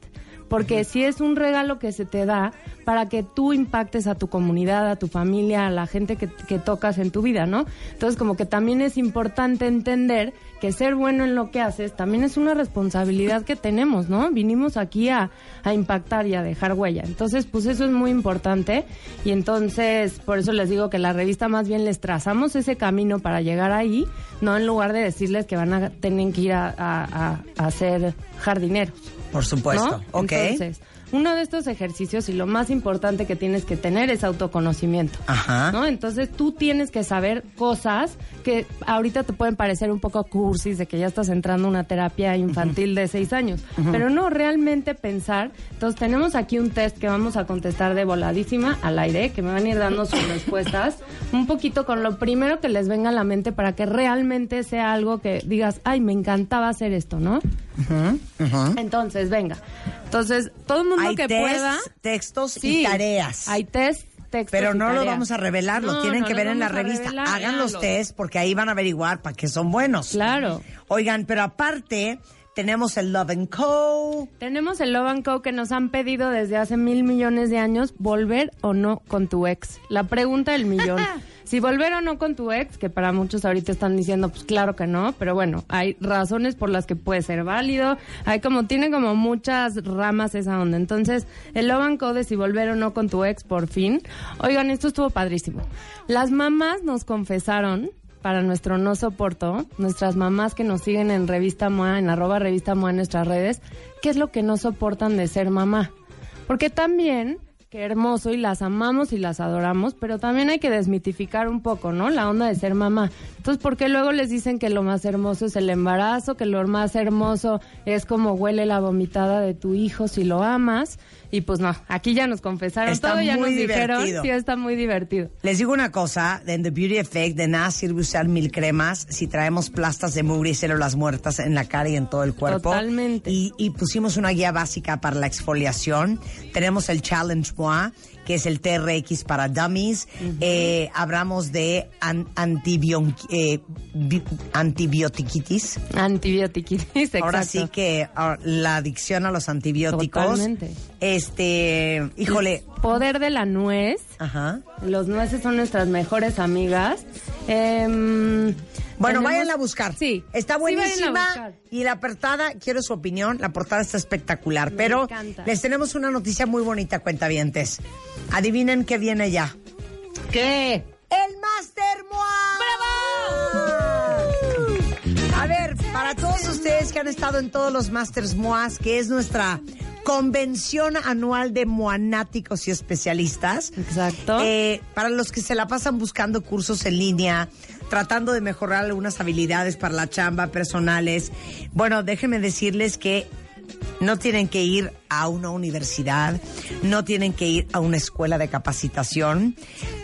porque si es un regalo que se te da para que tú impactes a tu comunidad, a tu familia, a la gente que, que tocas en tu vida, ¿no? Entonces como que también es importante entender que ser bueno en lo que haces también es una responsabilidad que tenemos, ¿no? Vinimos aquí a, a impactar y a dejar huella. Entonces, pues eso es muy importante y entonces por eso les digo que la revista más bien les trazamos ese camino para llegar ahí, no en lugar de decirles que van a tener que ir a, a, a, a ser jardineros. Por supuesto. ¿no? Ok. Entonces, uno de estos ejercicios y lo más importante que tienes que tener es autoconocimiento. Ajá. ¿no? Entonces tú tienes que saber cosas que ahorita te pueden parecer un poco cursis de que ya estás entrando a una terapia infantil de seis años. Pero no, realmente pensar. Entonces tenemos aquí un test que vamos a contestar de voladísima al aire, que me van a ir dando sus respuestas, un poquito con lo primero que les venga a la mente para que realmente sea algo que digas, ay, me encantaba hacer esto, ¿no? Entonces, venga. Entonces, todo el mundo Hay que tests, pueda. textos Sí, y tareas. Hay test, textos Pero y no lo tareas. vamos a revelar, lo No, tienen no que lo ver en la revista. revelar, Hagan los test porque ahí van a averiguar para qué son buenos. Claro. Oigan, pero aparte tenemos el Love and Co. Tenemos el Love and Co que nos han pedido desde hace mil millones de años volver o no con tu ex. La pregunta del millón. si volver o no con tu ex, que para muchos ahorita están diciendo, pues claro que no, pero bueno, hay razones por las que puede ser válido. Hay como, tiene como muchas ramas esa onda. Entonces, el Love and Co de si volver o no con tu ex, por fin. Oigan, esto estuvo padrísimo. Las mamás nos confesaron para nuestro no soporto, nuestras mamás que nos siguen en Revista MOA, en arroba Revista MOA en nuestras redes, qué es lo que no soportan de ser mamá. Porque también, qué hermoso, y las amamos y las adoramos, pero también hay que desmitificar un poco, ¿no? La onda de ser mamá. Entonces, ¿por qué luego les dicen que lo más hermoso es el embarazo, que lo más hermoso es como huele la vomitada de tu hijo si lo amas? Y pues no, aquí ya nos confesaron Está todo, ya nos dijeron, sí, está muy divertido. Les digo una cosa, en The Beauty Effect de nada sirve usar mil cremas si traemos plastas de mugre y células muertas en la cara y en todo el cuerpo. Totalmente. Y, y pusimos una guía básica para la exfoliación. Tenemos el Challenge Moi, que es el TRX para dummies. Eh, hablamos de an- eh, bi- antibiotiquitis. Antibiotiquitis, Ahora exacto. sí que ah, la adicción a los antibióticos. Totalmente. Este, híjole. Poder de la nuez. Ajá. Los nueces son nuestras mejores amigas. Em, Bueno, vayan a buscar. Sí. Está buenísima. y la portada, quiero su opinión, la portada está espectacular. Me pero encanta. les tenemos una noticia muy bonita, cuentavientes. Adivinen qué viene ya. ¿Qué? ¡El Master MOA! A ver, para todos ustedes que han estado en todos los Masters MOAs, que es nuestra convención anual de moanáticos y especialistas. Exacto. Eh, para los que se la pasan buscando cursos en línea, tratando de mejorar algunas habilidades para la chamba personales. Bueno, déjenme decirles que no tienen que ir a una universidad, no tienen que ir a una escuela de capacitación,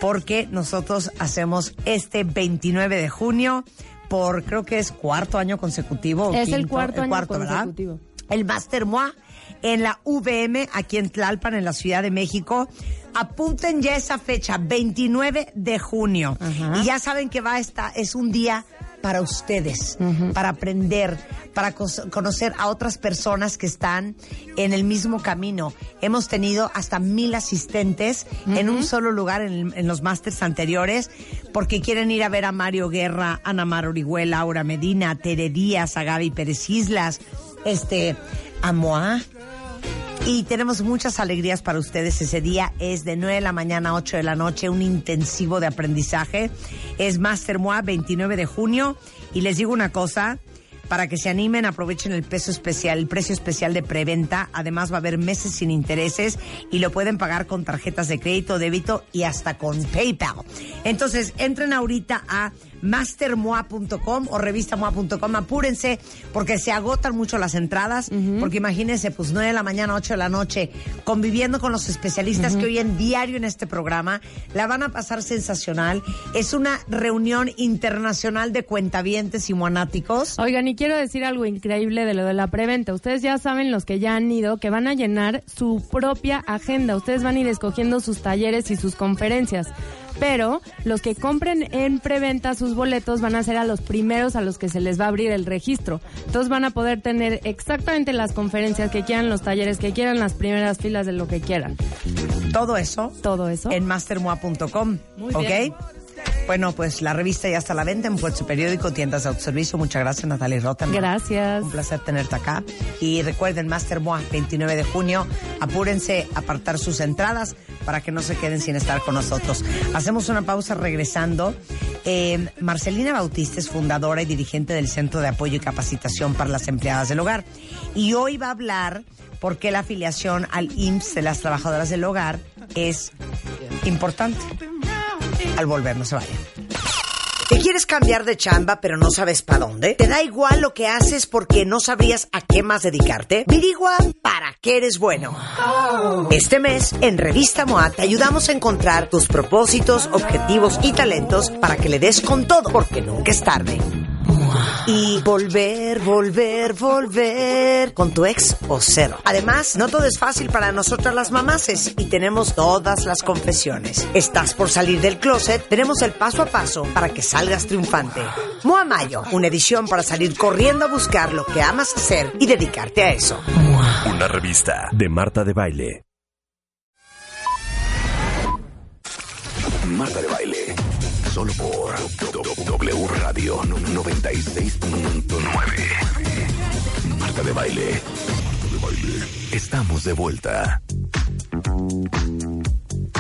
porque nosotros hacemos este 29 de junio por creo que es cuarto año consecutivo. Es el quinto, cuarto año ¿verdad? consecutivo. El Master MOA en la VM aquí en Tlalpan, en la Ciudad de México. Apunten ya esa fecha, 29 de junio. Y ya saben que va a estar, es un día para ustedes, para aprender, para conocer a otras personas que están en el mismo camino. Hemos tenido hasta mil asistentes en un solo lugar en, en los másters anteriores, porque quieren ir a ver a Mario Guerra, Ana Mar Orihuela, Aura Medina, a Tere Díaz, a Gaby Pérez Islas, este, a Moa. Y tenemos muchas alegrías para ustedes ese día. Es de 9 de la mañana a 8 de la noche, un intensivo de aprendizaje. Es Master MOA 29 de junio. Y les digo una cosa, para que se animen, aprovechen el peso especial, el precio especial de preventa. Además va a haber meses sin intereses y lo pueden pagar con tarjetas de crédito, débito y hasta con PayPal. Entonces, entren ahorita a mastermoa.com o revistamoa.com. Apúrense porque se agotan mucho las entradas. Porque imagínense, pues 9 de la mañana, 8 de la noche, conviviendo con los especialistas que hoy en diario en este programa. La van a pasar sensacional. Es una reunión internacional de cuentavientes y monáticos. Oigan, y quiero decir algo increíble de lo de la preventa. Ustedes ya saben, los que ya han ido, que van a llenar su propia agenda. Ustedes van a ir escogiendo sus talleres y sus conferencias. Pero los que compren en preventa sus boletos van a ser a los primeros a los que se les va a abrir el registro. Entonces van a poder tener exactamente las conferencias que quieran, los talleres que quieran, las primeras filas de lo que quieran. Todo eso. Todo eso. En mastermoa.com. Muy ¿Ok? bien. Bueno, pues la revista ya está a la venta en Puerto Periódico, tiendas de autoservicio. Muchas gracias, Natalia Rota. Gracias. Un placer tenerte acá. Y recuerden, Master Moa, 29 de junio. Apúrense a apartar sus entradas para que no se queden sin estar con nosotros. Hacemos una pausa regresando. Eh, Marcelina Bautista es fundadora y dirigente del Centro de Apoyo y Capacitación para las Empleadas del Hogar. Y hoy va a hablar por qué la afiliación al IMSS de las trabajadoras del hogar es importante. Al volver, no se vayan. ¿Te quieres cambiar de chamba pero no sabes para dónde? ¿Te da igual lo que haces porque no sabrías a qué más dedicarte? Virigua para qué eres bueno. Este mes, en Revista MOA, te ayudamos a encontrar tus propósitos, objetivos y talentos para que le des con todo, porque nunca es tarde. Y volver, volver, volver con tu ex o cero. Además, no todo es fácil para nosotras las mamaces y tenemos todas las confesiones. ¿Estás por salir del closet? Tenemos el paso a paso para que salgas triunfante. Moa Mayo, una edición para salir corriendo a buscar lo que amas hacer y dedicarte a eso. Una revista de Marta de Baile. Marta de Baile. Solo por W Radio 96.9. Marta de Baile. Estamos de vuelta.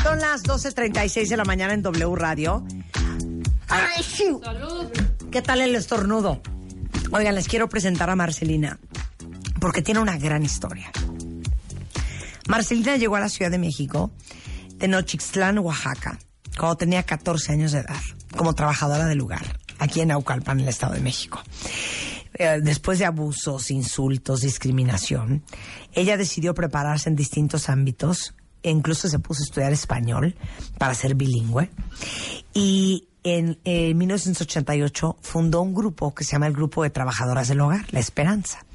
Son las 12.36 de la mañana en W Radio. ¡Ay, shiu! ¿Qué tal el estornudo? Oigan, les quiero presentar a Marcelina, porque tiene una gran historia. Marcelina llegó a la Ciudad de México, de Nochixtlán, Oaxaca, cuando tenía 14 años de edad, como trabajadora del lugar, aquí en Naucalpan, en el Estado de México. Eh, Después de abusos, insultos, discriminación, ella decidió prepararse en distintos ámbitos, e incluso se puso a estudiar español para ser bilingüe. Y en eh, 1988 fundó un grupo que se llama el Grupo de Trabajadoras del Hogar, La Esperanza,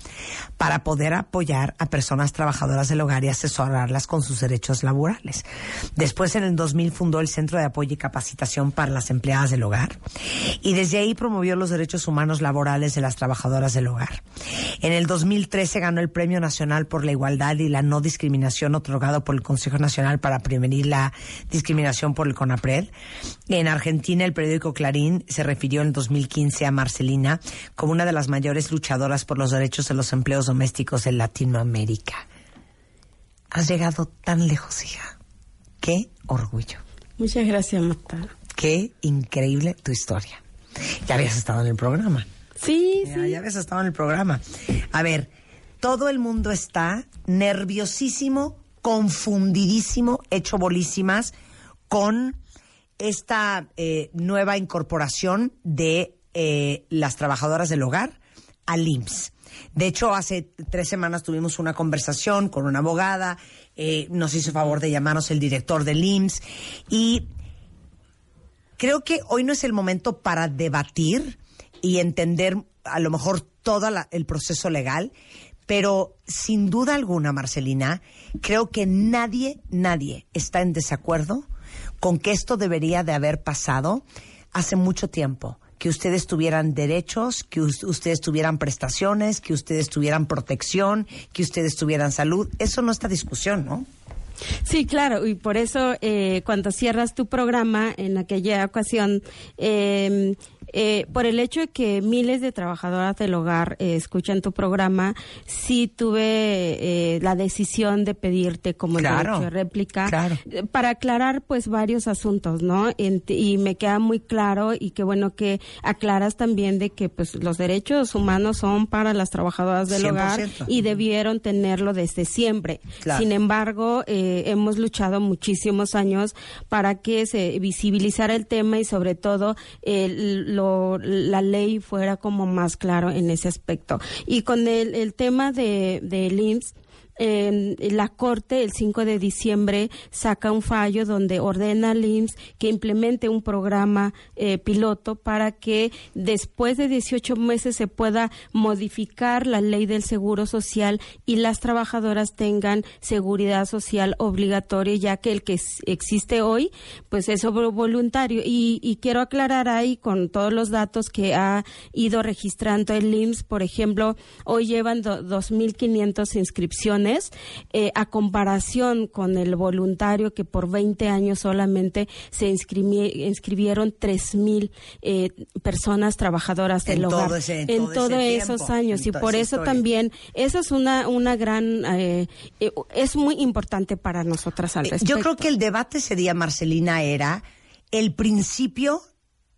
para poder apoyar a personas trabajadoras del hogar y asesorarlas con sus derechos laborales. Después, en el 2000, fundó el Centro de Apoyo y Capacitación para las Empleadas del Hogar y desde ahí promovió los derechos humanos laborales de las trabajadoras del hogar. En el 2013 ganó el Premio Nacional por la Igualdad y la No Discriminación otorgado por el Consejo Nacional para prevenir la discriminación por el CONAPRED. En Argentina, el periódico Clarín se refirió en el 2015 a Marcelina como una de las mayores luchadoras por los derechos de los empleos domésticos en Latinoamérica. Has llegado tan lejos, hija. Qué orgullo. Muchas gracias, Marta. Qué increíble tu historia. Ya habías estado en el programa. Sí, Ya, ya habías estado en el programa. A ver, todo el mundo está nerviosísimo, confundidísimo, hecho bolísimas con esta eh, nueva incorporación de eh, las trabajadoras del hogar al IMSS. De hecho, hace tres semanas tuvimos una conversación con una abogada, eh, nos hizo favor de llamarnos el director del IMSS y creo que hoy no es el momento para debatir y entender a lo mejor todo la- el proceso legal, pero sin duda alguna, Marcelina, creo que nadie, nadie está en desacuerdo con que esto debería de haber pasado hace mucho tiempo. Que ustedes tuvieran derechos, que us- ustedes tuvieran prestaciones, que ustedes tuvieran protección, que ustedes tuvieran salud. Eso no está discusión, ¿no? Sí, claro, y por eso eh, cuando cierras tu programa en aquella ocasión, eh, eh, por el hecho de que miles de trabajadoras del hogar eh, escuchan tu programa, sí tuve eh, la decisión de pedirte como el Claro, derecho de réplica claro. eh, para aclarar pues varios asuntos, ¿no? Ent- y me queda muy claro y qué bueno que aclaras también de que pues los derechos humanos son para las trabajadoras del hogar 100%. y debieron tenerlo desde siempre. Claro. Sin embargo, eh, hemos luchado muchísimos años para que se visibilizara el tema y sobre todo eh, la ley fuera como más claro en ese aspecto. Y con el, el tema de, del IMSS, eh, la Corte el 5 de diciembre saca un fallo donde ordena al IMSS que implemente un programa eh, piloto para que después de 18 meses se pueda modificar la ley del seguro social y las trabajadoras tengan seguridad social obligatoria, ya que el que existe hoy, pues es voluntario. Y, y quiero aclarar ahí con todos los datos que ha ido registrando el IMSS, por ejemplo, hoy llevan do- 2.500 inscripciones, eh, a comparación con el voluntario que por 20 años solamente se inscribie- inscribieron 3.000 eh, personas trabajadoras del En todo hogar. ese- en en todo todos esos tiempo, años. Y por eso historia. también, eso es una, una gran, eh, eh, es muy importante para nosotras al respecto. Yo creo que el debate ese día, Marcelina, era el principio,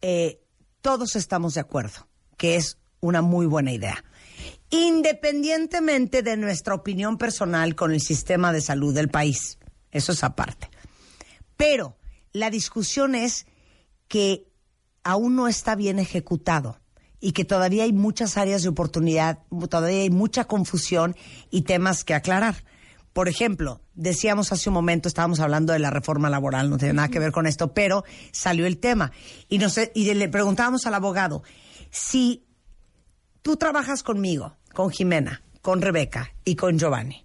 eh, todos estamos de acuerdo, que es una muy buena idea. Independientemente de nuestra opinión personal con el sistema de salud del país. Eso es aparte. Pero la discusión es que aún no está bien ejecutado y que todavía hay muchas áreas de oportunidad, todavía hay mucha confusión y temas que aclarar. Por ejemplo, decíamos hace un momento, estábamos hablando de la reforma laboral, no tiene nada que ver con esto, pero salió el tema. Y, nos, y le preguntábamos al abogado, si tú trabajas conmigo, con Jimena, con Rebeca y con Giovanni,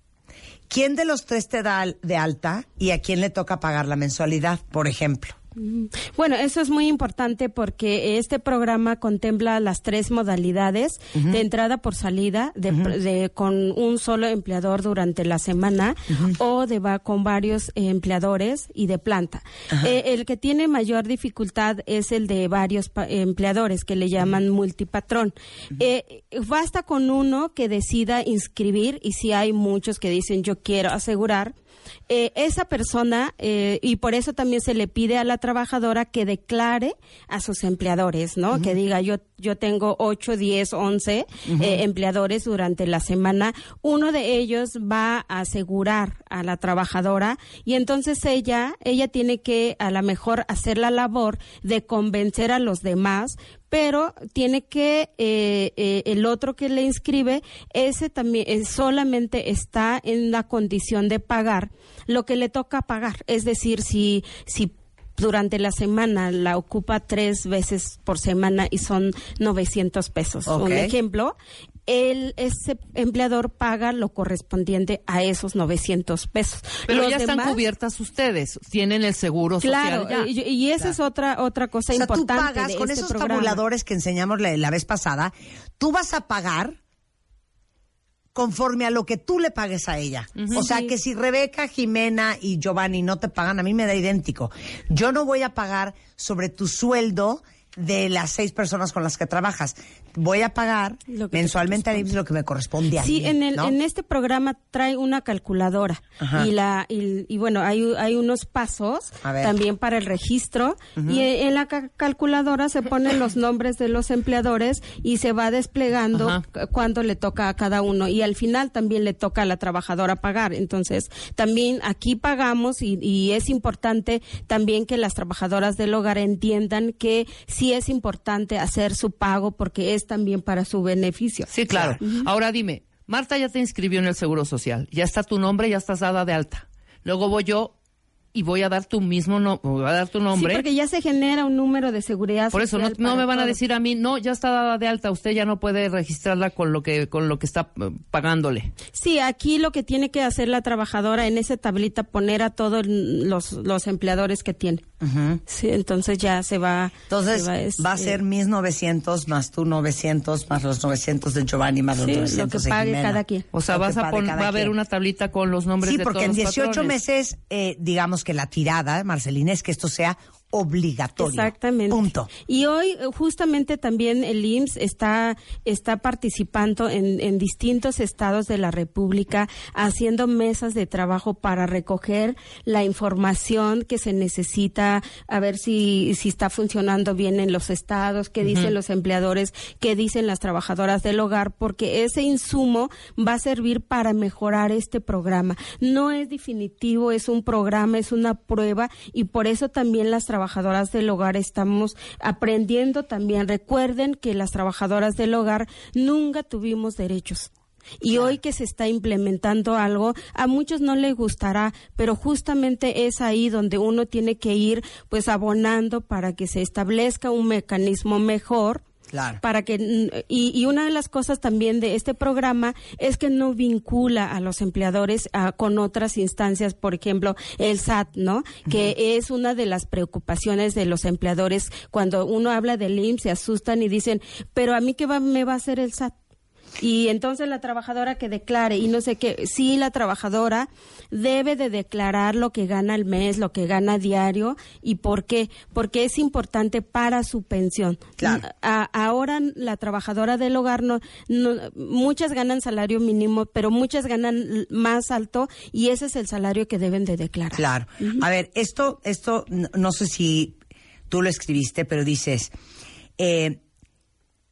¿quién de los tres te da de alta y a quién le toca pagar la mensualidad, por ejemplo? Bueno, eso es muy importante porque este programa contempla las tres modalidades. De entrada por salida, de, de- con un solo empleador durante la semana o de va con varios empleadores y de planta. Eh, el que tiene mayor dificultad es el de varios empleadores que le llaman multipatrón. Eh, basta con uno que decida inscribir y si hay muchos que dicen yo quiero asegurar eh, esa persona, eh, y por eso también se le pide a la trabajadora que declare a sus empleadores, ¿no? Que diga, yo, yo tengo 8, 10, 11 Ujú. eh, empleadores durante la semana. Uno de ellos va a asegurar a la trabajadora y entonces ella, ella tiene que a lo mejor hacer la labor de convencer a los demás pero tiene que eh, eh, el otro que le inscribe ese también eh, solamente está en la condición de pagar lo que le toca pagar. Es decir si si durante la semana la ocupa tres veces por semana y son 900 pesos. Un ejemplo el, ese empleador paga lo correspondiente a esos 900 pesos. Pero Los ya están demás- cubiertas ustedes, tienen el seguro Claro, social ya. y, y esa es otra otra cosa O sea, importante tú pagas de con este esos programa. tabuladores que enseñamos la, la vez pasada, tú vas a pagar conforme a lo que tú le pagues a ella. O sea, Sí. que si Rebeca, Jimena y Giovanni no te pagan, a mí me da idéntico. Yo no voy a pagar sobre tu sueldo de las seis personas con las que trabajas. Voy a pagar mensualmente a IMSS lo que me corresponde a Sí, mí, en, el, ¿no? en este programa trae una calculadora Ajá. y la y, y bueno hay, hay unos pasos también para el registro y en la ca- calculadora se ponen los nombres de los empleadores y se va desplegando Ajá. cu- cuándo le toca a cada uno y al final también le toca a la trabajadora pagar entonces también aquí pagamos y, y es importante también que las trabajadoras del hogar entiendan que sí es importante hacer su pago porque es también para su beneficio Sí, claro. Ahora dime, Marta ya te inscribió en el Seguro Social, ya está tu nombre, ya estás dada de alta. Luego voy yo y voy a dar tu mismo no, voy a dar tu nombre. Sí, porque ya se genera un número de seguridad Por eso no, me van a decir a mí, no, ya está dada de alta, usted ya no puede registrarla con lo que con lo que está eh, pagándole. Sí, aquí lo que tiene que hacer la trabajadora en esa tablita poner a todos los, los empleadores que tiene. Sí, entonces ya se va. Entonces se va, es- va a ser eh, mis 900 más tú 900 más los 900 de Giovanni más los Sí, lo 900 que de pague Jimena. cada quien. O sea, Lo vas que a pon- va a haber una tablita con los nombres Sí, de porque todos en los 18 patrones. meses, eh, digamos que la tirada, Marcelina, es que esto sea obligatorio. Exactamente. Punto. Y hoy eh, justamente también el IMSS está, está participando en, en distintos estados de la República haciendo mesas de trabajo para recoger la información que se necesita, a ver si, si está funcionando bien en los estados, qué dicen los empleadores, qué dicen las trabajadoras del hogar, porque ese insumo va a servir para mejorar este programa. No es definitivo, es un programa, es una prueba y por eso también las trabajadoras del hogar estamos aprendiendo también. Recuerden que las trabajadoras del hogar nunca tuvimos derechos. Y hoy que se está implementando algo, a muchos no les gustará, pero justamente es ahí donde uno tiene que ir pues abonando para que se establezca un mecanismo mejor Claro. para que y, y una de las cosas también de este programa es que no vincula a los empleadores ah, con otras instancias, por ejemplo, el SAT, ¿no? Que es una de las preocupaciones de los empleadores cuando uno habla del IMSS se asustan y dicen, "Pero a mí qué va, me va a hacer el SAT?" Y entonces la trabajadora que declare, y no sé qué, sí la trabajadora debe de declarar lo que gana al mes, lo que gana diario, y por qué, porque es importante para su pensión. Claro. A- ahora la trabajadora del hogar, no, no- muchas ganan salario mínimo, pero muchas ganan más alto, y ese es el salario que deben de declarar. Claro. A ver, esto, esto, no, no sé si tú lo escribiste, pero dices, eh,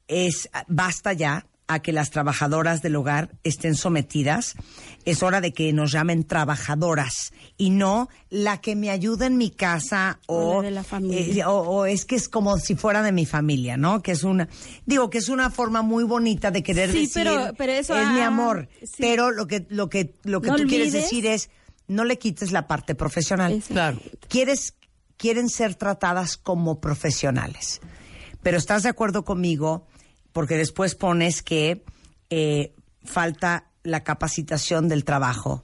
es basta ya a que las trabajadoras del hogar estén sometidas. Es hora de que nos llamen trabajadoras y no la que me ayuda en mi casa O o, la de la familia. eh, o, o es que es como si fuera de mi familia, ¿no? Que es una, digo que es una forma muy bonita de querer Sí, decir pero- pero eso, es mi ah, amor. sí. Pero lo que lo que lo que No tú quieres decir es no le quites la parte profesional. Claro. Quieres, quieren ser tratadas como profesionales. Pero estás de acuerdo conmigo, porque después pones que eh, falta la capacitación del trabajo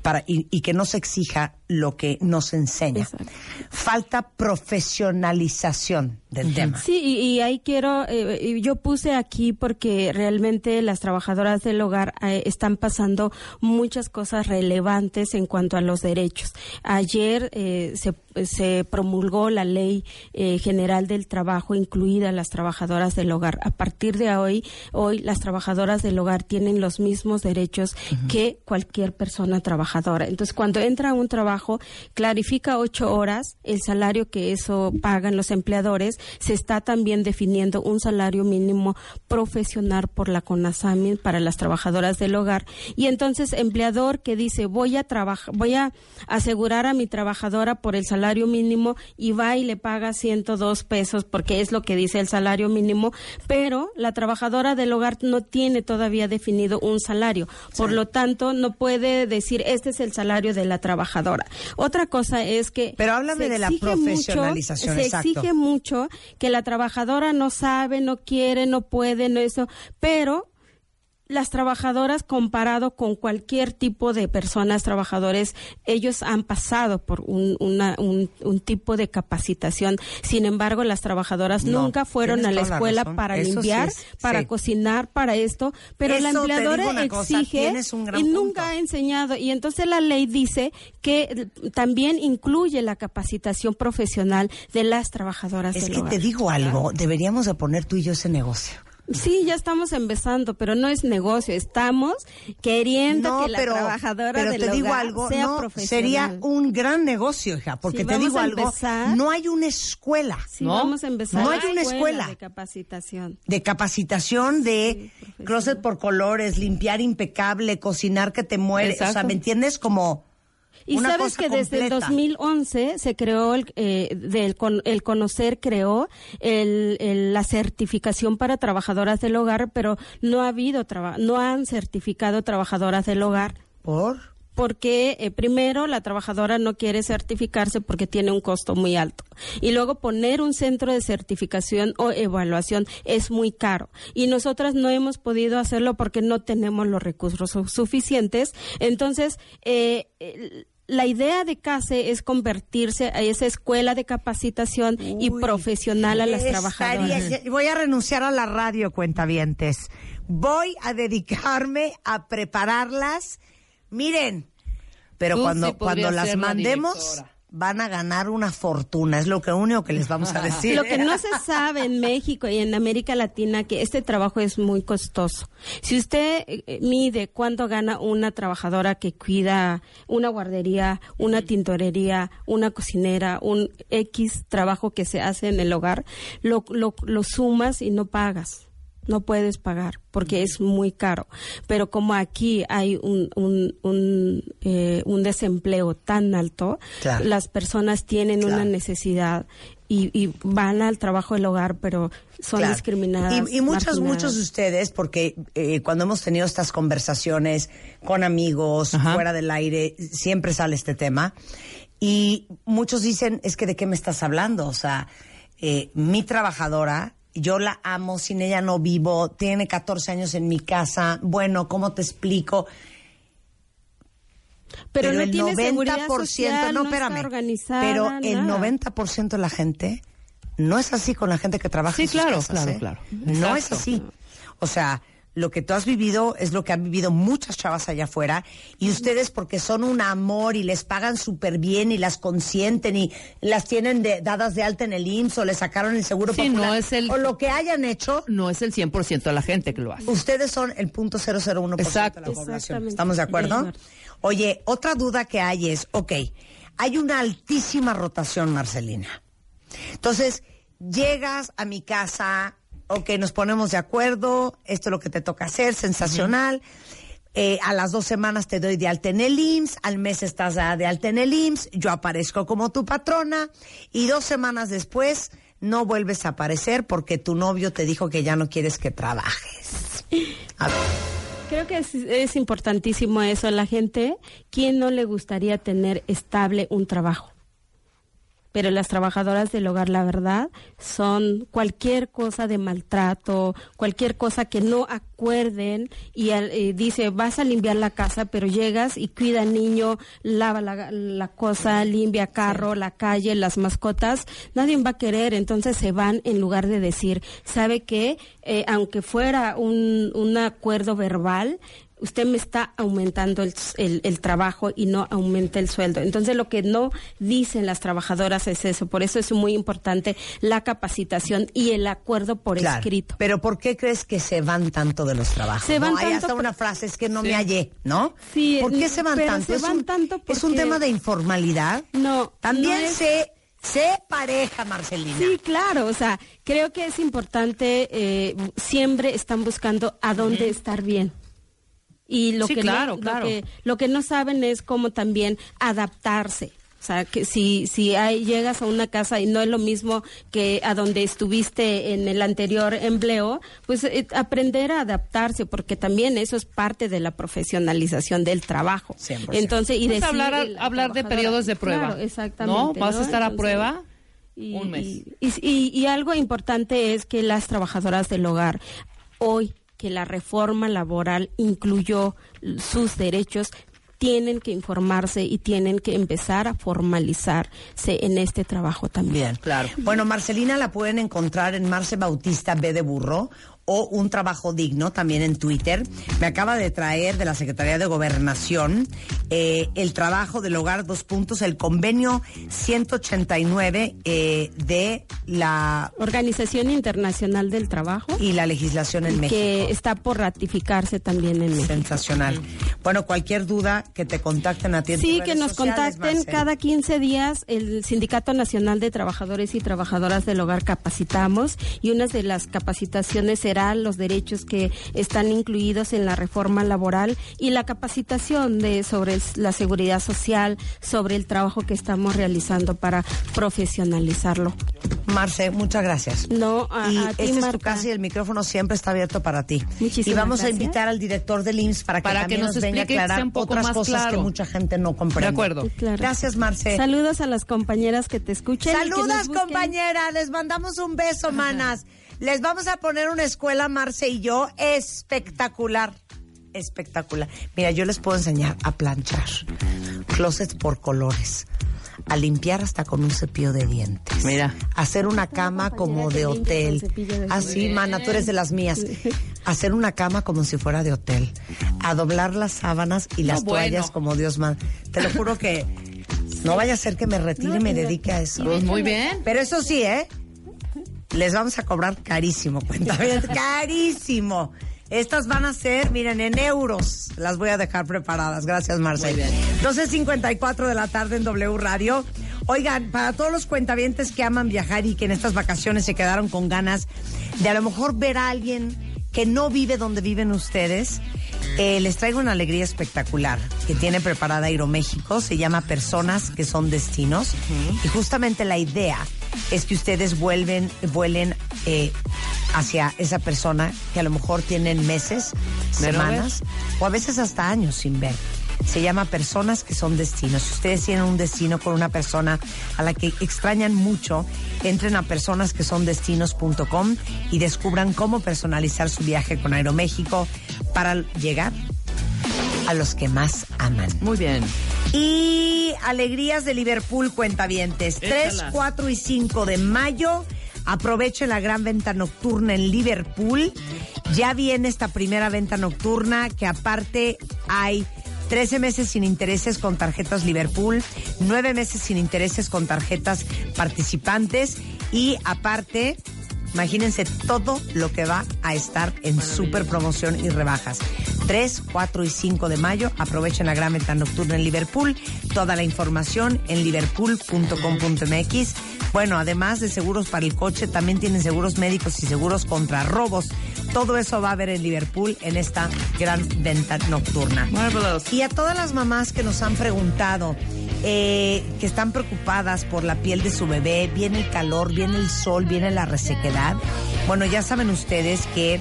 para, y, y que no se exija lo que no se enseña. Exacto. Falta profesionalización del tema. Sí, y, y ahí quiero, eh, yo puse aquí porque realmente las trabajadoras del hogar eh, están pasando muchas cosas relevantes en cuanto a los derechos. Ayer eh, se, se promulgó la ley eh, general del trabajo, incluida las trabajadoras del hogar. A partir de hoy, hoy las trabajadoras del hogar tienen los mismos derechos que cualquier persona trabajadora. Entonces, cuando entra a un trabajo, clarifica ocho horas, el salario que eso pagan los empleadores, se está también definiendo un salario mínimo profesional por la CONASAMI para las trabajadoras del hogar. Y entonces, empleador que dice, voy a trabajar, voy a asegurar a mi trabajadora por el salario mínimo y va y le paga 102 pesos porque es lo que dice el salario mínimo, pero la trabajadora del hogar no tiene todavía definido un salario. Por lo tanto, no puede decir, este es el salario de la trabajadora. Otra cosa es que... Pero háblame de la mucho- profesionalización, se exacto. exige mucho que la trabajadora no sabe, no quiere, no puede, no eso, pero las trabajadoras comparado con cualquier tipo de personas trabajadores, ellos han pasado por un, una- un, un tipo de capacitación. Sin embargo, las trabajadoras No, nunca fueron a la la escuela para Eso sí limpiar, es- para sí. cocinar, para esto, pero la Eso digo empleadora cosa, exige y punto. nunca ha enseñado. Y entonces la ley dice que también incluye la capacitación profesional de las trabajadoras Es del que hogar. te digo algo, deberíamos de poner tú y yo ese negocio. Sí, ya estamos empezando, pero no es negocio. Estamos queriendo No, que la pero, trabajadora pero del te digo hogar algo, sea no, profesional. sería un gran negocio, hija, porque Sí, te digo algo, empezar. no hay una escuela Sí, ¿No? vamos a empezar. No hay una escuela. de capacitación. de capacitación de closet por colores, limpiar impecable, cocinar que te mueres, o sea, Exacto. ¿me entiendes? Como Y una sabes cosa que desde el completa. 2011 se creó el, eh, del con- el conocer creó el, el- la certificación para trabajadoras del hogar, pero no ha habido traba- no han certificado trabajadoras del hogar. por porque eh, primero la trabajadora no quiere certificarse porque tiene un costo muy alto y luego poner un centro de certificación o evaluación es muy caro y nosotras no hemos podido hacerlo porque no tenemos los recursos su- suficientes entonces eh, la idea de CASE es convertirse a esa escuela de capacitación y profesional a las estaría- trabajadoras. Voy a renunciar a la radio, cuentavientes. Voy a dedicarme a prepararlas. Miren, pero Tú cuando, sí cuando las mandemos, directora. Van a ganar una fortuna. Es lo que único que les vamos a decir. Lo que no se sabe en México y en América Latina que este trabajo es muy costoso. Si usted eh, mide cuánto gana una trabajadora que cuida una guardería, una tintorería, una cocinera, un X trabajo que se hace en el hogar, lo, lo, lo sumas y no pagas. No puedes pagar porque es muy caro. Pero como aquí hay un, un, un, eh, un desempleo tan alto, Claro. las personas tienen una necesidad y, y van al trabajo del hogar, pero son Claro. discriminadas. Y, y muchos, muchos de ustedes, porque eh, cuando hemos tenido estas conversaciones con amigos, fuera del aire, siempre sale este tema. Y muchos dicen, es que de qué me estás hablando? O sea, eh, mi trabajadora, yo la amo, sin ella no vivo, tiene 14 años en mi casa, bueno, ¿cómo te explico? Pero no el tiene seguridad 90%, social, no, no espérame, pero el nada. 90% de la gente no es así con la gente que trabaja Sí, en sus claro, casas, claro, ¿eh? claro. No es así. O sea, lo que tú has vivido es lo que han vivido muchas chavas allá afuera y ustedes porque son un amor y les pagan súper bien y las consienten y las tienen de- dadas de alta en el IMSS o les sacaron el seguro Sí, popular no es el- o lo que hayan hecho. No es el 100% de la gente que lo hace. Ustedes son el punto 001% Exacto. de la población. ¿Estamos de acuerdo? De acuerdo. Oye, otra duda que hay es, ok, hay una altísima rotación, Marcelina. Entonces, llegas a mi casa, ok, nos ponemos de acuerdo, esto es lo que te toca hacer, sensacional. Eh, a las dos semanas te doy de alta en el IMSS, al mes estás de alta en el IMSS, yo aparezco como tu patrona y dos semanas después no vuelves a aparecer porque tu novio te dijo que ya no quieres que trabajes. A ver. Creo que es, es importantísimo eso. La gente, ¿quién no le gustaría tener estable un trabajo? Pero las trabajadoras del hogar, la verdad, son cualquier cosa de maltrato, cualquier cosa que no acuerden y dice, vas a limpiar la casa, pero llegas y cuida al niño, lava la, la cosa, limpia carro, la calle, las mascotas, nadie va a querer, entonces se van en lugar de decir, ¿sabe qué? Eh, aunque fuera un, un acuerdo verbal, usted me está aumentando el, el- el trabajo y no aumenta el sueldo. Entonces, lo que no dicen las trabajadoras es eso. Por eso es muy importante la capacitación y el acuerdo por Claro, escrito. Pero ¿por qué crees que se van tanto de los trabajos? Se van ¿no? Hay tanto hasta por- una frase, es que no Sí. me hallé, ¿no? Sí, ¿Por qué se van pero tanto? se ¿Es, van un, tanto ¿Es un porque- tema de informalidad? No. También no es- sé pareja, Marcelina. Sí, claro, o sea, creo que es importante, eh, siempre están buscando a dónde estar bien. Y lo, Sí, que claro, no, claro. Lo, que, lo que no saben es cómo también adaptarse. O sea, que si, si hay- llegas a una casa y no es lo mismo que a donde estuviste en el anterior empleo, pues eh, aprender a adaptarse, porque también eso es parte de la profesionalización del trabajo. 100%. Entonces, y Pues decir, hablar, la hablar de periodos de prueba. Claro, exactamente. ¿No? Vas a estar a prueba y, un mes. y- y- y algo importante es que las trabajadoras del hogar, hoy que la reforma laboral incluyó sus derechos, tienen que informarse y tienen que empezar a formalizarse en este trabajo también. Bien, claro. Bueno, Marcelina la pueden encontrar en Marce Bautista B de Burro o Un Trabajo Digno también en Twitter. Me acaba de traer de la Secretaría de Gobernación eh, el trabajo del hogar, dos puntos, el convenio 189 eh, de la Organización Internacional del Trabajo. y la legislación en México. que está por ratificarse también en México. Sensacional. Bueno, cualquier duda que te contacten a ti. Sí, que nos sociales, contacten cada 15 días. El Sindicato Nacional de Trabajadores y Trabajadoras del Hogar capacitamos y una de las capacitaciones los derechos que están incluidos en la reforma laboral y la capacitación de sobre la seguridad social, sobre el trabajo que estamos realizando para profesionalizarlo. Marce, muchas gracias. No, a, y a ti, esta es tu casa y el micrófono siempre está abierto para ti. Muchísimas y vamos a invitar al director del IMSS para que Para que también nos nos, venga a aclarar sea un poco otras más cosas claro. que mucha gente no comprende. De acuerdo. Claro. Gracias, Marce. Saludos a las compañeras que te escuchan. y que nos Saludas, busquen. compañeras. Les mandamos un beso, manas. Les vamos a poner una escuela, Marce y yo, espectacular. Espectacular. Mira, yo les puedo enseñar a planchar. Closets por colores. A limpiar hasta con un cepillo de dientes. Mira. Hacer una cama como de hotel. cepillo de Así, dientes. mana, tú eres de las mías. Hacer una cama como si fuera de hotel. A doblar las sábanas y las bueno. toallas como Dios manda. Te lo juro que no vaya a ser que me retire y me dedique a eso. Pues muy bien. Pero eso sí, ¿eh? Les vamos a cobrar carísimo, cuenta carísimo. Estas van a ser, miren, en euros. Las voy a dejar preparadas. Gracias, Marcel. Muy bien. 12.54 de la tarde en W Radio. Oigan, para todos los cuentavientes que aman viajar y que en estas vacaciones se quedaron con ganas de a lo mejor ver a alguien que no vive donde viven ustedes, Eh, les traigo una alegría espectacular que tiene preparada Aeroméxico. Se llama Personas que son destinos. Y justamente la idea es que ustedes vuelven, vuelen eh, hacia esa persona que a lo mejor tienen meses, semanas o a veces hasta años sin ver. Se llama Personas que son destinos. Si ustedes tienen un destino con una persona a la que extrañan mucho, entren a personasquesondestinos.com y descubran cómo personalizar su viaje con Aeroméxico para llegar a los que más aman. Muy bien. Y alegrías de Liverpool, cuentavientes. 3, Échalas. 4 y 5 de mayo. Aprovechen la gran venta nocturna en Liverpool. Ya viene esta primera venta nocturna que aparte hay 13 meses sin intereses con tarjetas Liverpool, 9 meses sin intereses con tarjetas participantes y aparte Imagínense todo lo que va a estar en super promoción y rebajas. 3, 4 y 5 de mayo. Aprovechen la gran venta nocturna en Liverpool. Toda la información en liverpool.com.mx. Bueno, además de seguros para el coche, también tienen seguros médicos y seguros contra robos. Todo eso va a haber en Liverpool en esta gran venta nocturna. Marvelous. Y a todas las mamás que nos han preguntado, eh, que están preocupadas por la piel de su bebé, viene el calor, viene el sol, viene la resequedad. Bueno, ya saben ustedes que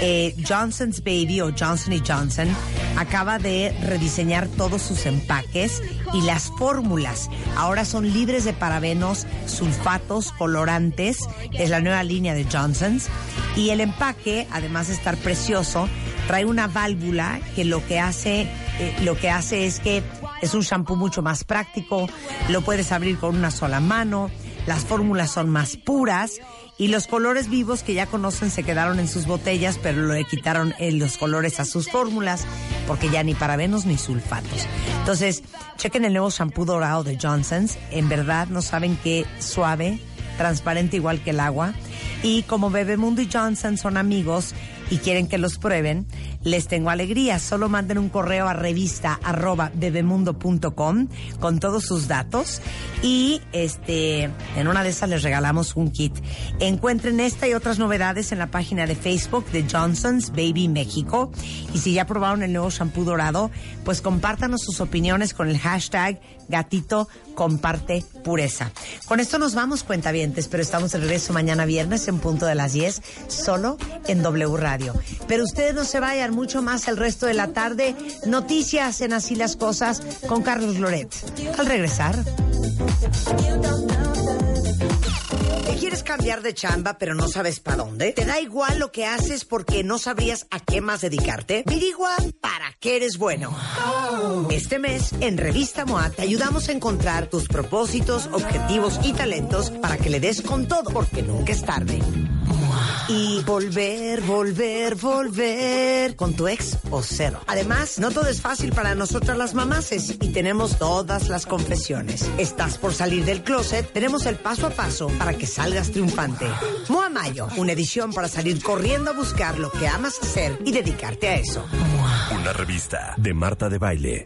eh, Johnson's Baby o Johnson y Johnson acaba de rediseñar todos sus empaques y las fórmulas. Ahora son libres de parabenos, sulfatos, colorantes. Es la nueva línea de Johnson's. Y el empaque, además de estar precioso, trae una válvula que lo que hace, eh, lo que hace es que es un shampoo mucho más práctico, lo puedes abrir con una sola mano, las fórmulas son más puras y los colores vivos que ya conocen se quedaron en sus botellas, pero le quitaron eh, los colores a sus fórmulas porque ya ni parabenos ni sulfatos. Entonces, chequen el nuevo shampoo dorado de Johnson's, en verdad no saben qué suave, transparente igual que el agua. Y como Bebemundo y Johnson son amigos y quieren que los prueben, les tengo alegría. Solo manden un correo a revista arroba bebemundo.com con todos sus datos y este en una de esas les regalamos un kit. Encuentren esta y otras novedades en la página de Facebook de Johnson's Baby México. Y si ya probaron el nuevo shampoo dorado, pues compártanos sus opiniones con el hashtag gatito comparte pureza. Con esto nos vamos, cuentavientes, pero estamos de regreso mañana viernes en punto de las 10, solo en W Radio. Pero ustedes no se vayan mucho más el resto de la tarde. Noticias en Así las Cosas con Carlos Loret. Al regresar. ¿Te quieres cambiar de chamba pero no sabes para dónde? ¿Te da igual lo que haces porque no sabrías a qué más dedicarte? Averigua para qué eres bueno. Este mes, en Revista MOA, te ayudamos a encontrar tus propósitos, objetivos y talentos para que le des con todo, porque nunca es tarde. Y volver, volver, volver con tu ex o cero. Además, no todo es fácil para nosotras las mamases y tenemos todas las confesiones. ¿Estás por salir del closet? Tenemos el paso a paso para que salgas triunfante. Moa Mayo, una edición para salir corriendo a buscar lo que amas hacer y dedicarte a eso. Una revista de Marta de Baile.